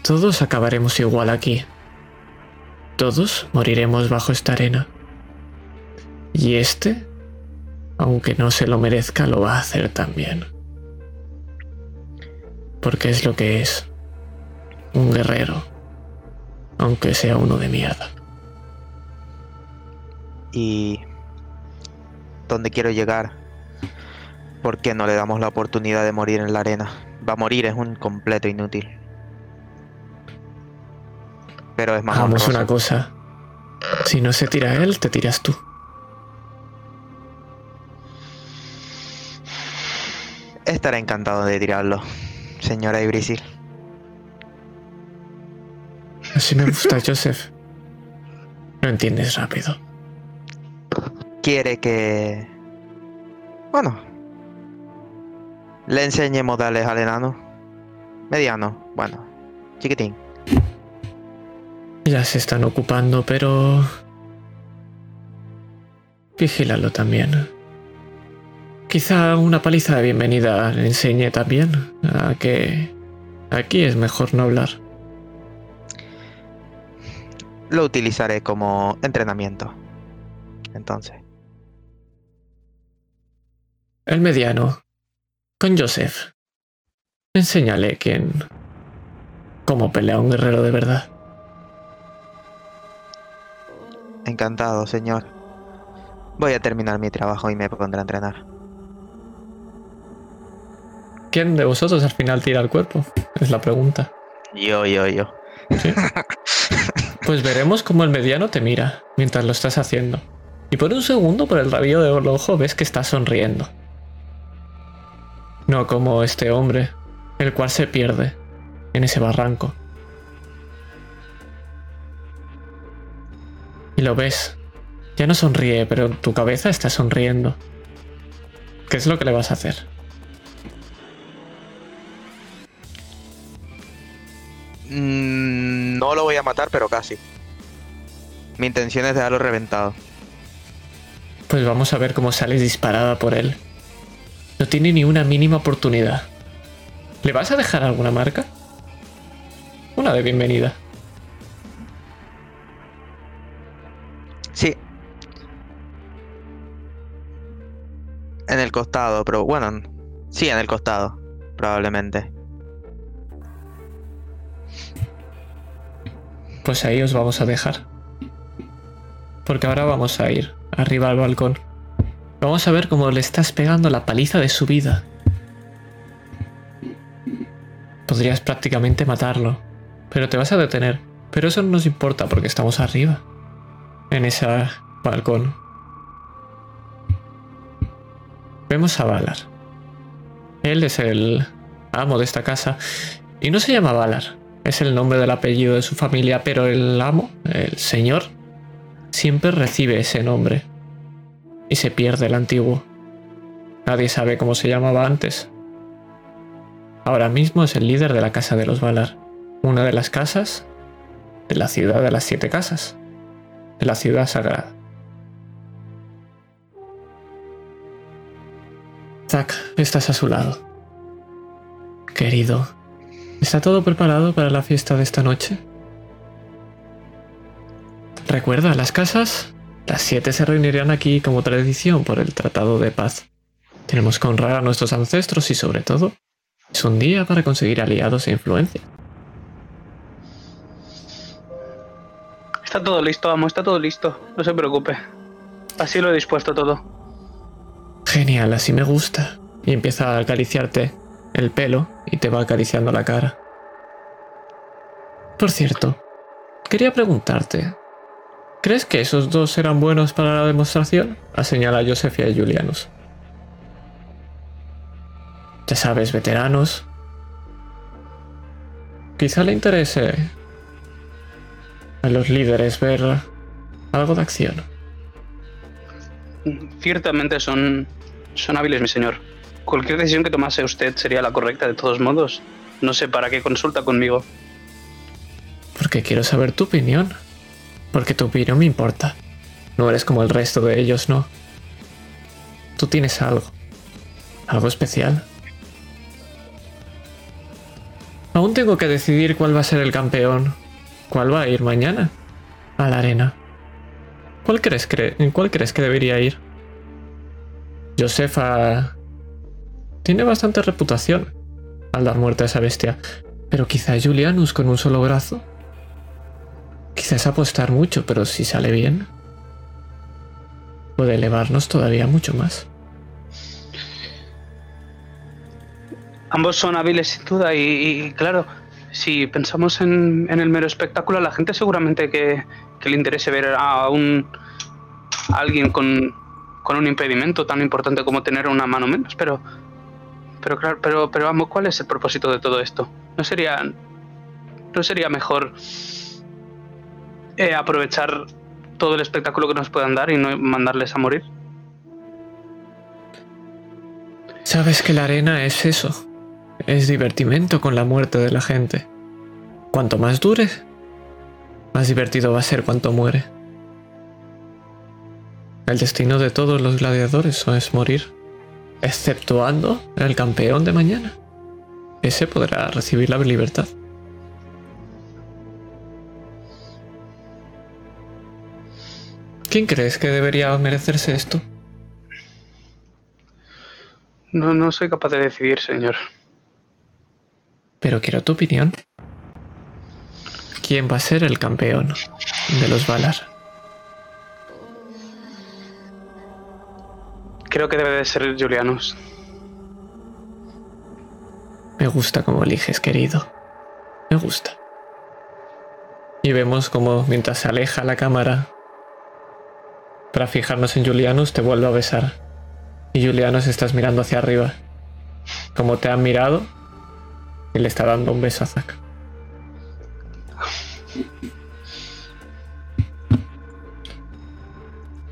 Todos acabaremos igual aquí. Todos moriremos bajo esta arena. Y este, aunque no se lo merezca, lo va a hacer también. Porque es lo que es. Un guerrero. Aunque sea uno de mierda. y dónde quiero llegar. ¿Por qué no le damos la oportunidad de morir en la arena? Va a morir, es un completo inútil. Pero es más Hagamos una cosa. Si no se tira él, te tiras tú. Estaré encantado de tirarlo, señora Ibrisil. Así me gusta, Joseph. Lo entiendes rápido. quiere que... Bueno. Le enseñe modales al enano. Mediano, bueno. Chiquitín. Ya se están ocupando, pero... Vigílalo también. Quizá una paliza de bienvenida enseñe también a que aquí es mejor no hablar. Lo utilizaré como entrenamiento. Entonces. El mediano. Con Joseph. Enséñale quién. cómo pelea un guerrero de verdad. Encantado, señor. Voy a terminar mi trabajo y me pondré a entrenar. ¿Quién de vosotros al final tira el cuerpo? Es la pregunta. Yo, yo, yo. ¿Sí? Pues veremos cómo el mediano te mira mientras lo estás haciendo. Y por un segundo, por el rabillo del ojo, ves que está sonriendo. No como este hombre, el cual se pierde en ese barranco. Y lo ves. Ya no sonríe, pero tu cabeza está sonriendo. ¿Qué es lo que le vas a hacer? Mm, no lo voy a matar, pero casi. Mi intención es dejarlo reventado. Pues vamos a ver cómo sales disparada por él. No tiene ni una mínima oportunidad. ¿Le vas a dejar alguna marca? Una de bienvenida. Sí. En el costado, pero bueno. Sí, en el costado. Probablemente. Pues ahí os vamos a dejar. Porque ahora vamos a ir arriba al balcón. Vamos a ver cómo le estás pegando la paliza de su vida. Podrías prácticamente matarlo, pero te vas a detener. Pero eso no nos importa porque estamos arriba, en ese balcón. Vemos a Valar. Él es el amo de esta casa y no se llama Valar, es el nombre del apellido de su familia, pero el amo, el señor, siempre recibe ese nombre y se pierde el antiguo. Nadie sabe cómo se llamaba antes. Ahora mismo es el líder de la Casa de los Valar, una de las casas de la ciudad de las siete casas, de la ciudad sagrada. Zack, estás a su lado. Querido, ¿está todo preparado para la fiesta de esta noche? Recuerda, las casas, las siete se reunirán aquí como tradición por el Tratado de Paz. Tenemos que honrar a nuestros ancestros y sobre todo, es un día para conseguir aliados e influencia. Está todo listo, amo, está todo listo. No se preocupe. Así lo he dispuesto todo. Genial, así me gusta. Y empieza a acariciarte el pelo y te va acariciando la cara. Por cierto, quería preguntarte, ¿crees que esos dos serán buenos para la demostración? A señala Joseph y Julianus. Ya sabes, veteranos. Quizá le interese a los líderes ver algo de acción. Ciertamente son, son hábiles, mi señor. Cualquier decisión que tomase usted sería la correcta de todos modos. No sé para qué consulta conmigo. Porque quiero saber tu opinión. Porque tu opinión me importa. No eres como el resto de ellos, ¿no? Tú tienes algo. Algo especial. Aún tengo que decidir cuál va a ser el campeón. ¿Cuál va a ir mañana? A la arena. ¿Cuál crees, cre ¿En cuál crees que debería ir? Josefa tiene bastante reputación al dar muerte a esa bestia, pero quizá Julianus con un solo brazo. Quizás apostar mucho, pero si sale bien, puede elevarnos todavía mucho más. Ambos son hábiles sin duda y, claro, si pensamos en, en, el mero espectáculo, a la gente seguramente que, que le interese ver a un a alguien con, con, un impedimento tan importante como tener una mano menos, pero pero claro, pero, pero vamos, ¿cuál es el propósito de todo esto? ¿No sería, no sería mejor eh, aprovechar todo el espectáculo que nos puedan dar y no mandarles a morir? Sabes que la arena es eso. Es divertimento con la muerte de la gente. Cuanto más dure, más divertido va a ser cuanto muere. El destino de todos los gladiadores es morir exceptuando el campeón de mañana. Ese podrá recibir la libertad. ¿Quién crees que debería merecerse esto? No, no soy capaz de decidir, señor. Pero quiero tu opinión. ¿Quién va a ser el campeón de los Valar? Creo que debe de ser Julianus. Me gusta como eliges, querido. Me gusta. Y vemos como mientras se aleja la cámara para fijarnos en Julianus, te vuelve a besar. Y Julianus estás mirando hacia arriba. Como te han mirado y le está dando un beso a Zack.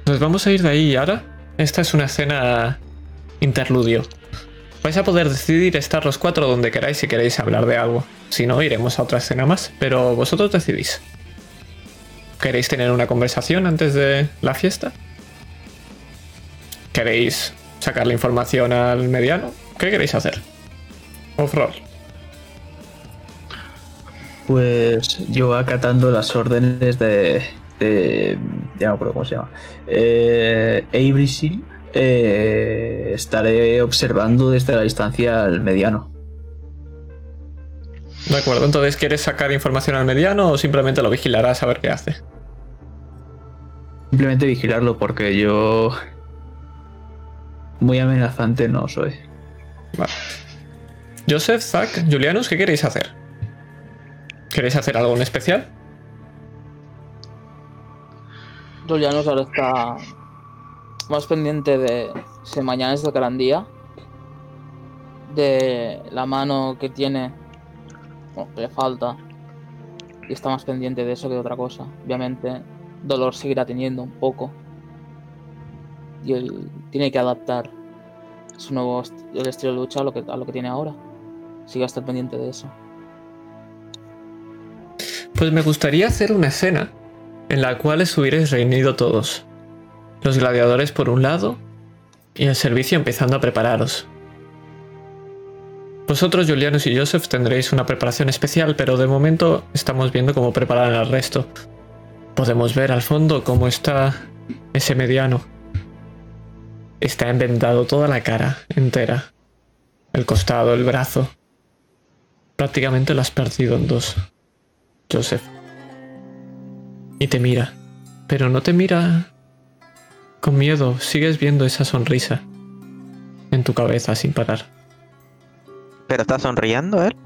Nos vamos a ir de ahí ahora. Esta es una escena interludio. Vais a poder decidir estar los cuatro donde queráis si queréis hablar de algo. Si no, iremos a otra escena más. Pero vosotros decidís. ¿Queréis tener una conversación antes de la fiesta? ¿Queréis sacar la información al mediano? ¿Qué queréis hacer? Off-roll. Pues yo acatando las órdenes de. De ya no me acuerdo cómo se llama. Eh, Abrisil, eh, estaré observando desde la distancia al mediano. De acuerdo, entonces ¿quieres sacar información al mediano o simplemente lo vigilarás a ver qué hace? Simplemente vigilarlo porque yo. Muy amenazante no soy. Vale. Joseph, Zack, Julianus, ¿qué queréis hacer? ¿Queréis hacer algo en especial? Julianus ahora está más pendiente de si mañana es el gran día, de la mano que tiene, bueno, le falta, y está más pendiente de eso que de otra cosa. Obviamente, dolor seguirá teniendo un poco, y él tiene que adaptar su nuevo estilo de lucha a lo que, a lo que tiene ahora. Sigue a estar pendiente de eso. Pues me gustaría hacer una escena en la cual os hubierais reunido todos. Los gladiadores por un lado y el servicio empezando a prepararos. Vosotros, Julianus y Joseph, tendréis una preparación especial, pero de momento estamos viendo cómo preparan al resto. Podemos ver al fondo cómo está ese mediano. Está envendado toda la cara entera. El costado, el brazo. Prácticamente lo has partido en dos. Joseph. Y te mira. Pero no te mira con miedo. Sigues viendo esa sonrisa en tu cabeza sin parar. ¿Pero está sonriendo él?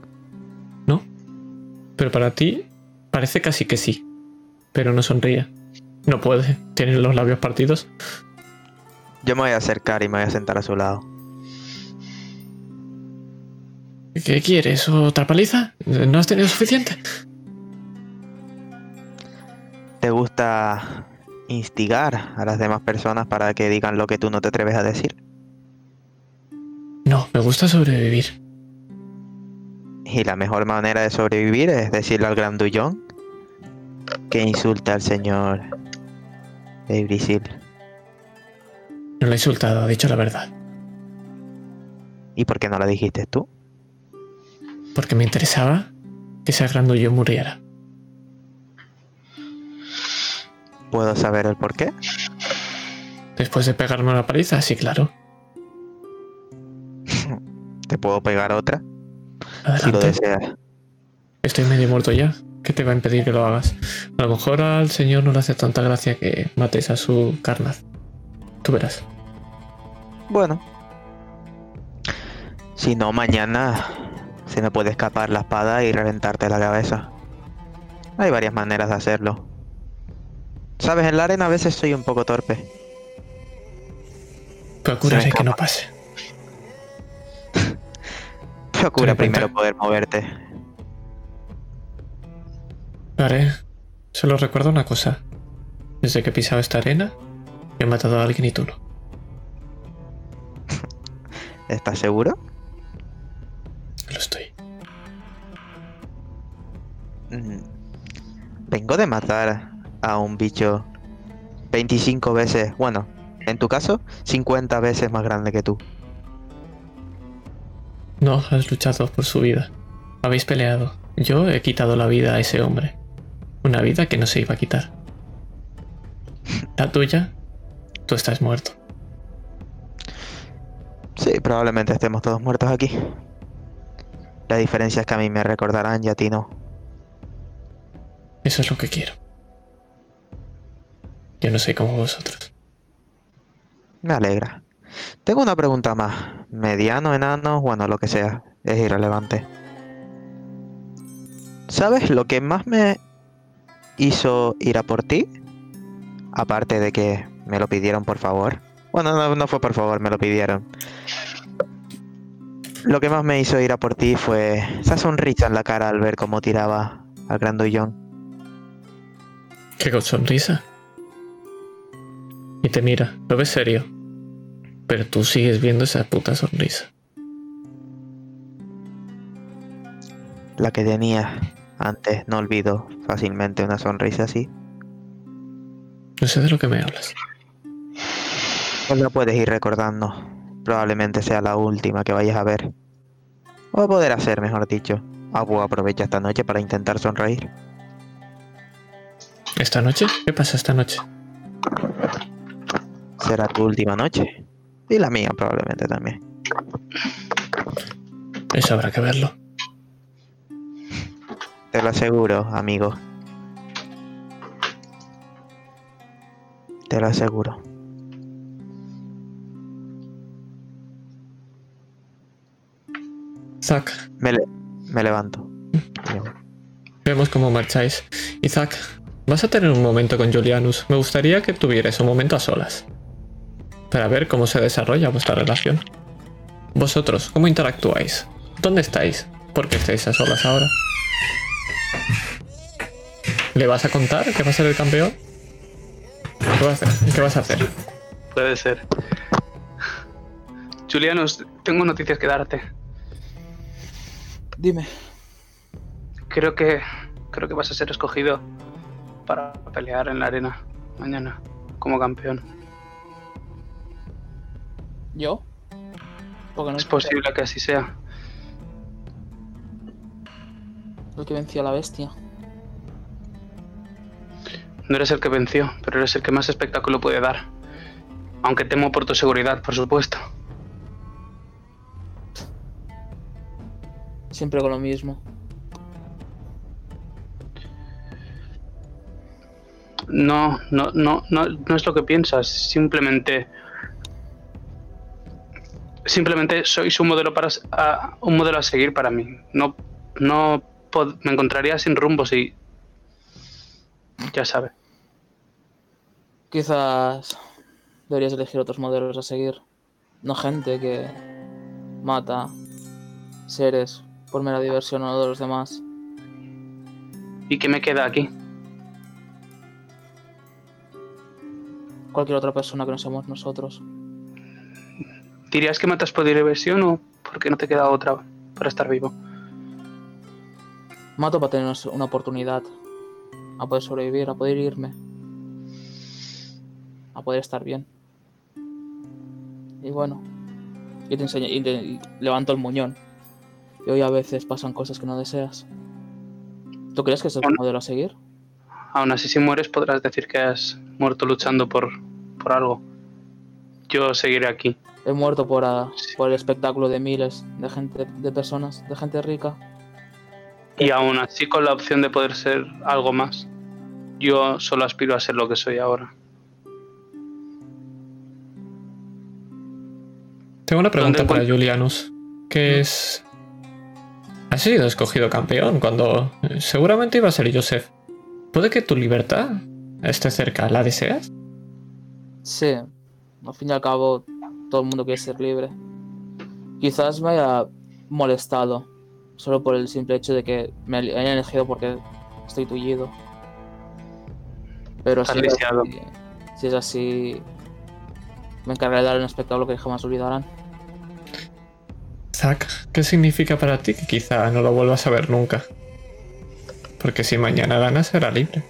¿No? Pero para ti parece casi que sí. Pero no sonríe. No puede. Tiene los labios partidos. Yo me voy a acercar y me voy a sentar a su lado. ¿Qué quieres? ¿Otra paliza? ¿No has tenido suficiente? Gusta instigar a las demás personas para que digan lo que tú no te atreves a decir? No, me gusta sobrevivir. Y la mejor manera de sobrevivir es decirle al grandullón que insulta al señor Ebrisil. No lo he insultado, ha dicho la verdad. ¿Y por qué no lo dijiste tú? Porque me interesaba que ese grandullo muriera. ¿Puedo saber el por qué? Después de pegarme una paliza, sí, claro. ¿Te puedo pegar otra? Si lo Adelante. deseas. Estoy medio muerto ya. ¿Qué te va a impedir que lo hagas? A lo mejor al señor no le hace tanta gracia que mates a su carnaz. Tú verás. Bueno. Si no, mañana se me puede escapar la espada y reventarte la cabeza. Hay varias maneras de hacerlo. Sabes, en la arena a veces soy un poco torpe. Procuraré que no pase. Procura primero poder moverte. Lo haré. Solo recuerdo una cosa. Desde que he pisado esta arena, he matado a alguien y tú no. ¿Estás seguro? Lo estoy. Mm. Vengo de matar a un bicho 25 veces, bueno, en tu caso, 50 veces más grande que tú. No, has luchado por su vida. Habéis peleado. Yo he quitado la vida a ese hombre. Una vida que no se iba a quitar. La tuya, tú estás muerto. Sí, probablemente estemos todos muertos aquí. La diferencia es que a mí me recordarán y a ti no. Eso es lo que quiero. Yo no soy como vosotros. Me alegra. Tengo una pregunta más. Mediano, enano, bueno, lo que sea. Es irrelevante. ¿Sabes lo que más me hizo ir a por ti? Aparte de que me lo pidieron por favor. Bueno, no, no fue por favor, me lo pidieron. Lo que más me hizo ir a por ti fue esa sonrisa en la cara al ver cómo tiraba al grandullón. Qué sonrisa. Y te mira, lo ves serio. Pero tú sigues viendo esa puta sonrisa. La que tenía antes, no olvido fácilmente una sonrisa así. No sé de lo que me hablas. Pues la puedes ir recordando. Probablemente sea la última que vayas a ver. O a poder hacer, mejor dicho. Abu aprovecha esta noche para intentar sonreír. ¿Esta noche? ¿Qué pasa esta noche? Será tu última noche. Y la mía probablemente también. Eso habrá que verlo. Te lo aseguro, amigo. Te lo aseguro. Zack, Me, le- me levanto. vemos cómo marcháis. Isaac, vas a tener un momento con Julianus. Me gustaría que tuvierais un momento a solas. Para ver cómo se desarrolla vuestra relación. Vosotros, ¿cómo interactuáis? ¿Dónde estáis? ¿Por qué estáis a solas ahora? ¿Le vas a contar que va a ser el campeón? ¿Qué vas a hacer? ¿Qué vas a hacer? Puede ser. Julianos, tengo noticias que darte. Dime. Creo que creo que vas a ser escogido para pelear en la arena mañana como campeón. ¿Yo? Porque no Es posible que así sea. el que venció a la bestia. No eres el que venció, pero eres el que más espectáculo puede dar. Aunque temo por tu seguridad, por supuesto. Siempre con lo mismo. No, no, no, no, no es lo que piensas. Simplemente. Simplemente sois un modelo para a- un modelo a seguir para mí. No, no pod- me encontraría sin rumbo si. Ya sabes. Quizás deberías elegir otros modelos a seguir. No gente que mata seres por mera diversión o de los demás. ¿Y qué me queda aquí? Cualquier otra persona que no seamos nosotros. ¿Dirías que matas por diversión o porque no te queda otra para estar vivo? Mato para tener una oportunidad. A poder sobrevivir, a poder irme. A poder estar bien. Y bueno. Y te enseño. Y te y levanto el muñón. Y hoy a veces pasan cosas que no deseas. ¿Tú crees que es el Bueno. modelo a seguir? Aún así, si mueres, podrás decir que has muerto luchando por, por algo. Yo seguiré aquí. He muerto por, ah, por el espectáculo de miles de gente, de personas, de gente rica. Y aún así, con la opción de poder ser algo más, yo solo aspiro a ser lo que soy ahora. Tengo una pregunta ¿Dónde para Julianus. Que es... Has sido escogido campeón cuando eh, seguramente iba a ser Joseph. ¿Puede que tu libertad esté cerca? ¿La deseas? Sí, al fin y al cabo, todo el mundo quiere ser libre. Quizás me haya molestado, solo por el simple hecho de que me hayan elegido porque estoy tullido. Pero si es, Aliciado. así, si es así, me encargaré de dar un espectáculo que jamás olvidarán. Zack, ¿qué significa para ti que quizá no lo vuelvas a ver nunca? Porque si mañana ganas será libre.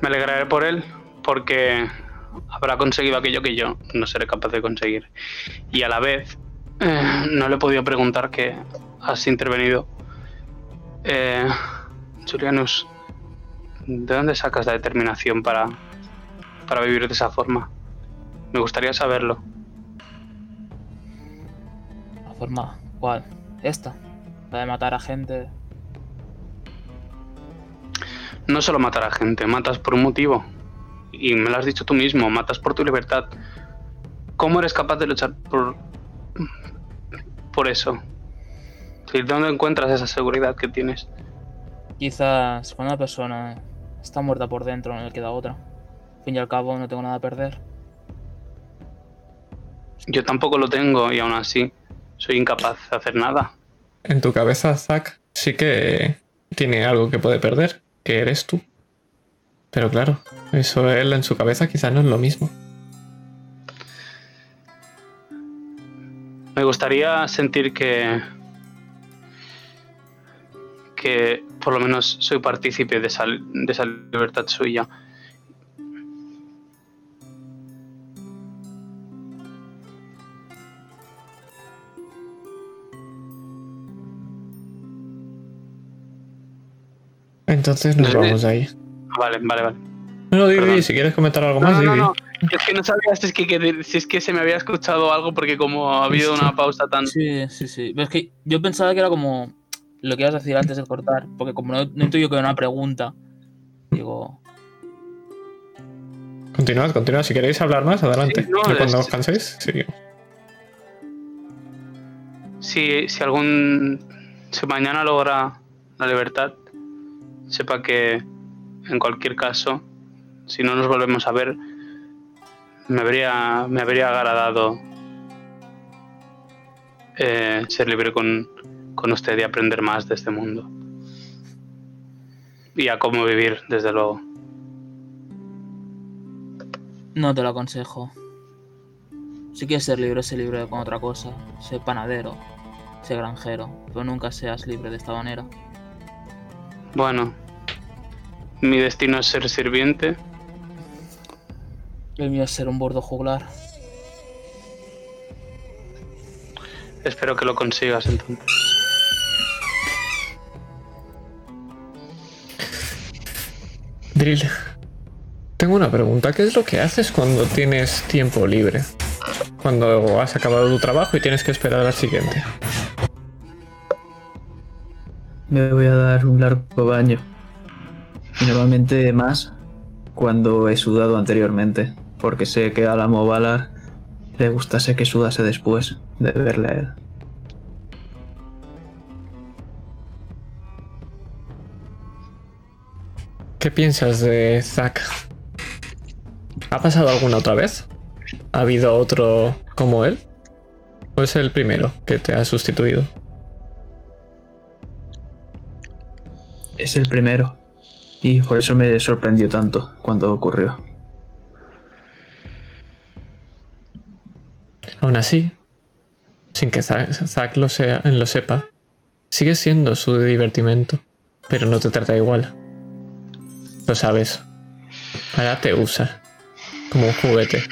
Me alegraré por él, porque habrá conseguido aquello que yo no seré capaz de conseguir. Y a la vez, eh, no le he podido preguntar que has intervenido. Eh, Julianus, ¿de dónde sacas la determinación para, para vivir de esa forma? Me gustaría saberlo. La forma. ¿Cuál? Esta. La de matar a gente. No solo matar a gente, matas por un motivo. Y me lo has dicho tú mismo, matas por tu libertad. ¿Cómo eres capaz de luchar por. por eso? ¿De dónde encuentras esa seguridad que tienes? Quizás cuando una persona está muerta por dentro, no le queda otra. Al fin y al cabo, no tengo nada a perder. Yo tampoco lo tengo y aún así soy incapaz de hacer nada. En tu cabeza, Zack sí que tiene algo que puede perder, que eres tú. Pero claro, eso él en su cabeza quizás no es lo mismo. Me gustaría sentir que. que por lo menos soy partícipe de esa, de esa libertad suya. Entonces nos No, vamos de ahí. Vale, vale, vale. No, no, di, Perdón. di, si quieres comentar algo No, más, no, no. Es que no sabía si es que, que- si es que se me había escuchado algo porque como ha habido una pausa tan... Sí, sí, sí. Pero es que yo pensaba que era como lo que ibas a decir antes de cortar. Porque como no, no intuyo que era una pregunta, digo. Continuad, continuad. Si queréis hablar más, adelante. Sí, no, y cuando es- os canséis, sí. Si, si algún... Si mañana logra la libertad, sepa que en cualquier caso, si no nos volvemos a ver, me habría, me habría agradado eh, ser libre con, con usted y aprender más de este mundo. Y a cómo vivir, desde luego. No te lo aconsejo. Si quieres ser libre, sé libre con otra cosa. Sé panadero, sé granjero, pero nunca seas libre de esta manera. Bueno, mi destino es ser sirviente. El mío es ser un bordo juglar. Espero que lo consigas entonces. Drill, tengo una pregunta. ¿Qué es lo que haces cuando tienes tiempo libre? Cuando has acabado tu trabajo y tienes que esperar al siguiente. Me voy a dar un largo baño. Y normalmente más cuando he sudado anteriormente. Porque sé que a la Movalar le gustase que sudase después de verle a él. ¿Qué piensas de Zack? ¿Ha pasado alguna otra vez? ¿Ha habido otro como él? ¿O es el primero que te ha sustituido? Es el primero. Y por eso me sorprendió tanto cuando ocurrió. Aún así, sin que Zack, lo, sea, lo sepa, sigue siendo su divertimento, pero no te trata igual. Lo sabes. Ahora te usa como un juguete.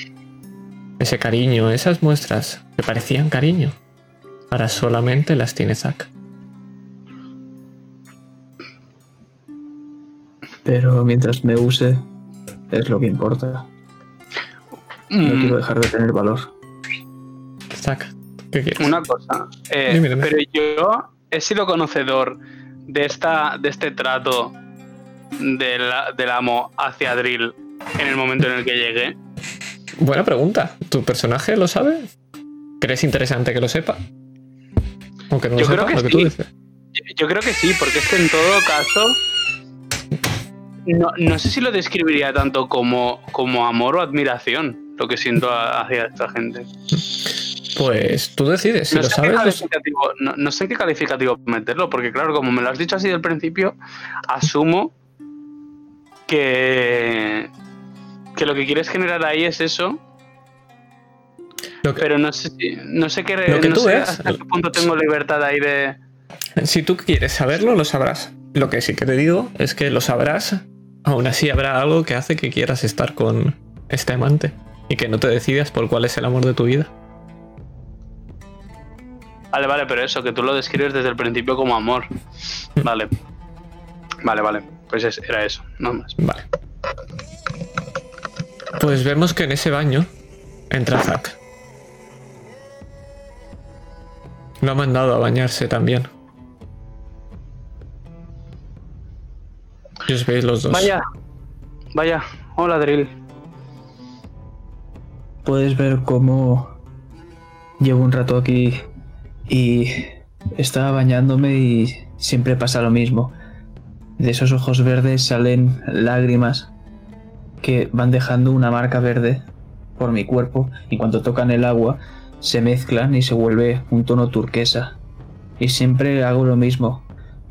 Ese cariño, esas muestras que parecían cariño, ahora solamente las tiene Zack. Pero mientras me use, es lo que importa. No Mm, quiero dejar de tener valor. Zack, ¿qué quieres? Una cosa, eh, Dime, dime. pero yo he sido conocedor de esta, de este trato del, del amo hacia Drill en el momento en el que llegué. Buena pregunta. ¿Tu personaje lo sabe? ¿Crees interesante que lo sepa? Aunque no lo Yo creo sepa, que lo que sí. tú dices. Yo, yo creo que sí, porque es que en todo caso. No, no sé si lo describiría tanto como, como amor o admiración, lo que siento hacia esta gente. Pues tú decides. Si no, lo sé sabes, no, no sé en qué calificativo meterlo, porque claro, como me lo has dicho así del principio, asumo que, que lo que quieres generar ahí es eso. Que- Pero no sé, no sé qué, Lo que no tú sé ves- hasta qué punto tengo libertad ahí de. Si tú quieres saberlo, lo sabrás. Lo que sí que te digo es que lo sabrás. Aún así habrá algo que hace que quieras estar con este amante y que no te decidas por cuál es el amor de tu vida. Vale, vale, pero eso, que tú lo describes desde el principio como amor. Vale. Vale, vale. Pues es- era eso, no más. Vale. Pues vemos que en ese baño entra Zack. Lo ha mandado a bañarse también. Y os veis los dos. Vaya. Vaya. Hola, Drill. Puedes ver cómo llevo un rato aquí y estaba bañándome y siempre pasa lo mismo. De esos ojos verdes salen lágrimas que van dejando una marca verde por mi cuerpo y cuando tocan el agua se mezclan y se vuelve un tono turquesa. Y siempre hago lo mismo.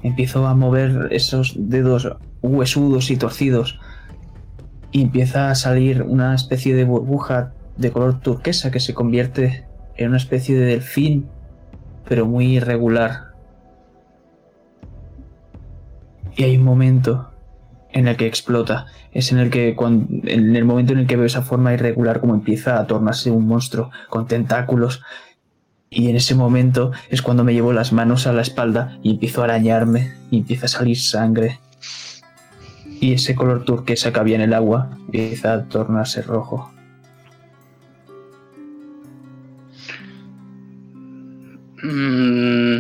Empiezo a mover esos dedos huesudos y torcidos y empieza a salir una especie de burbuja de color turquesa que se convierte en una especie de delfín, pero muy irregular. Y hay un momento en el que explota. Es en el que cuando, en el momento en el que veo esa forma irregular como empieza a tornarse un monstruo con tentáculos. Y en ese momento es cuando me llevo las manos a la espalda y empiezo a arañarme y empieza a salir sangre. Y ese color turquesa que había en el agua empieza a tornarse rojo. Mm.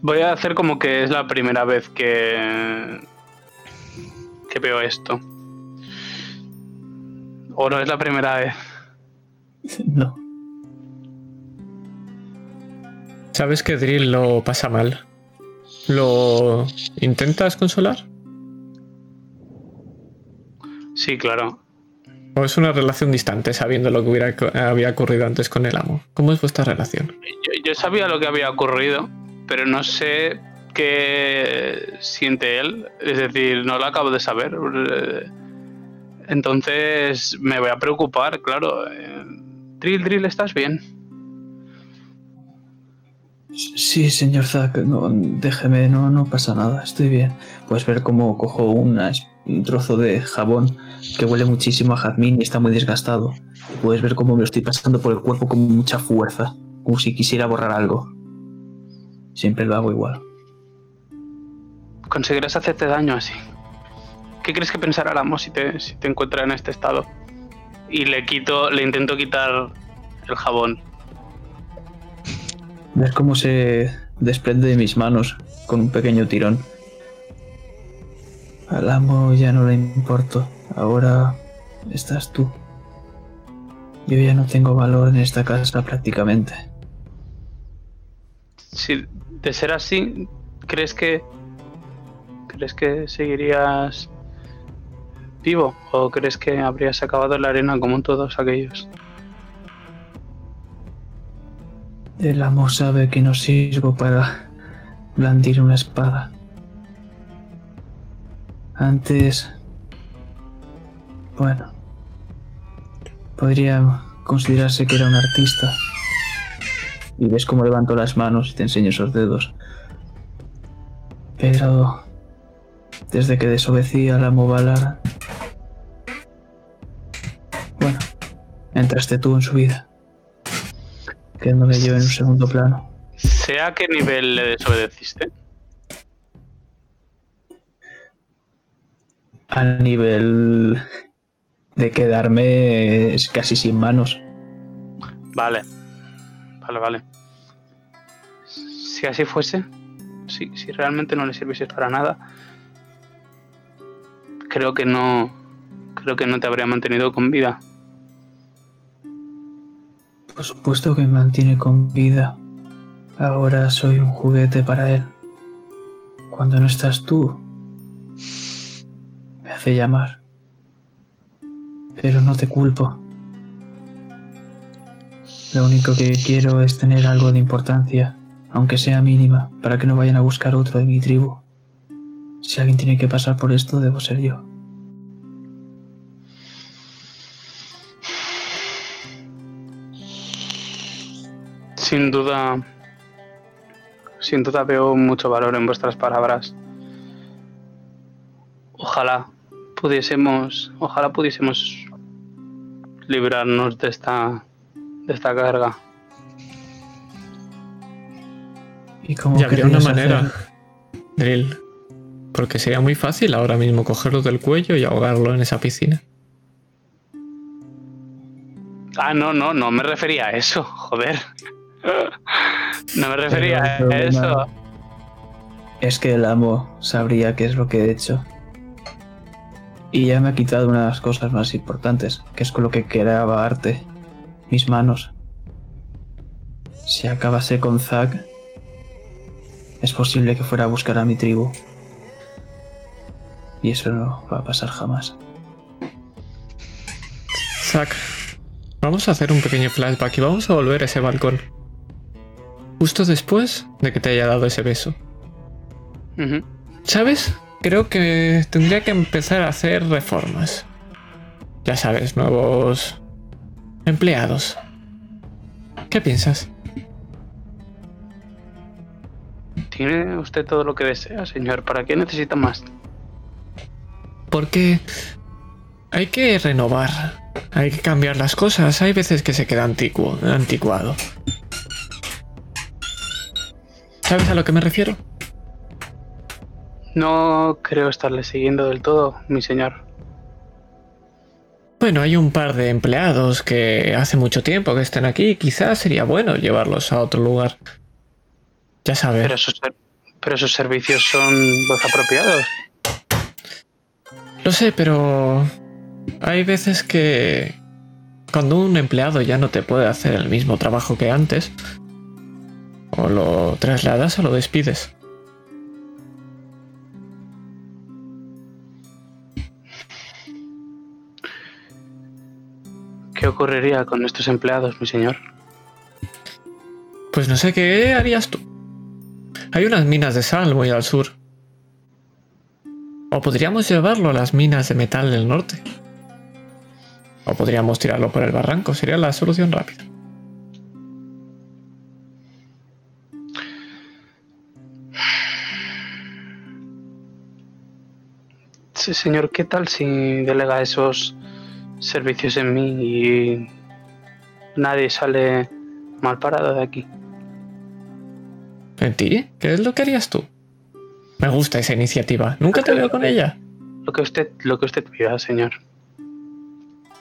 Voy a hacer como que es la primera vez que. que veo esto. O no es la primera vez. No. Sabes que Drill lo pasa mal. ¿Lo intentas consolar? Sí, claro. ¿O es una relación distante sabiendo lo que hubiera, había ocurrido antes con el amo? ¿Cómo es vuestra relación? Yo, yo sabía lo que había ocurrido, pero no sé qué siente él. Es decir, no lo acabo de saber. Entonces me voy a preocupar, claro. Eh, Drill, Drill, ¿estás bien? Sí, señor Zack, no, déjeme, no, no pasa nada, estoy bien. Puedes ver cómo cojo un trozo de jabón que huele muchísimo a jazmín y está muy desgastado. Puedes ver cómo me lo estoy pasando por el cuerpo con mucha fuerza, como si quisiera borrar algo. Siempre lo hago igual. Conseguirás hacerte daño así. ¿Qué crees que pensará el amo si te, si encuentra en este estado? Y le quito, le intento quitar el jabón. Ver cómo se desprende de mis manos con un pequeño tirón. Al amo ya no le importo. Ahora estás tú. Yo ya no tengo valor en esta casa prácticamente. Si de ser así, ¿crees que crees que seguirías vivo o crees que habrías acabado la arena como todos aquellos? El amo sabe que no sirvo para blandir una espada. Antes... Bueno. Podría considerarse que era un artista. Y ves cómo levanto las manos y te enseño esos dedos. Pero... Desde que desobedecí al amo Valar... Bueno, entraste tú en su vida. Quedándome yo en un segundo plano. ¿Sé a qué nivel le desobedeciste? al nivel de quedarme es casi sin manos. Vale. Vale, vale. Si así fuese, si, si realmente no le sirvieses para nada, creo que no. Creo que no te habría mantenido con vida. Por supuesto que me mantiene con vida. Ahora soy un juguete para él. Cuando no estás tú, me hace llamar. Pero no te culpo. Lo único que quiero es tener algo de importancia, aunque sea mínima, para que no vayan a buscar otro de mi tribu. Si alguien tiene que pasar por esto, debo ser yo. Sin duda, sin duda veo mucho valor en vuestras palabras. Ojalá pudiésemos, ojalá pudiésemos librarnos de esta, de esta carga. ¿Y cómo Ya habría una manera, hacer? Drill. Porque sería muy fácil ahora mismo cogerlo del cuello y ahogarlo en esa piscina. Ah, no, no, no me refería a eso, joder. No me refería a eso. Es que el amo sabría qué es lo que he hecho. Y ya me ha quitado una de las cosas más importantes, que es con lo que quedaba arte. Mis manos. Si acabase con Zack, es posible que fuera a buscar a mi tribu. Y eso no va a pasar jamás. Zack, vamos a hacer un pequeño flashback y vamos a volver a ese balcón. Justo después de que te haya dado ese beso. ¿Sabes? Creo que tendría que empezar a hacer reformas. Ya sabes, nuevos empleados. ¿Qué piensas? Tiene usted todo lo que desea, señor. ¿Para qué necesita más? Porque hay que renovar, hay que cambiar las cosas. Hay veces que se queda antiguo, anticuado. ¿Sabes a lo que me refiero? No creo estarle siguiendo del todo, mi señor. Bueno, hay un par de empleados que hace mucho tiempo que están aquí. Quizás sería bueno llevarlos a otro lugar. Ya sabes. Pero sus, ser- pero sus servicios son los apropiados. Lo sé, pero hay veces que cuando un empleado ya no te puede hacer el mismo trabajo que antes, o lo trasladas o lo despides. ¿Qué ocurriría con estos empleados, mi señor? Pues no sé qué harías tú. Hay unas minas de sal muy al sur. O podríamos llevarlo a las minas de metal del norte. O podríamos tirarlo por el barranco, sería la solución rápida. Sí, señor, ¿qué tal si delega esos servicios en mí y nadie sale mal parado de aquí? ¿En ti? ¿Qué es lo que harías tú? Me gusta esa iniciativa. Nunca te veo con ella. Lo que usted, lo que usted pida, señor.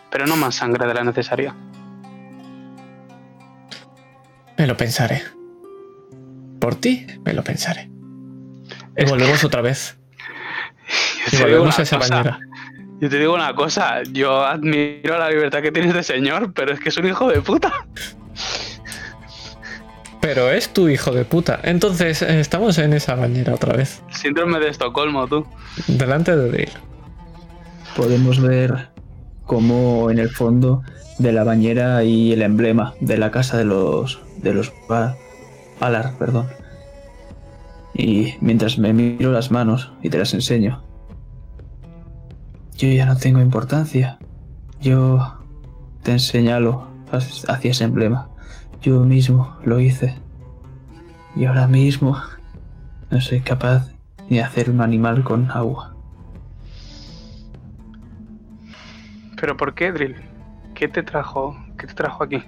Pero no más sangre de la necesaria. Me lo pensaré. Por ti, me lo pensaré. Y volvemos otra vez. Yo te digo volvemos una a esa cosa, bañera. Yo te digo una cosa, yo admiro la libertad que tiene este señor, pero es que es un hijo de puta. Pero es tu hijo de puta. Entonces, eh, estamos en esa bañera otra vez. Síndrome de Estocolmo, tú. Delante de Drill. Podemos ver cómo en el fondo de la bañera hay el emblema de la casa de los de los Ba- Alar, perdón. Y mientras me miro las manos y te las enseño, yo ya no tengo importancia. Yo te señalo hacia ese emblema. Yo mismo lo hice. Y ahora mismo no soy capaz ni de hacer un animal con agua. ¿Pero por qué, Drill? ¿Qué te trajo? ¿Qué te trajo aquí?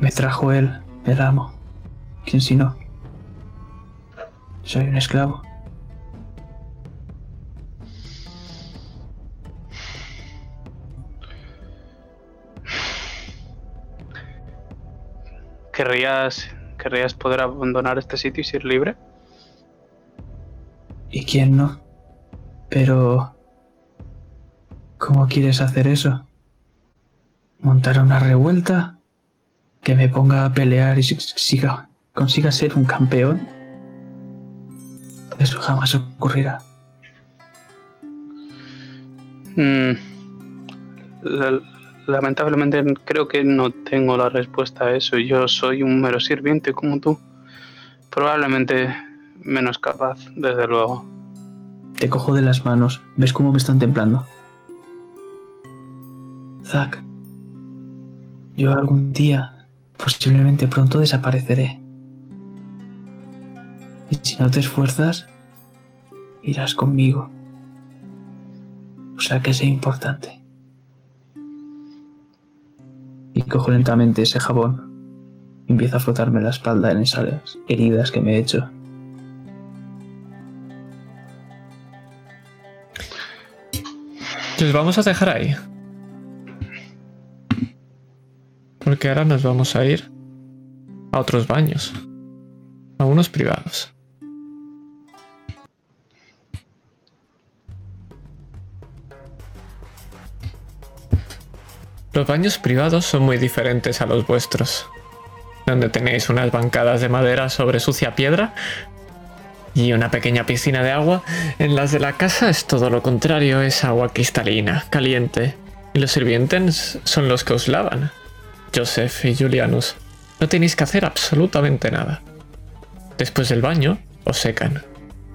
Me trajo él, el amo. ¿Quién si no? Soy un esclavo. ¿Querrías, ¿Querrías poder abandonar este sitio y ser libre? ¿Y quién no? Pero... ¿Cómo quieres hacer eso? ¿Montar una revuelta? ¿Que me ponga a pelear y si- siga, consiga ser un campeón? Eso jamás ocurrirá. Mm, la- lamentablemente creo que no tengo la respuesta a eso. Yo soy un mero sirviente como tú. Probablemente menos capaz, desde luego. Te cojo de las manos. ¿Ves cómo me están templando? Zack. Yo algún día, posiblemente pronto, desapareceré. Si no te esfuerzas, irás conmigo. O sea que es importante. Y cojo lentamente ese jabón. y Empiezo a frotarme la espalda en esas heridas que me he hecho. Les vamos a dejar ahí. Porque ahora nos vamos a ir a otros baños. A unos privados. Los baños privados son muy diferentes a los vuestros, donde tenéis unas bancadas de madera sobre sucia piedra y una pequeña piscina de agua. En las de la casa es todo lo contrario, es agua cristalina, caliente. Y los sirvientes son los que os lavan. Joseph y Julianus. No tenéis que hacer absolutamente nada. Después del baño, os secan.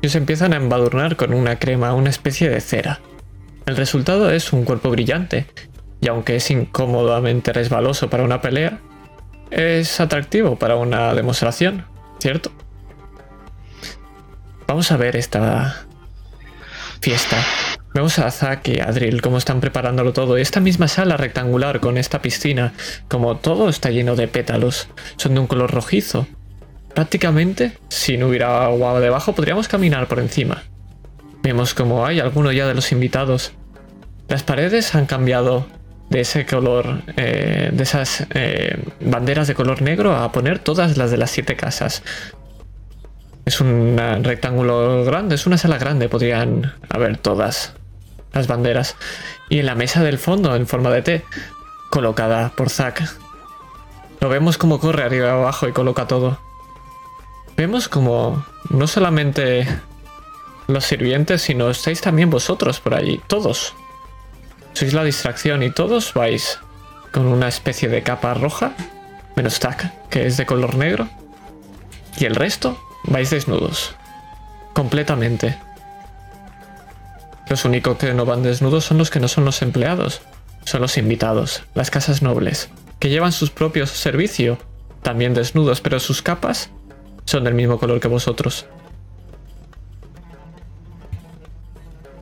Y os empiezan a embadurnar con una crema, una especie de cera. El resultado es un cuerpo brillante, y aunque es incómodamente resbaloso para una pelea, es atractivo para una demostración, ¿cierto? Vamos a ver esta fiesta. Vemos a Zack y a Drill cómo están preparándolo todo. Esta misma sala rectangular con esta piscina, como todo está lleno de pétalos, son de un color rojizo. Prácticamente, si no hubiera agua debajo, podríamos caminar por encima. Vemos como hay alguno ya de los invitados. Las paredes han cambiado de ese color, eh, de esas eh, banderas de color negro a poner todas las de las siete casas. Es un rectángulo grande, es una sala grande, podrían haber todas las banderas. Y en la mesa del fondo, en forma de T, colocada por Zack. Lo vemos como corre arriba y abajo y coloca todo. Vemos como no solamente los sirvientes, sino estáis también vosotros por allí, todos. Sois la distracción y todos vais con una especie de capa roja, menos Zack, que es de color negro. Y el resto vais desnudos. Completamente. Los únicos que no van desnudos son los que no son los empleados. Son los invitados, las casas nobles, que llevan sus propios servicios, también desnudos, pero sus capas son del mismo color que vosotros.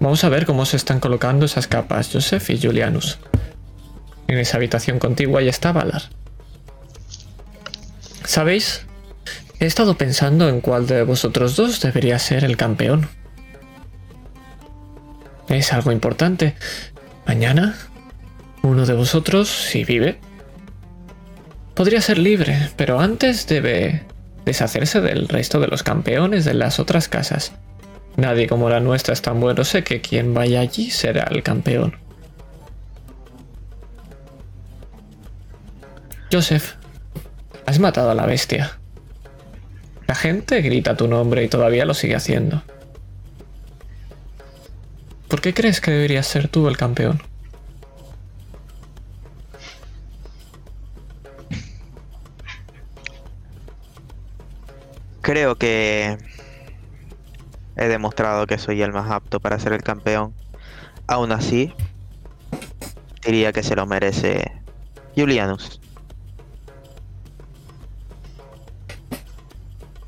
Vamos a ver cómo se están colocando esas capas, Joseph y Julianus. En esa habitación contigua ya está Valar. ¿Sabéis? He estado pensando en cuál de vosotros dos debería ser el campeón. Es algo importante. Mañana, uno de vosotros, si vive, podría ser libre, pero antes debe deshacerse del resto de los campeones de las otras casas. Nadie como la nuestra es tan bueno, sé que quien vaya allí será el campeón. Joseph, has matado a la bestia. La gente grita tu nombre y todavía lo sigue haciendo. ¿Por qué crees que deberías ser tú el campeón? Creo que he demostrado que soy el más apto para ser el campeón. Aún así, diría que se lo merece Julianus.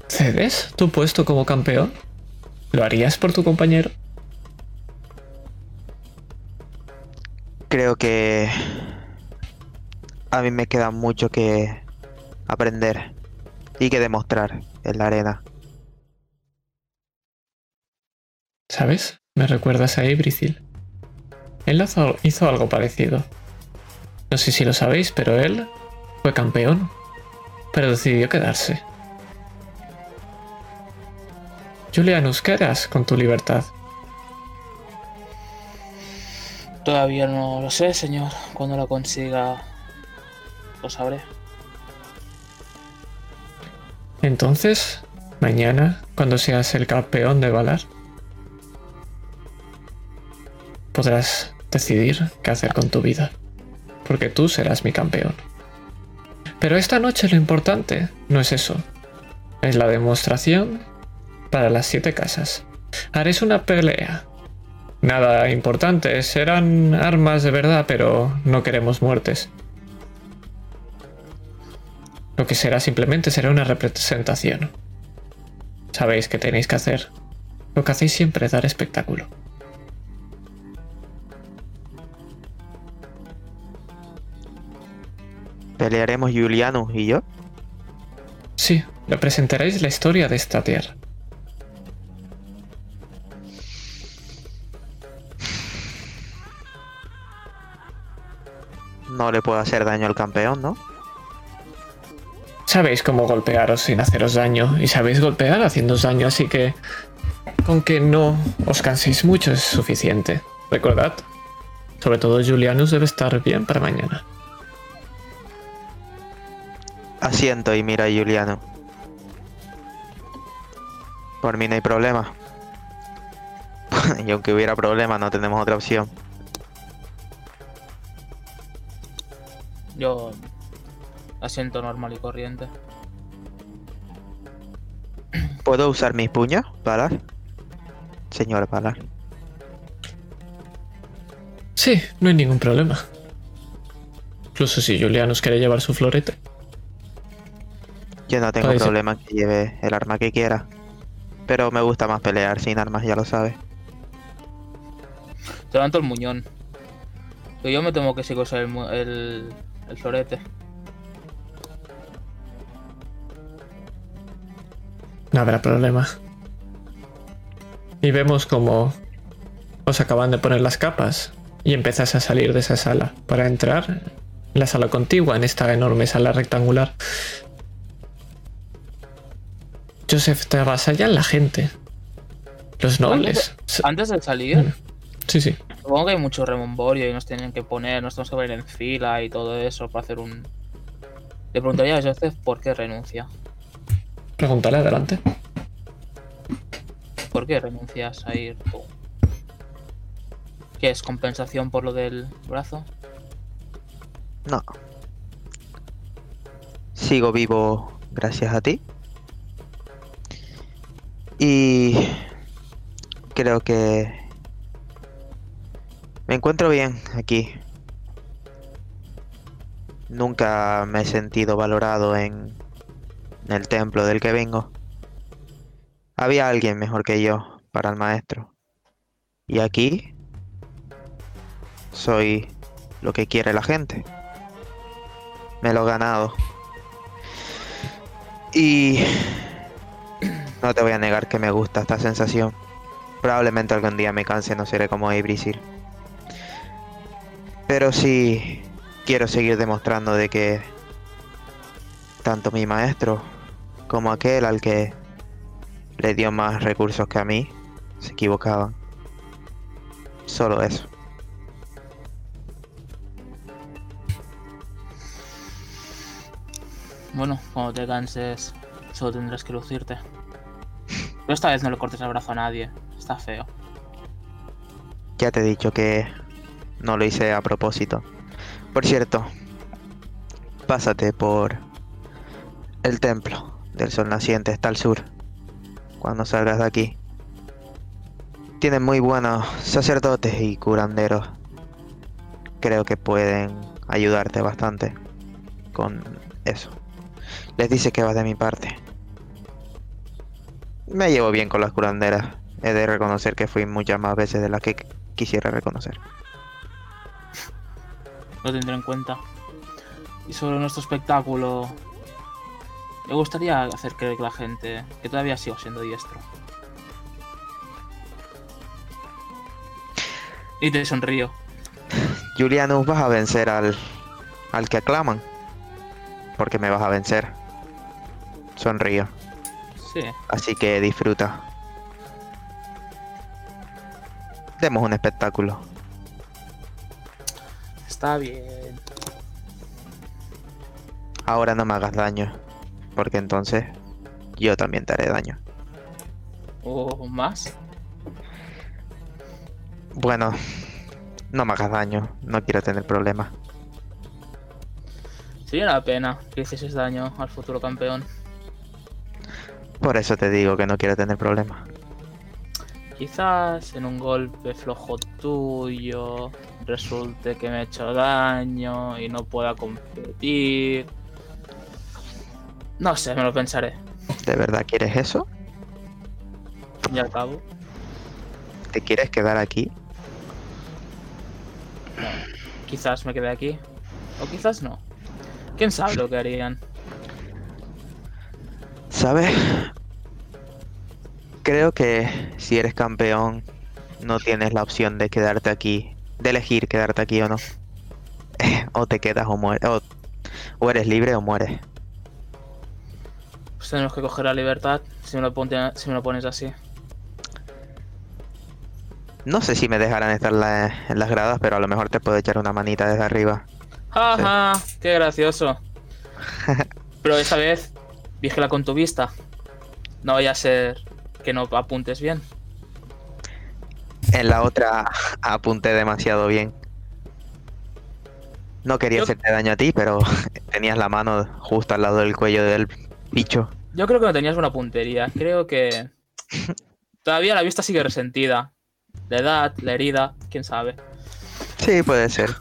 ¿Cedes tu puesto como campeón? ¿Lo harías por tu compañero? Creo que a mí me queda mucho que aprender y que demostrar en la arena. ¿Sabes? Me recuerdas a Ibrithil. Él hizo- hizo algo parecido. No sé si lo sabéis, pero él fue campeón. Pero decidió quedarse. Julianus, ¿qué harás con tu libertad? Todavía no lo sé, señor. Cuando lo consiga, lo sabré. Entonces, mañana, cuando seas el campeón de Valar, podrás decidir qué hacer con tu vida. Porque tú serás mi campeón. Pero esta noche lo importante no es eso. Es la demostración para las siete casas. Haréis una pelea. Nada importante, serán armas de verdad, pero no queremos muertes. Lo que será simplemente será una representación. Sabéis qué tenéis que hacer. Lo que hacéis siempre es dar espectáculo. Pelearemos Julianus y yo. Sí, representaréis la historia de esta tierra. No le puedo hacer daño al campeón, ¿no? Sabéis cómo golpearos sin haceros daño y sabéis golpear haciéndoos daño, así que con que no os canséis mucho es suficiente. Recordad, sobre todo Julianus debe estar bien para mañana. Asiento y mira a Juliano. Por mí no hay problema. y aunque hubiera problema, no tenemos otra opción. Yo asiento normal y corriente. ¿Puedo usar mis puños, Valar? Señor Valar. Sí, no hay ningún problema. Incluso si Julianus quiere llevar su florete. Yo no tengo ser. problema en que lleve el arma que quiera. Pero me gusta más pelear sin armas, ya lo sabes. Te levanto el muñón. Yo me temo que que usar el, mu- el, el florete. No habrá problema. Y vemos como os acaban de poner las capas y empiezas a salir de esa sala para entrar en la sala contigua, en esta enorme sala rectangular. Joseph, te avasallan la gente. Los nobles. Antes de salir, Sí, sí. supongo que hay mucho remomborio y nos tienen que poner, nos tenemos que poner en fila y todo eso para hacer un. Le preguntaría a Joseph por qué renuncia. Pregúntale adelante. ¿Por qué renuncias a ir tú? ¿Qué es compensación por lo del brazo? No. Sigo vivo gracias a ti. Y creo que me encuentro bien aquí. Nunca me he sentido valorado en el templo del que vengo. Había alguien mejor que yo para el maestro. Y aquí soy lo que quiere la gente. Me lo he ganado. Y no te voy a negar que me gusta esta sensación. Probablemente algún día me canse, no seré como Ibrisil. Pero sí quiero seguir demostrando de que tanto mi maestro como aquel al que le dio más recursos que a mí se equivocaban. Solo eso. Bueno, cuando te canses, solo tendrás que lucirte. Pero esta vez no le cortes el brazo a nadie. Está feo. Ya te he dicho que no lo hice a propósito. Por cierto, pásate por el templo del sol naciente, está al sur. Cuando salgas de aquí. Tienen muy buenos sacerdotes y curanderos. Creo que pueden ayudarte bastante con eso. Les dice que vas de mi parte. Me llevo bien con las curanderas. He de reconocer que fui muchas más veces de las que qu- quisiera reconocer. Lo tendré en cuenta. Y sobre nuestro espectáculo, me gustaría hacer creer que la gente que todavía sigo siendo diestro. Y te sonrío. Julianus, vas a vencer al, al que aclaman. Porque me vas a vencer. Sonrío. Sí. Así que disfruta. Demos un espectáculo. Está bien. Ahora no me hagas daño. Porque entonces yo también te haré daño. ¿O más? Bueno, no me hagas daño. No quiero tener problemas. Sería una pena que hicieses daño al futuro campeón. Por eso te digo que no quiero tener problemas. Quizás en un golpe flojo tuyo resulte que me he hecho daño y no pueda competir. No sé, me lo pensaré. ¿De verdad quieres eso? al fin y al cabo. ¿Te quieres quedar aquí? Quizás me quede aquí. O quizás no. ¿Quién sabe lo que harían? ¿Sabes? Creo que si eres campeón no tienes la opción de quedarte aquí, de elegir quedarte aquí o no. o te quedas o mueres, o, o eres libre o mueres. Pues tenemos que coger la libertad si me lo, ponte- si me lo pones así. No sé si me dejarán estar la- en las gradas, pero a lo mejor te puedo echar una manita desde arriba. ¡Jaja! ¡Qué gracioso! Pero esta vez, vigila con tu vista. No vaya a ser que no apuntes bien. En la otra apunté demasiado bien. No quería Yo- hacerte daño a ti, pero tenías la mano justo al lado del cuello del bicho. Yo creo que no tenías buena puntería. Creo que todavía la vista sigue resentida. La edad, la herida, quién sabe. Sí, puede ser.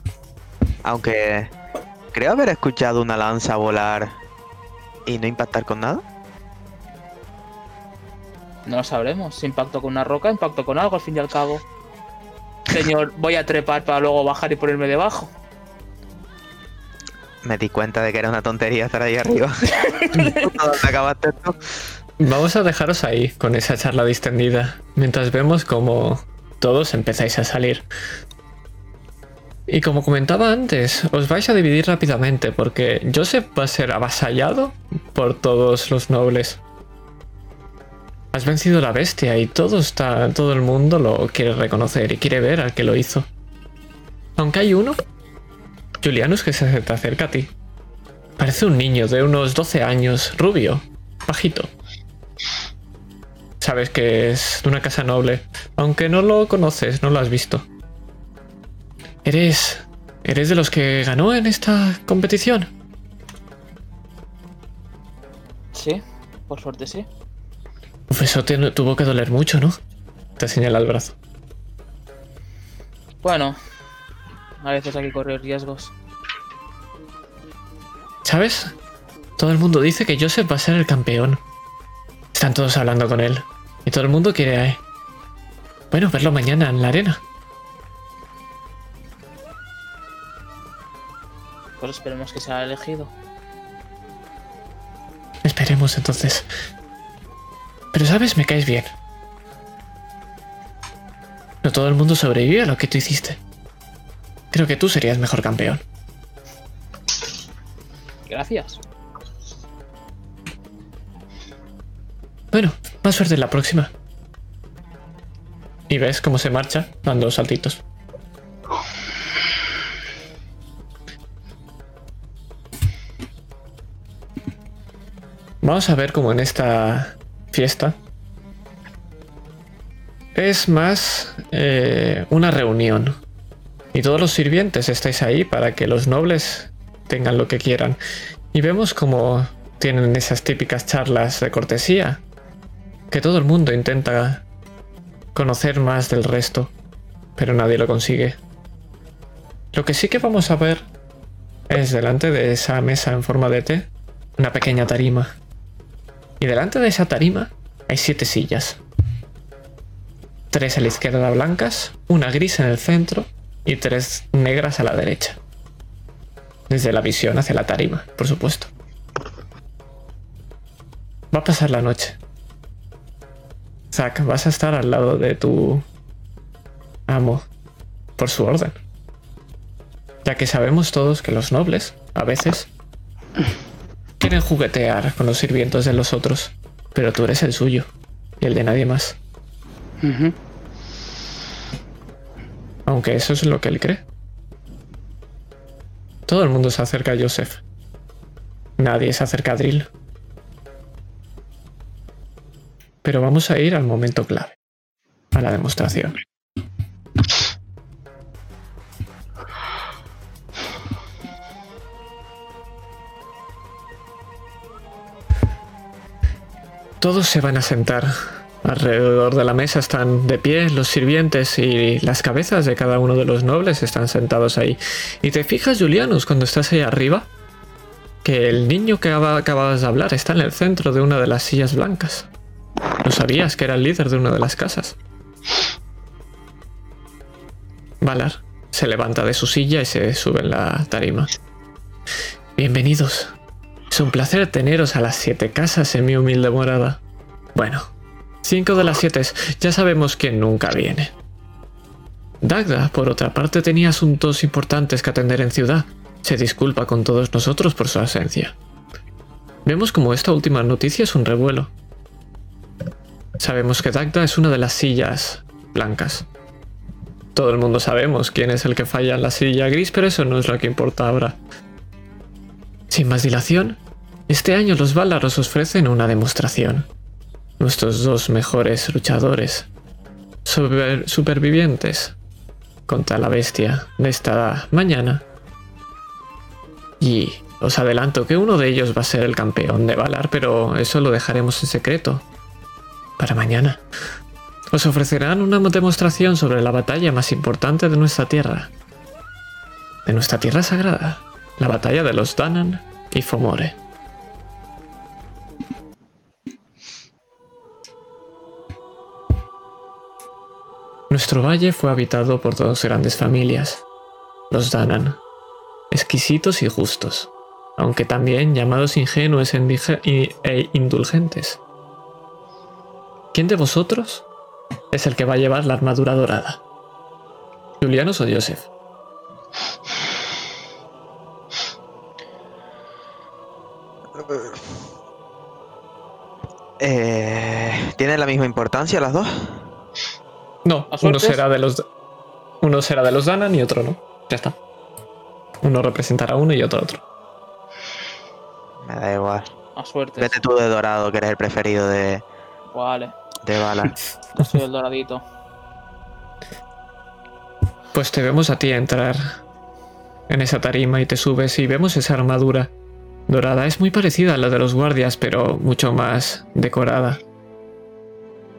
Aunque creo haber escuchado una lanza volar y no impactar con nada. No lo sabremos. Si impacto con una roca, impacto con algo al fin y al cabo. Señor, voy a trepar para luego bajar y ponerme debajo. Me di cuenta de que era una tontería estar ahí arriba. ¿Dónde acabaste tú? Vamos a dejaros ahí con esa charla distendida, mientras vemos cómo todos empezáis a salir. Y como comentaba antes, os vais a dividir rápidamente porque Joseph va a ser avasallado por todos los nobles. Has vencido la bestia y todo está, todo el mundo lo quiere reconocer y quiere ver al que lo hizo. Aunque hay uno, Julianus, que se te acerca a ti. Parece un niño de unos 12 años, rubio, bajito. Sabes que es de una casa noble, aunque no lo conoces, no lo has visto. ¿Eres... ¿Eres de los que ganó en esta competición? Sí, por suerte sí. Uf, eso te- tuvo que doler mucho, ¿no? Te señala el brazo. Bueno, a veces hay que correr riesgos. ¿Sabes? Todo el mundo dice que Joseph va a ser el campeón. Están todos hablando con él. Y todo el mundo quiere... eh, Bueno, verlo mañana en la arena. Pues esperemos que sea elegido. Esperemos entonces. Pero sabes, me caes bien. No todo el mundo sobrevive a lo que tú hiciste. Creo que tú serías mejor campeón. Gracias. Bueno, más suerte en la próxima. Y ves cómo se marcha dando saltitos. Vamos a ver cómo en esta fiesta es más eh, una reunión. Y todos los sirvientes estáis ahí para que los nobles tengan lo que quieran. Y vemos como tienen esas típicas charlas de cortesía. Que todo el mundo intenta conocer más del resto. Pero nadie lo consigue. Lo que sí que vamos a ver es delante de esa mesa en forma de T una pequeña tarima. Y delante de esa tarima hay siete sillas. Tres a la izquierda blancas, una gris en el centro y tres negras a la derecha. Desde la visión hacia la tarima, por supuesto. Va a pasar la noche. Zack, vas a estar al lado de tu amo por su orden. Ya que sabemos todos que los nobles, a veces, quieren juguetear con los sirvientes de los otros, pero tú eres el suyo y el de nadie más. Aunque eso es lo que él cree. Todo el mundo se acerca a Joseph. Nadie se acerca a Drill. Pero vamos a ir al momento clave. A la demostración. Todos se van a sentar. Alrededor de la mesa están de pie los sirvientes y las cabezas de cada uno de los nobles están sentados ahí. Y te fijas, Julianus, cuando estás ahí arriba, que el niño que acaba- acababas de hablar está en el centro de una de las sillas blancas. ¿No sabías que era el líder de una de las casas? Valar se levanta de su silla y se sube en la tarima. Bienvenidos. Es un placer teneros a las siete casas en mi humilde morada. Bueno, cinco de las siete, ya sabemos quién nunca viene. Dagda, por otra parte, tenía asuntos importantes que atender en ciudad. Se disculpa con todos nosotros por su ausencia. Vemos como esta última noticia es un revuelo. Sabemos que Dagda es una de las sillas blancas. Todo el mundo sabemos quién es el que falla en la silla gris, pero eso no es lo que importa ahora. Sin más dilación, este año los Valar os ofrecen una demostración. Nuestros dos mejores luchadores, super- supervivientes, contra la bestia de esta mañana. Y os adelanto que uno de ellos va a ser el campeón de Valar, pero eso lo dejaremos en secreto. Para mañana. Os ofrecerán una demostración sobre la batalla más importante de nuestra tierra. De nuestra tierra sagrada. La batalla de los Danan y Fomore. Nuestro valle fue habitado por dos grandes familias, los Danan, exquisitos y justos, aunque también llamados ingenuos e indulgentes. ¿Quién de vosotros es el que va a llevar la armadura dorada? ¿Julianos o Joseph? Eh, ¿Tienen la misma importancia las dos? No, ¿A uno será de los uno será de los Danan y otro no. Ya está. Uno representará uno y otro otro. Me da igual. A suerte. Vete tú de dorado, que eres el preferido de, Vale, de Valar. yo soy el doradito. Pues te vemos a ti entrar en esa tarima y te subes y vemos esa armadura dorada. Es muy parecida a la de los guardias, pero mucho más decorada.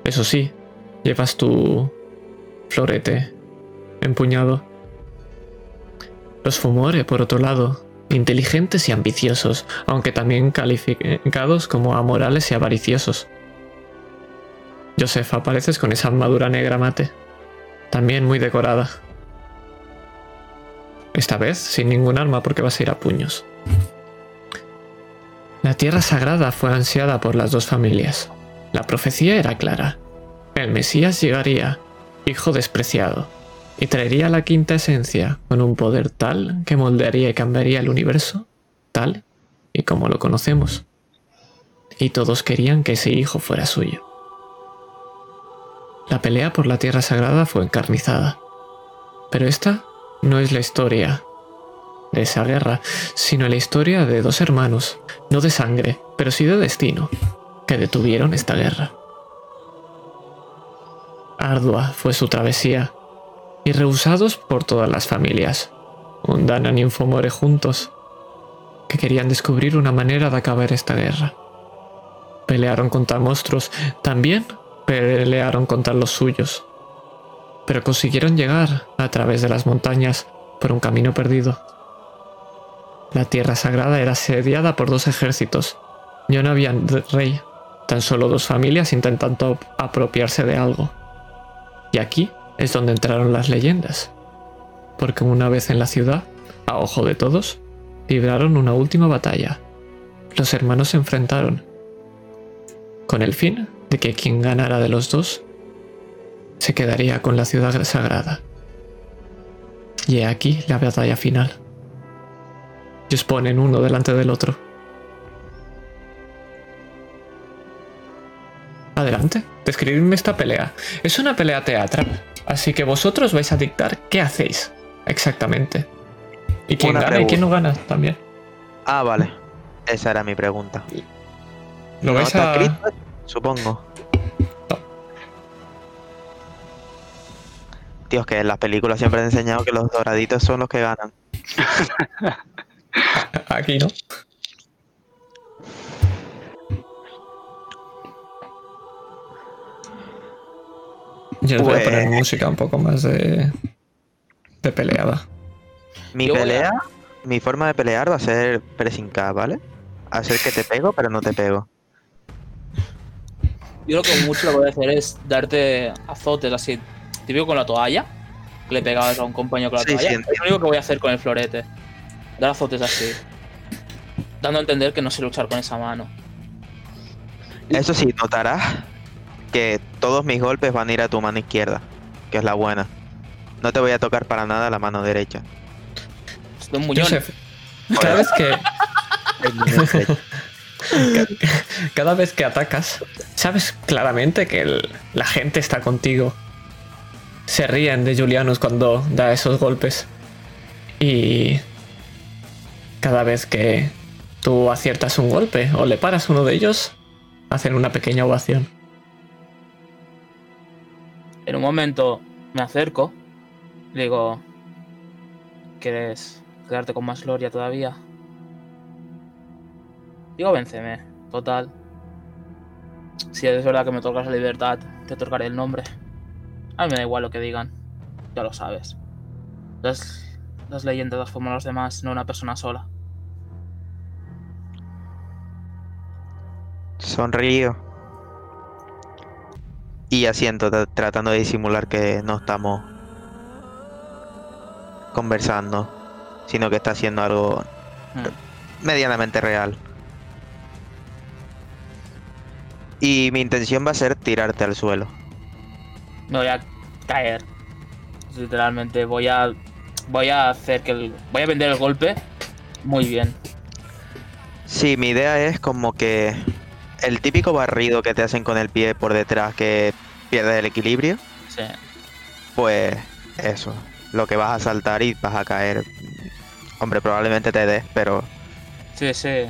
Eso sí, llevas tu florete empuñado. Los Fumore, por otro lado, inteligentes y ambiciosos, aunque también calificados como amorales y avariciosos. Joseph, apareces con esa armadura negra mate, también muy decorada. Esta vez sin ningún arma porque vas a ir a puños. La tierra sagrada fue ansiada por las dos familias. La profecía era clara. El Mesías llegaría, hijo despreciado, y traería la quinta esencia con un poder tal que moldearía y cambiaría el universo, tal y como lo conocemos. Y todos querían que ese hijo fuera suyo. La pelea por la tierra sagrada fue encarnizada. Pero esta no es la historia de esa guerra, sino la historia de dos hermanos, no de sangre, pero sí de destino, que detuvieron esta guerra. Ardua fue su travesía, y rehusados por todas las familias, un Danan y un Fomore juntos, que querían descubrir una manera de acabar esta guerra. Pelearon contra monstruos, también pelearon contra los suyos, pero consiguieron llegar a través de las montañas por un camino perdido. La tierra sagrada era asediada por dos ejércitos. Ya no había rey, tan solo dos familias intentando apropiarse de algo. Y aquí es donde entraron las leyendas. Porque una vez en la ciudad, a ojo de todos, libraron una última batalla. Los hermanos se enfrentaron, con el fin de que quien ganara de los dos se quedaría con la ciudad sagrada. Y he aquí la batalla final. Y os ponen uno delante del otro. Adelante, describidme esta pelea. Es una pelea teatral, así que vosotros vais a dictar qué hacéis exactamente. Y quién Una gana y quién no gana también. Ah, vale. Esa era mi pregunta. Lo ¿No vais a... escrito? Supongo. No. Tío, es que en las películas siempre han enseñado que los doraditos son los que ganan. Aquí, ¿no? Yo voy a poner música un poco más de. de peleada. Mi Yo a- pelea mi forma de pelear va a ser pressing K, ¿vale? Hacer que te pego, pero no te pego. Yo creo que mucho lo que voy a hacer es darte azotes así, típico con la toalla, que le pegabas a un compañero con la Sí, sí, toalla. es lo único que voy a hacer con el florete. Dar azotes así. Dando a entender que no sé luchar con esa mano. Eso sí, notarás que todos mis golpes van a ir a tu mano izquierda, que es la buena. No te voy a tocar para nada la mano derecha. Joseph, cada vez que, cada vez que atacas, sabes claramente que el- la gente está contigo. Se ríen de Julianus cuando da esos golpes. Y cada vez que tú aciertas un golpe o le paras uno de ellos, hacen una pequeña ovación. En un momento me acerco. Le digo. ¿Quieres quedarte con más gloria todavía? Digo, vénceme. Total. Si es verdad que me otorgas la libertad, te otorgaré el nombre. A mí me da igual lo que digan. Ya lo sabes. Las, las leyendas las forman los demás, no una persona sola. Sonrío. Y asiento, tra- tratando de disimular que no estamos conversando, sino que está haciendo algo Hmm. medianamente real. Y mi intención va a ser tirarte al suelo. Me voy a caer. Literalmente voy a. Voy a hacer que el. Voy a vender el golpe. Muy bien. Sí, mi idea es como que el típico barrido que te hacen con el pie por detrás que pierdes el equilibrio, Sí. pues eso, lo que vas a saltar y vas a caer. Hombre, probablemente te des, pero Sí, sí.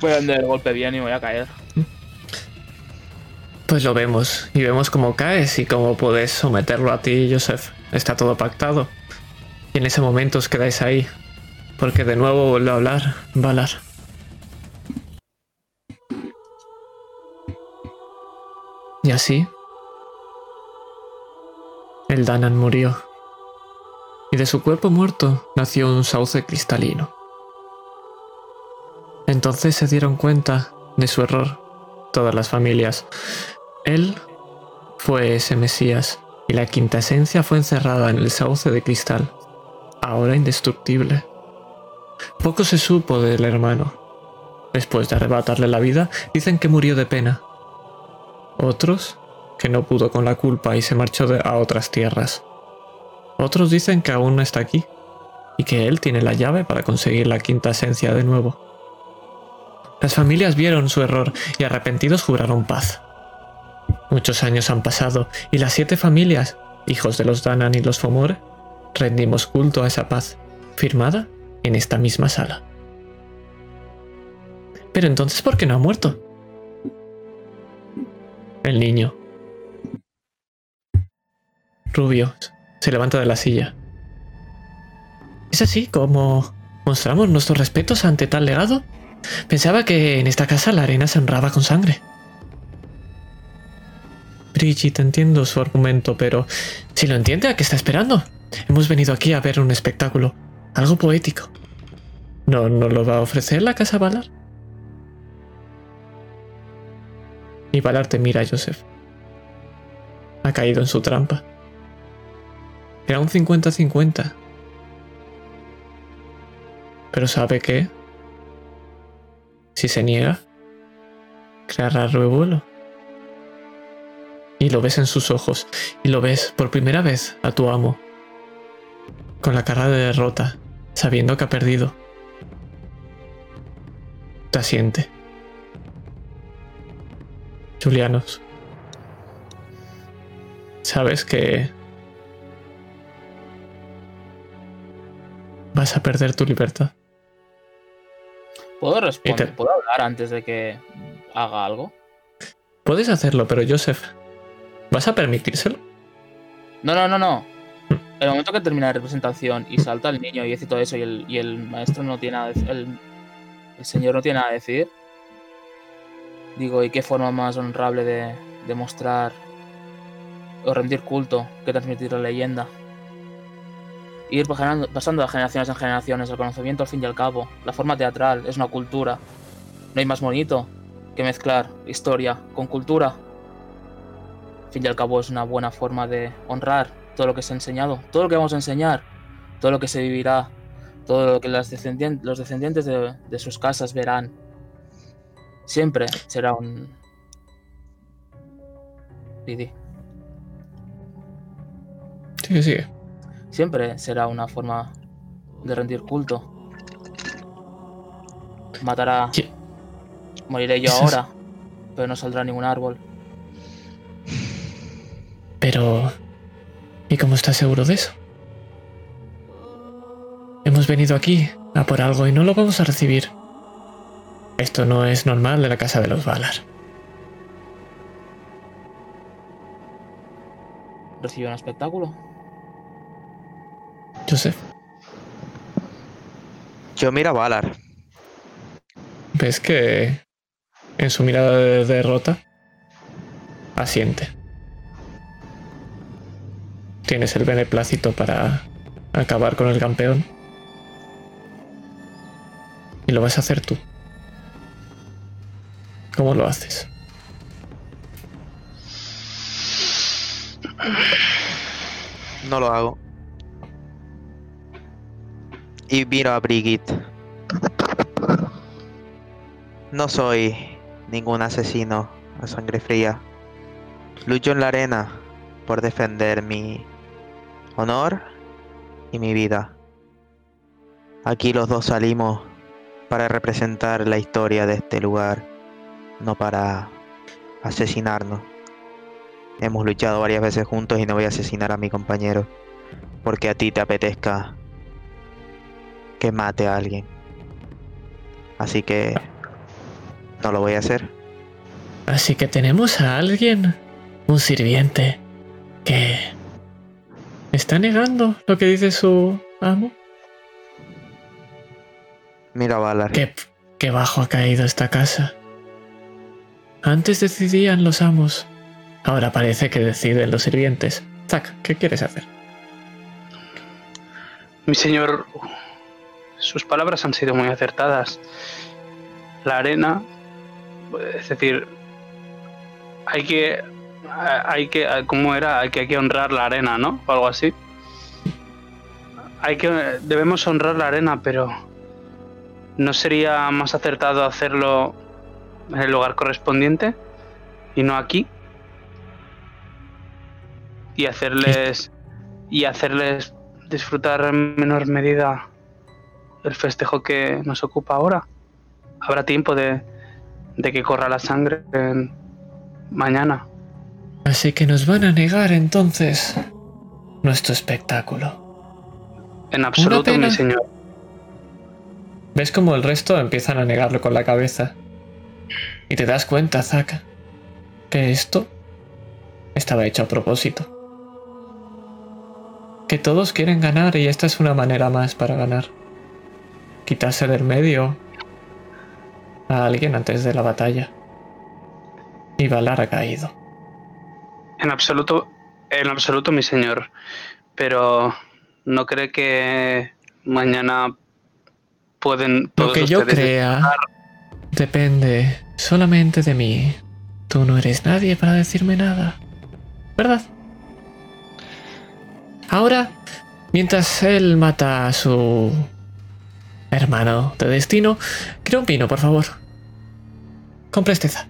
Voy a vender el golpe bien y voy a caer. Pues lo vemos, y vemos cómo caes y cómo puedes someterlo a ti, Joseph. Está todo pactado. Y en ese momento os quedáis ahí, porque de nuevo vuelve a hablar Valar. Y así, el Danan murió. Y de su cuerpo muerto nació un sauce cristalino. Entonces se dieron cuenta de su error, todas las familias. Él fue ese Mesías, y la quinta esencia fue encerrada en el sauce de cristal, ahora indestructible. Poco se supo del hermano. Después de arrebatarle la vida, dicen que murió de pena. Otros, que no pudo con la culpa y se marchó a otras tierras. Otros dicen que aún no está aquí, y que él tiene la llave para conseguir la quinta esencia de nuevo. Las familias vieron su error y arrepentidos juraron paz. Muchos años han pasado y las siete familias, hijos de los Danan y los Fomor, rendimos culto a esa paz, firmada en esta misma sala. Pero entonces, ¿por qué no ha muerto? El niño. Rubio se levanta de la silla. ¿Es así como mostramos nuestros respetos ante tal legado? Pensaba que en esta casa la arena se honraba con sangre. Brigitte, entiendo su argumento, pero si lo entiende, ¿a qué está esperando? Hemos venido aquí a ver un espectáculo, algo poético. ¿No nos lo va a ofrecer la casa Valar? Y Valar te mira, Joseph. Ha caído en su trampa. Era un 50-50. Pero sabe que, si se niega, creará revuelo. Y lo ves en sus ojos, y lo ves por primera vez a tu amo, con la cara de derrota, sabiendo que ha perdido. Te asiente. Julianos, sabes que vas a perder tu libertad. ¿Puedo responder? Te- ¿Puedo hablar antes de que haga algo? Puedes hacerlo, pero Joseph, ¿vas a permitírselo? No, no, no, no. En el momento que termina la representación y salta el niño y dice todo eso y el, y el maestro no tiene nada el, el señor no tiene nada que decir. Digo, ¿y qué forma más honorable de demostrar o rendir culto que transmitir la leyenda? ir pasando de generaciones en generaciones. El conocimiento, al fin y al cabo, la forma teatral, es una cultura. No hay más bonito que mezclar historia con cultura. Al fin y al cabo, es una buena forma de honrar todo lo que se ha enseñado, todo lo que vamos a enseñar, todo lo que se vivirá, todo lo que las descendien- los descendientes de, de sus casas verán. Siempre será un. Didi. Sigue, sigue. Siempre será una forma de rendir culto. Matará. ¿Qué? Moriré yo ahora, pero no saldrá ningún árbol. Pero... ¿Y cómo estás seguro de eso? Hemos venido aquí a por algo y no lo vamos a recibir. Esto no es normal de la casa de los Valar. ¿Recibió un espectáculo? Joseph, Yo miro a Valar. ¿ves que en su mirada de derrota asiente? Tienes el beneplácito para acabar con el campeón. Y lo vas a hacer tú. ¿Cómo lo haces? No lo hago. Y miro a Brigitte. No soy ningún asesino a sangre fría. Lucho en la arena por defender mi honor y mi vida. Aquí los dos salimos para representar la historia de este lugar, no para asesinarnos. Hemos luchado varias veces juntos y no voy a asesinar a mi compañero porque a ti te apetezca que mate a alguien. Así que no lo voy a hacer. Así que tenemos a alguien, un sirviente, que está negando lo que dice su amo. Mira Valar. Qué, qué bajo ha caído esta casa. Antes decidían los amos, ahora parece que deciden los sirvientes. Zack, ¿qué quieres hacer? Mi señor, sus palabras han sido muy acertadas. La arena, es decir, hay que, hay que, ¿cómo era? Hay que, honrar la arena, ¿no? O algo así. Hay que, debemos honrar la arena, pero ¿no sería más acertado hacerlo en el lugar correspondiente y no aquí? Y hacerles, y hacerles disfrutar en menor medida el festejo que nos ocupa ahora. Habrá tiempo de, de que corra la sangre en- mañana. Así que nos van a negar entonces nuestro espectáculo. En absoluto, mi señor. ¿Ves como el resto empiezan a negarlo con la cabeza? Y te das cuenta, Zack, que esto estaba hecho a propósito. Que todos quieren ganar y esta es una manera más para ganar. Quitarse del medio a alguien antes de la batalla. Y Valar ha caído. En absoluto, en absoluto, mi señor. Pero no cree que mañana pueden Lo todos que yo crea depende solamente de mí. Tú no eres nadie para decirme nada. ¿Verdad? Ahora, mientras él mata a su hermano de destino, quiero un vino, por favor. Con presteza.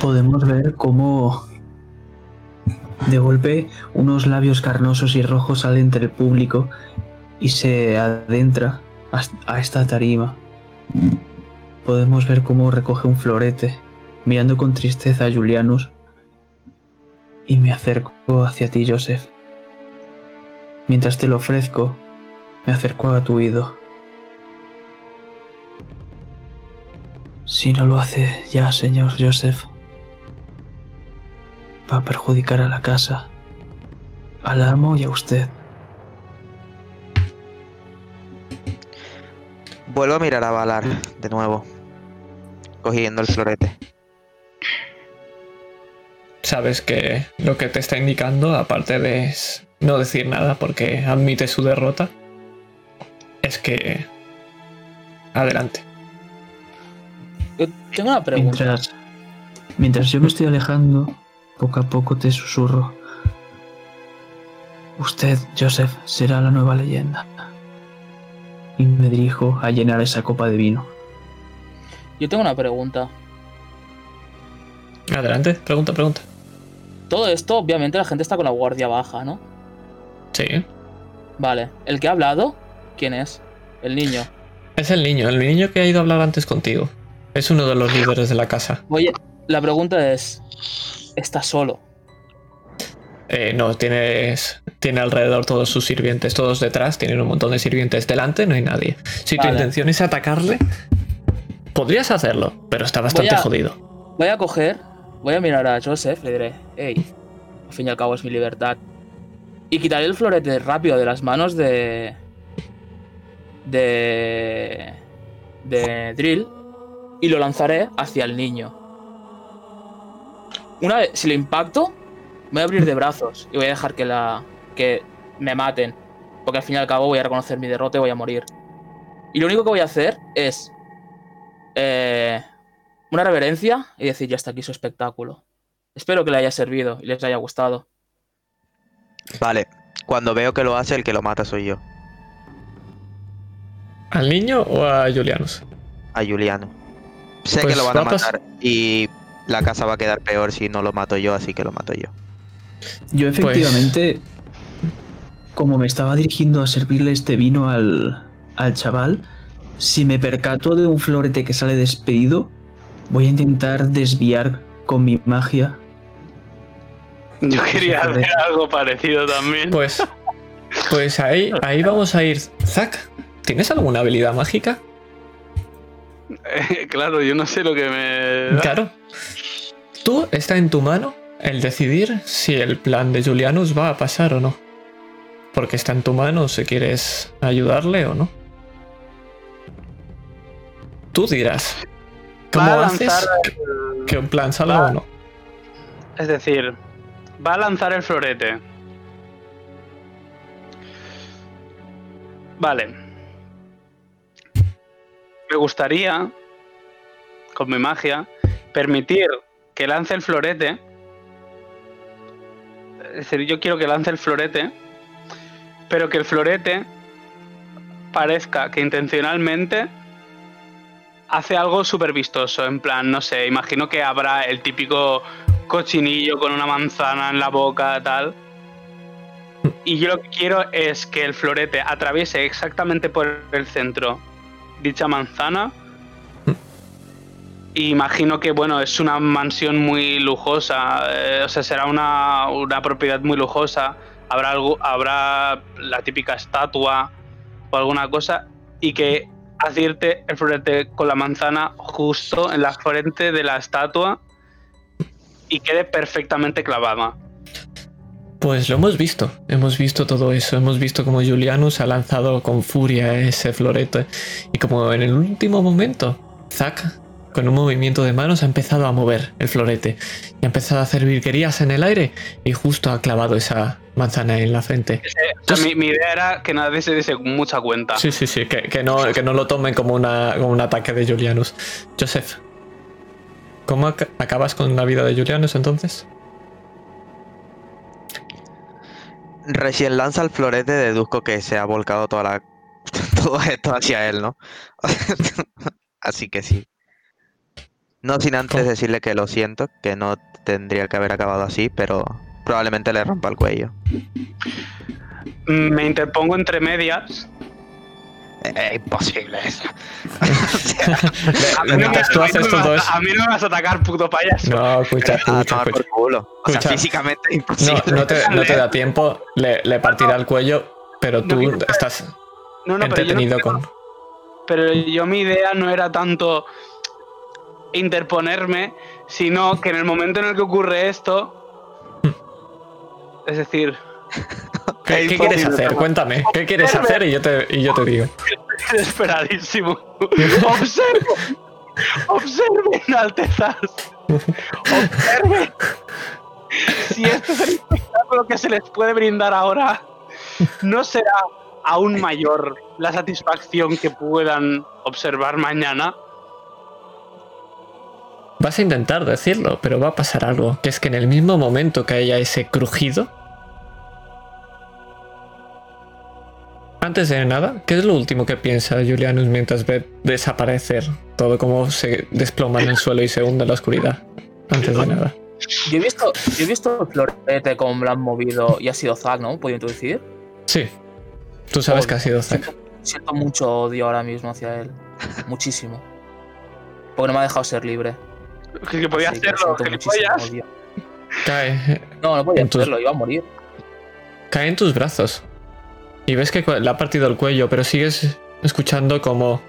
podemos ver cómo de golpe unos labios carnosos y rojos salen entre el público y se adentra a esta tarima. Podemos ver cómo recoge un florete, mirando con tristeza a Julianus, y me acerco hacia ti, Joseph. Mientras te lo ofrezco, me acerco a tu oído. Si no lo hace ya, señor Joseph, va a perjudicar a la casa, al amo y a usted. Vuelvo a mirar a Valar de nuevo, cogiendo el florete. sabes que lo que te está indicando, aparte de no decir nada porque admite su derrota, es que... Adelante. Yo tengo una pregunta. Mientras, mientras yo me estoy alejando, poco a poco te susurro. Usted, Joseph, será la nueva leyenda. Y me dirijo a llenar esa copa de vino. Yo tengo una pregunta. Adelante, pregunta, pregunta. Todo esto, obviamente, la gente está con la guardia baja, ¿no? Sí. Vale. ¿El que ha hablado? ¿Quién es? El niño. Es el niño, el niño que ha ido a hablar antes contigo. Es uno de los líderes de la casa. Oye, la pregunta es. ¿Está solo? Eh, no, tienes, tiene alrededor todos sus sirvientes, todos detrás, tienen un montón de sirvientes delante, no hay nadie. Si tu intención es atacarle, podrías hacerlo, pero está bastante Voy a- jodido. Voy a coger, voy a mirar a Joseph, le diré, hey, al fin y al cabo es mi libertad. Y quitaré el florete rápido de las manos de. de. de Drill y lo lanzaré hacia el niño. Una vez, si lo impacto, me voy a abrir de brazos y voy a dejar que la. Que me maten. Porque al fin y al cabo voy a reconocer mi derrota y voy a morir. Y lo único que voy a hacer es. eh, una reverencia y decir, ya está aquí su espectáculo. Espero que le haya servido y les haya gustado. Vale, cuando veo que lo hace, el que lo mata soy yo, ¿Al niño o a Julianus? a Juliano. Sé Pues que lo van a va a pas- matar y la casa va a quedar peor si no lo mato yo, así que lo mato yo. Yo efectivamente, como me estaba dirigiendo a servirle este vino al, al chaval, si me percato de un florete que sale despedido, voy a intentar desviar con mi magia. Yo quería hacer algo parecido también. Pues, pues ahí, ahí vamos a ir. Zack, ¿tienes alguna habilidad mágica? claro, yo no sé lo que me. da. Claro. Tú está en tu mano el decidir si el plan de Julianus va a pasar o no. Porque está en tu mano si quieres ayudarle o no. Tú dirás. ¿Cómo haces que un plan salga va- o no? Es decir, va a lanzar el florete. Vale. Me gustaría, con mi magia, permitir que lance el florete. Es decir, yo quiero que lance el florete, pero que el florete parezca que intencionalmente hace algo súper vistoso. En plan, no sé, imagino que habrá el típico cochinillo con una manzana en la boca, tal. Y yo lo que quiero es que el florete atraviese exactamente por el centro dicha manzana. Y imagino que, bueno, es una mansión muy lujosa, eh, o sea, será una, una propiedad muy lujosa. Habrá, algo, habrá la típica estatua o alguna cosa. Y que acierte el florete con la manzana justo en la frente de la estatua y quede perfectamente clavada. Pues lo hemos visto, hemos visto todo eso, hemos visto como Julianus ha lanzado con furia ese florete y como en el último momento, Zack, con un movimiento de manos, ha empezado a mover el florete y ha empezado a hacer virguerías en el aire y justo ha clavado esa manzana en la frente. O sea, mi, mi idea era que nadie se diese mucha cuenta. Sí, sí, sí, que, que no, que no lo tomen como, una, como un ataque de Julianus. Joseph, ¿cómo ac- acabas con la vida de Julianus entonces? Recién lanza el florete, deduzco que se ha volcado toda la... todo esto hacia él, ¿no? Así que sí. No sin antes ¿Cómo? decirle que lo siento, que no tendría que haber acabado así, pero probablemente le rompa el cuello. Me interpongo entre medias. Es imposible eso. A mí, no me, vas todo a- eso... a mí no me vas a atacar, puto payaso. No, escucha, escucha, por culo. O sea, Escucha. físicamente No, imposible. no te, no te da tiempo, le, le partirá el cuello, pero tú estás No, no, pero yo, no entretenido con... pero yo mi idea no era tanto interponerme, sino que en el momento en el que ocurre esto, es decir, ¿Qué, Es qué quieres hacer? Cuéntame, ¿qué quieres hacer? Y yo te, y yo te digo. desesperadísimo. Observe, observen, altezas. Observe. si este es el espectáculo que se les puede brindar ahora, ¿no será aún mayor la satisfacción que puedan observar mañana? Vas a intentar decirlo, pero va a pasar algo, que es que en el mismo momento que haya ese crujido, antes de nada, ¿qué es lo último que piensa Julianus mientras ve desaparecer todo como se desploma en el suelo y se hunde en la oscuridad? Antes de nada. Yo he visto, yo he visto el florete como lo han movido y ha sido Zack, ¿no? ¿Puedo introducir? Sí. Tú sabes que ha sido Zack. Siento, siento mucho odio ahora mismo hacia él. Muchísimo. Porque no me ha dejado ser libre. Que, que podía que hacerlo, muchísimo gilipollas. Cae, No, no podía tus- hacerlo, iba a morir. cae en tus brazos. Y ves que le ha partido el cuello, pero sigues escuchando como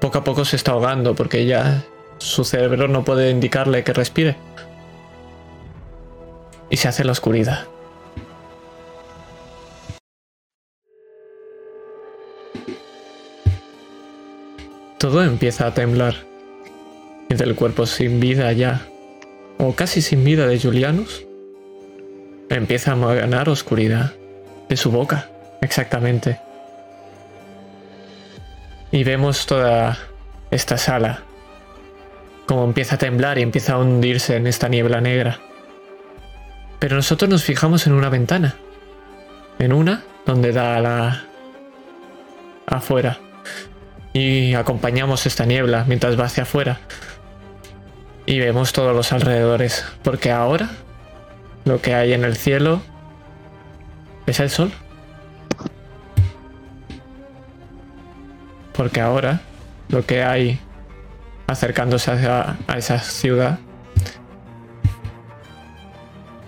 poco a poco se está ahogando porque ya su cerebro no puede indicarle que respire. Y se hace la oscuridad. Todo empieza a temblar. Y del cuerpo sin vida ya, o casi sin vida de Julianus, empieza a ganar oscuridad. De su boca, exactamente. Y vemos toda esta sala. Como empieza a temblar y empieza a hundirse en esta niebla negra. Pero nosotros nos fijamos en una ventana. En una donde da a la... afuera. Y acompañamos esta niebla mientras va hacia afuera. Y vemos todos los alrededores. Porque ahora lo que hay en el cielo es el sol. Porque ahora lo que hay acercándose a esa ciudad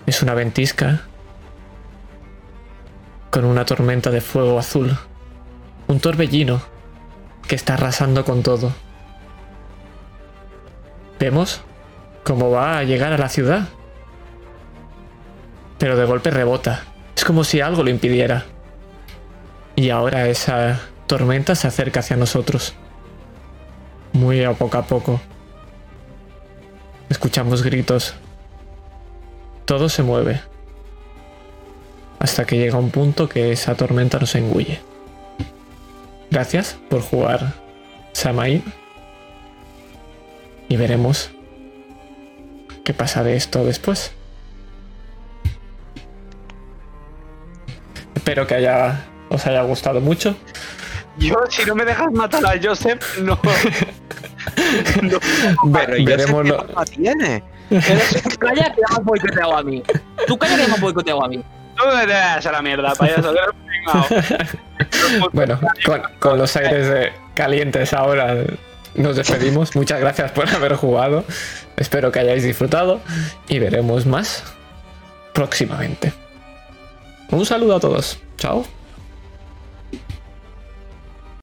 es una ventisca con una tormenta de fuego azul. Un torbellino que está arrasando con todo. Vemos cómo va a llegar a la ciudad. Pero de golpe rebota. Es como si algo lo impidiera. Y ahora esa tormenta se acerca hacia nosotros. Muy a poco a poco. Escuchamos gritos. Todo se mueve. Hasta que llega un punto que esa tormenta nos engulle. Gracias por jugar Samaí. Y veremos qué pasa de esto después. Espero que haya, os haya gustado mucho. Yo, si no me dejas matar a Joseph, no. no. Pero ¿y veremos Joseph lo- tiene? Tú calla que ya me has boicoteado a mí. Tú calla que ya me has boicoteado a mí. Tú me das a la mierda, payaso. pringao. Bueno, con, con los aires de calientes ahora nos despedimos. Muchas gracias por haber jugado. Espero que hayáis disfrutado y veremos más próximamente. Un saludo a todos. Chao.